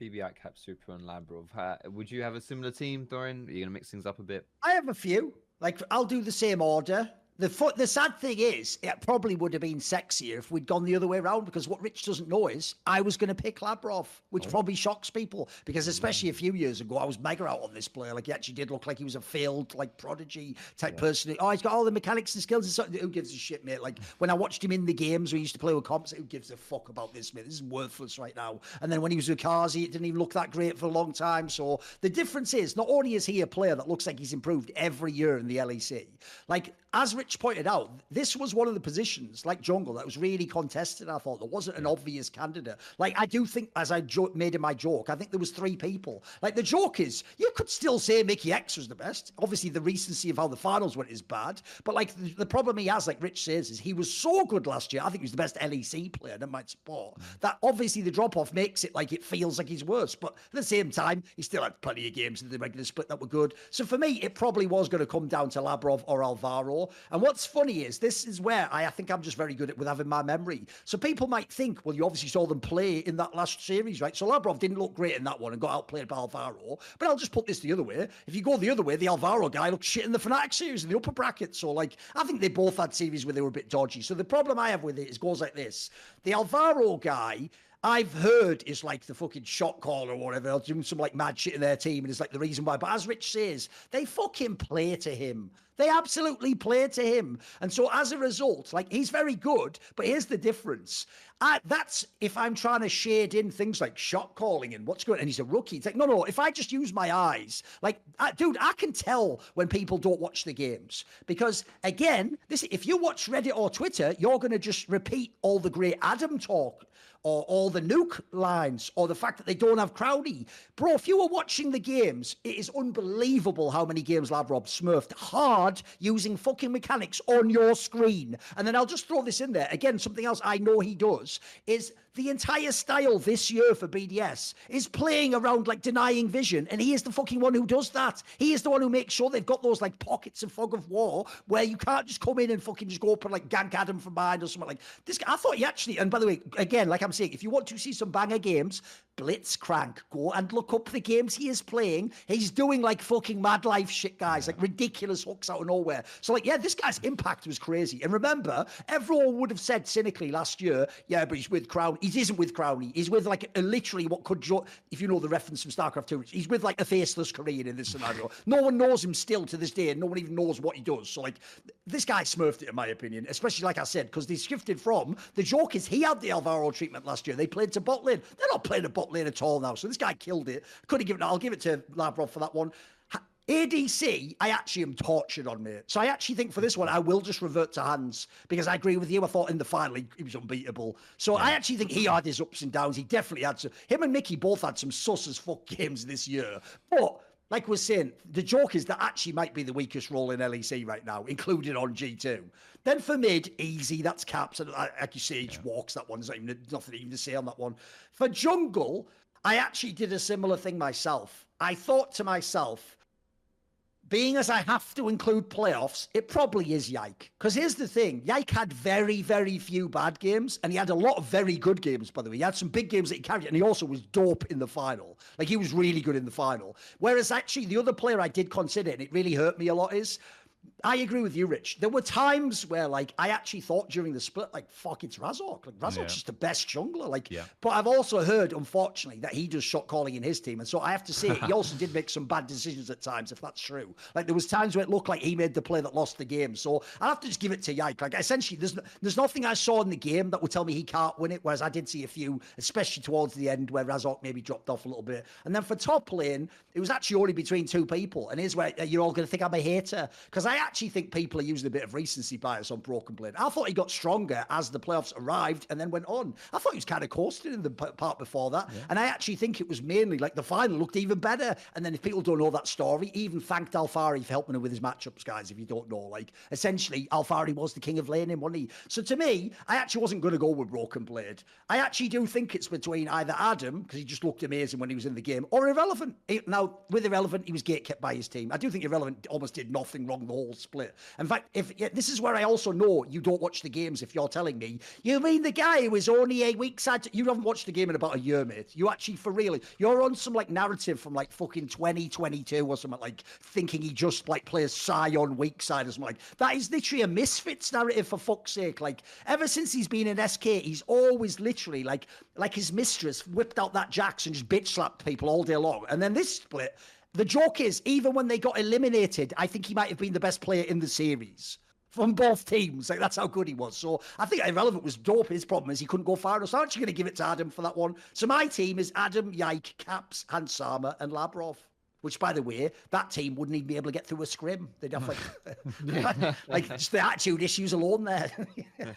BB, Yike, Caps, Supa, and Labrov. Uh, would you have a similar team, Thorin? Are you going to mix things up a bit? I have a few. Like I'll do the same order. The fo- the sad thing is, it probably would have been sexier if we'd gone the other way around. Because what Rich doesn't know is, I was going to pick Labrov, which oh. probably shocks people. Because especially a few years ago, I was mega out on this player. Like he actually did look like he was a failed like prodigy type yeah. person. Oh, he's got all the mechanics and skills. And so, who gives a shit, mate? Like when I watched him in the games we used to play with comps, who gives a fuck about this, mate? This is worthless right now. And then when he was with Carzzy, it didn't even look that great for a long time. So the difference is, not only is he a player that looks like he's improved every year in the LEC, like as Rich pointed out, this was one of the positions, like Jungle, that was really contested. I thought there wasn't an obvious candidate. Like I do think, as I jo- made in my joke, I think there was three people. Like the joke is, you could still say Mikyx was the best. Obviously, the recency of how the finals went is bad. But like the, the problem he has, like Rich says, is he was so good last year. I think he was the best LEC player, never mind support. That obviously the drop off makes it like it feels like he's worse. But at the same time, he still had plenty of games in the regular split that were good. So for me, it probably was going to come down to Labrov or Alvaro. And what's funny is this is where I, I think I'm just very good at with having my memory. So people might think, well, you obviously saw them play in that last series, right? So Labrov didn't look great in that one and got outplayed by Alvaro. But I'll just put this the other way. If you go the other way, the Alvaro guy looked shit in the Fnatic series in the upper bracket. So like, I think they both had series where they were a bit dodgy. So the problem I have with it is goes like this: the Alvaro guy. I've heard is like the fucking shot call or whatever, doing some like mad shit in their team, and it's like the reason why. But as Rich says, they fucking play to him. They absolutely play to him. And so as a result, like he's very good, but here's the difference. I, that's if I'm trying to shade in things like shot calling and what's going on. And he's a rookie. It's like, no, no, if I just use my eyes, like, I, dude, I can tell when people don't watch the games. Because again, this if you watch Reddit or Twitter, you're going to just repeat all the great Adam talk or all the nuke lines or the fact that they don't have Crowdy. Bro, if you were watching the games, it is unbelievable how many games Labrov smurfed hard using fucking mechanics on your screen. And then I'll just throw this in there. Again, something else I know he does is the entire style this year for BDS is playing around like denying vision, and he is the fucking one who does that. He is the one who makes sure they've got those like pockets of fog of war where you can't just come in and fucking just go up and like gank Adam from behind or something like this. I thought he actually, and by the way, again, like I'm saying, if you want to see some banger games, Blitzcrank, go and look up the games he is playing. He's doing like fucking mad life shit, guys, like ridiculous hooks out of nowhere. So like, yeah, this guy's impact was crazy. And remember, everyone would have said cynically last year, yeah, but he's with Crown. He isn't with Crowley. He's with like a, literally what could, if you know the reference from StarCraft 2, he's with like a faceless Korean in this scenario. no one knows him still to this day, and no one even knows what he does. So like, this guy smurfed it in my opinion, especially like I said, because they shifted from the joke is he had the Alvaro treatment last year. They played to bot lane. They're not playing to a lane at all now. So this guy killed it. Could have given. It. I'll give it to Labrov for that one. ADC, I actually am tortured on, mate. So I actually think for this one, I will just revert to Hans because I agree with you. I thought in the final he, he was unbeatable. So yeah. I actually think he had his ups and downs. He definitely had some. Him and Mickey both had some sus as fuck games this year. But like we're saying, the joke is that actually might be the weakest role in LEC right now, included on G2. Then for mid, easy, that's caps. And uh, like you say, yeah. walks, that one's not even, nothing even to say on that one. For jungle, I actually did a similar thing myself. I thought to myself, being as I have to include playoffs, it probably is Yike. Because here's the thing Yike had very, very few bad games, and he had a lot of very good games, by the way. He had some big games that he carried, and he also was dope in the final. Like, he was really good in the final. Whereas, actually, the other player I did consider, and it really hurt me a lot, is I agree with you, Rich. There were times where, like, I actually thought during the split, like, fuck, it's Razork. Like, Razork's Yeah. just the best jungler. Like, Yeah. but I've also heard, unfortunately, that he does shot calling in his team, and so I have to say he also did make some bad decisions at times, if that's true. Like, there was times where it looked like he made the play that lost the game. So I have to just give it to Yike. Like, essentially, there's no- there's nothing I saw in the game that would tell me he can't win it. Whereas I did see a few, especially towards the end, where Razork maybe dropped off a little bit. And then for top lane, it was actually only between two people, and here's where uh, you're all going to think I'm a hater because I actually think people are using a bit of recency bias on Broken Blade. I thought he got stronger as the playoffs arrived and then went on. I thought he was kind of coasting in the part before that. And I actually think it was mainly like the final looked even better. And then if people don't know that story, even thanked Alphari for helping him with his matchups, guys, if you don't know. Like, essentially, Alphari was the king of laning, wasn't he? So to me, I actually wasn't going to go with Broken Blade. I actually do think it's between either Adam, because he just looked amazing when he was in the game, or Irrelevant. Now, with Irrelevant, he was gate kept by his team. I do think Irrelevant almost did nothing wrong the whole split. In fact, if this is where I also know you don't watch the games if you're telling me, you mean the guy who is only a weak side? You haven't watched the game in about a year, mate. You actually, for real, you're on some like narrative from like fucking 2022 or something like thinking he just like plays Sion weak side or something like that is literally a misfits narrative for fuck's sake. Like ever since he's been in SK, he's always literally like like his mistress whipped out that Jax and just bitch slapped people all day long. And then this split, the joke is even when they got eliminated, I think he might have been the best player in the series from both teams. Like that's how good he was. So I think irrelevant was dope. His problem is he couldn't go far enough. So I'm actually going to give it to Adam for that one. So my team is Adam, Yike, Caps, Hans Sama, and Labrov. Which, by the way, that team wouldn't even be able to get through a scrim. They'd have like, like just the attitude issues alone there.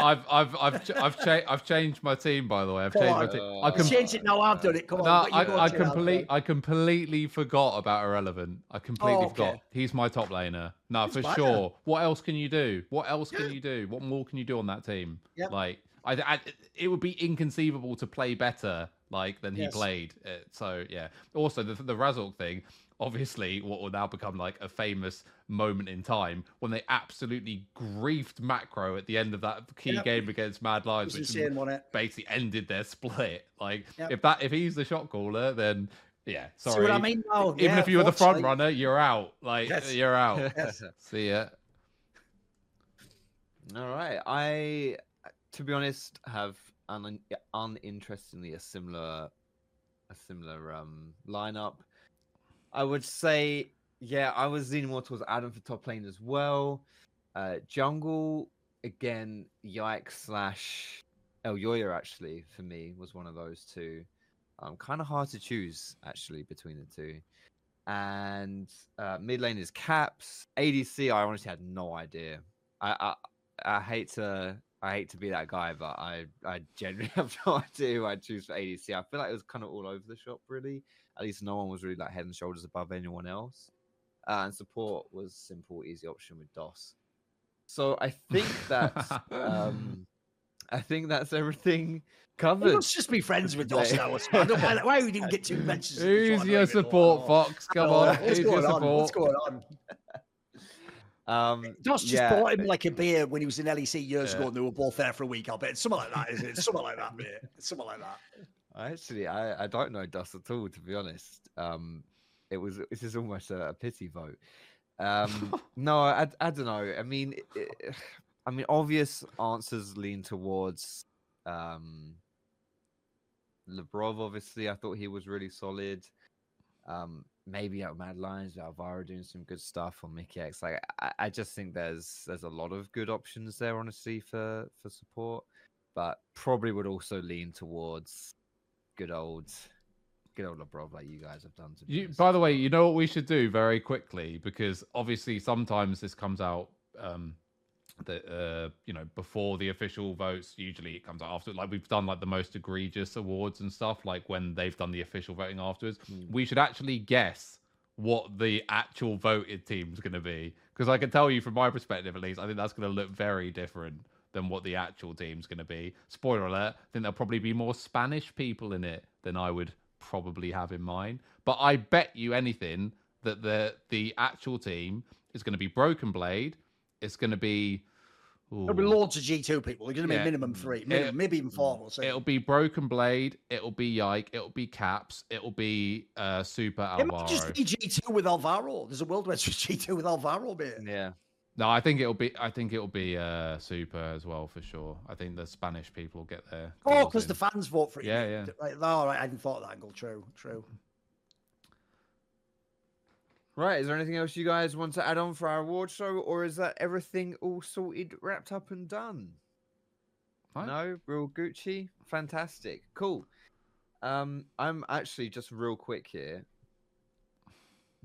I've I've I've ch- I've, cha- I've changed my team by the way. I've Go changed on. my team. Uh, I com- Change it now. I've done it. Come on. no, what you I, going I complete I completely forgot about irrelevant. I completely Oh, okay. forgot. He's my top laner. No, He's for better. sure. What else can you do? What else can you do? What more can you do on that team? Yep. Like I, I it would be inconceivable to play better like than he Yes. played. So yeah. Also the the Razork thing. Obviously, what will now become like a famous moment in time when they absolutely griefed Macro at the end of that key Yep. game against Mad Lions, which insane, basically ended their split. Like Yep. if that if he's the shot caller, then yeah, sorry. See what I mean? No, Even yeah, if you were the front runner, you're out. Like Yes. you're out. Yes. See ya. All right. I, to be honest, have un- uninterestingly a similar, a similar um lineup. I would say, yeah, I was leaning more towards Adam for top lane as well. Uh, jungle again, Yike slash Elyoya actually for me was one of those two. Um, kind of hard to choose actually between the two. And uh, mid lane is Caps. ADC, I honestly had no idea. I, I I hate to I hate to be that guy, but I I genuinely have no idea who I'd choose for ADC. I feel like it was kind of all over the shop, really. At least no one was really like head and shoulders above anyone else. Uh, and support was simple, easy option with Doss. So I think that's um, I think that's everything covered. Let's just be friends with Doss now. I don't mind. Why we didn't get two mentions? Who's your don't even know. support, Fox? Come on. What's Who's your going on? What's going on? Um, Doss just yeah, bought him like a beer when he was in LEC years ago and they were both there for a week. I'll bet it's something like that, is it? It's something like that, mate. It's something like that. Actually, I, I don't know Dust at all, to be honest. Um, it was this is almost a, a pity vote. Um, no, I, I don't know. I mean, it, I mean, obvious answers lean towards um, Labrov. Obviously, I thought he was really solid. Um, maybe at Mad Lions, Alvaro doing some good stuff on Mikyx. Like, I, I just think there's there's a lot of good options there, honestly, for for support. But probably would also lean towards good old, good old Labrov, like you guys have done. To You, by the way, you know what we should do very quickly because obviously sometimes this comes out um the uh you know before the official votes usually it comes out after like we've done like the most egregious awards and stuff like when they've done the official voting afterwards Hmm. we should actually guess what the actual voted team's going to be because i can tell you from my perspective at least i think that's going to look very different than what the actual team's going to be spoiler alert i think there'll probably be more spanish people in it than i would probably have in mind but i bet you anything that the the actual team is going to be Broken Blade. It's going to be. There'll be ooh, loads of G2 people. There's going to be minimum three, minimum, maybe even four. We'll see. It'll be Broken Blade. It'll be Yike. It'll be Caps. It'll be uh, Supa Alvaro. It might just be G2 with Alvaro. There's a world where it's G2 with Alvaro, mate. Yeah. No, I think it'll be. I think it'll be uh, Supa as well for sure. I think the Spanish people will get there. Oh, because the fans vote for it. Yeah, yeah. Right, all right, I hadn't thought of that angle. True, true. Right. Is there anything else you guys want to add on for our award show, or is that everything all sorted, wrapped up, and done? Right. No, real Gucci. Fantastic. Cool. Um, I'm actually just real quick here.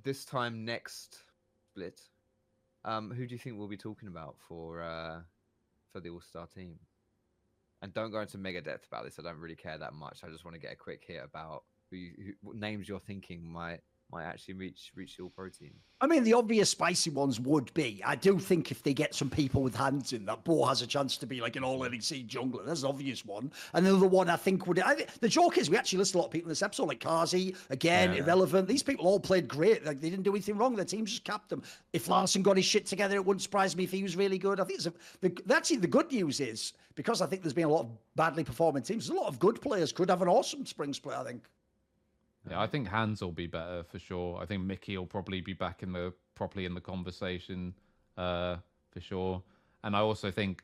This time next split, um, who do you think we'll be talking about for uh for the All Star team? And don't go into mega depth about this. I don't really care that much. I just want to get a quick hit about who, you, who names you're thinking might might actually reach reach the All Pro team. I mean, the obvious spicy ones would be. I do think if they get some people with hands in, that Bo has a chance to be like an all NXT jungler. That's an obvious one. And the other one I think would. I, the joke is we actually list a lot of people in this episode, like Carzzy, again, Yeah. irrelevant. These people all played great. Like they didn't do anything wrong. Their teams just capped them. If Larssen got his shit together, it wouldn't surprise me if he was really good. I think it's a, the, actually the good news is because I think there's been a lot of badly performing teams. There's a lot of good players could have an awesome spring split. I think. Yeah, I think Hans will be better for sure. I think Mickey will probably be back in the properly in the conversation uh, for sure. And I also think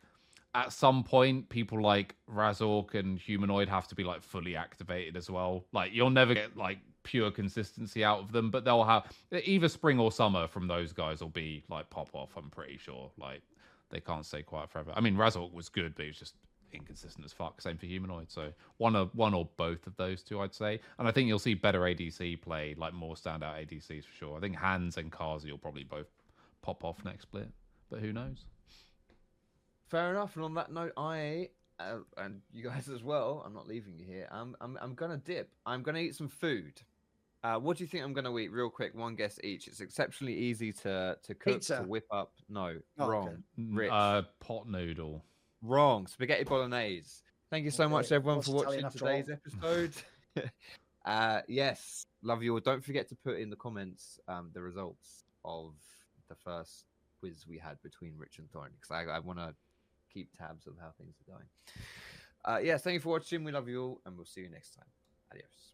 at some point people like Razork and Humanoid have to be like fully activated as well. Like you'll never get like pure consistency out of them, but they'll have either spring or summer from those guys will be like pop off. I'm pretty sure. Like they can't stay quiet forever. I mean, Razork was good, but he was just inconsistent as fuck. Same for Humanoid. So one of one or both of those two, I'd say. And I think you'll see better ADC play, like more standout ADCs for sure. I think Hans and Carzzy will probably both pop off next split, but who knows? Fair enough. And on that note, I uh, and you guys as well. I'm not leaving you here. I'm I'm I'm gonna dip. I'm gonna eat some food. Uh, what do you think I'm gonna eat? Real quick, one guess each. It's exceptionally easy to to cook Pizza. to whip up. No, Oh, okay. wrong, Rich. Uh, pot noodle. Wrong. Spaghetti bolognese. Thank you so much, everyone, for watching today's episode. uh, yes, love you all. Don't forget to put in the comments um, the results of the first quiz we had between Rich and Thorin because I, I want to keep tabs of how things are going. Uh, yes, thank you for watching. We love you all, and we'll see you next time. Adios.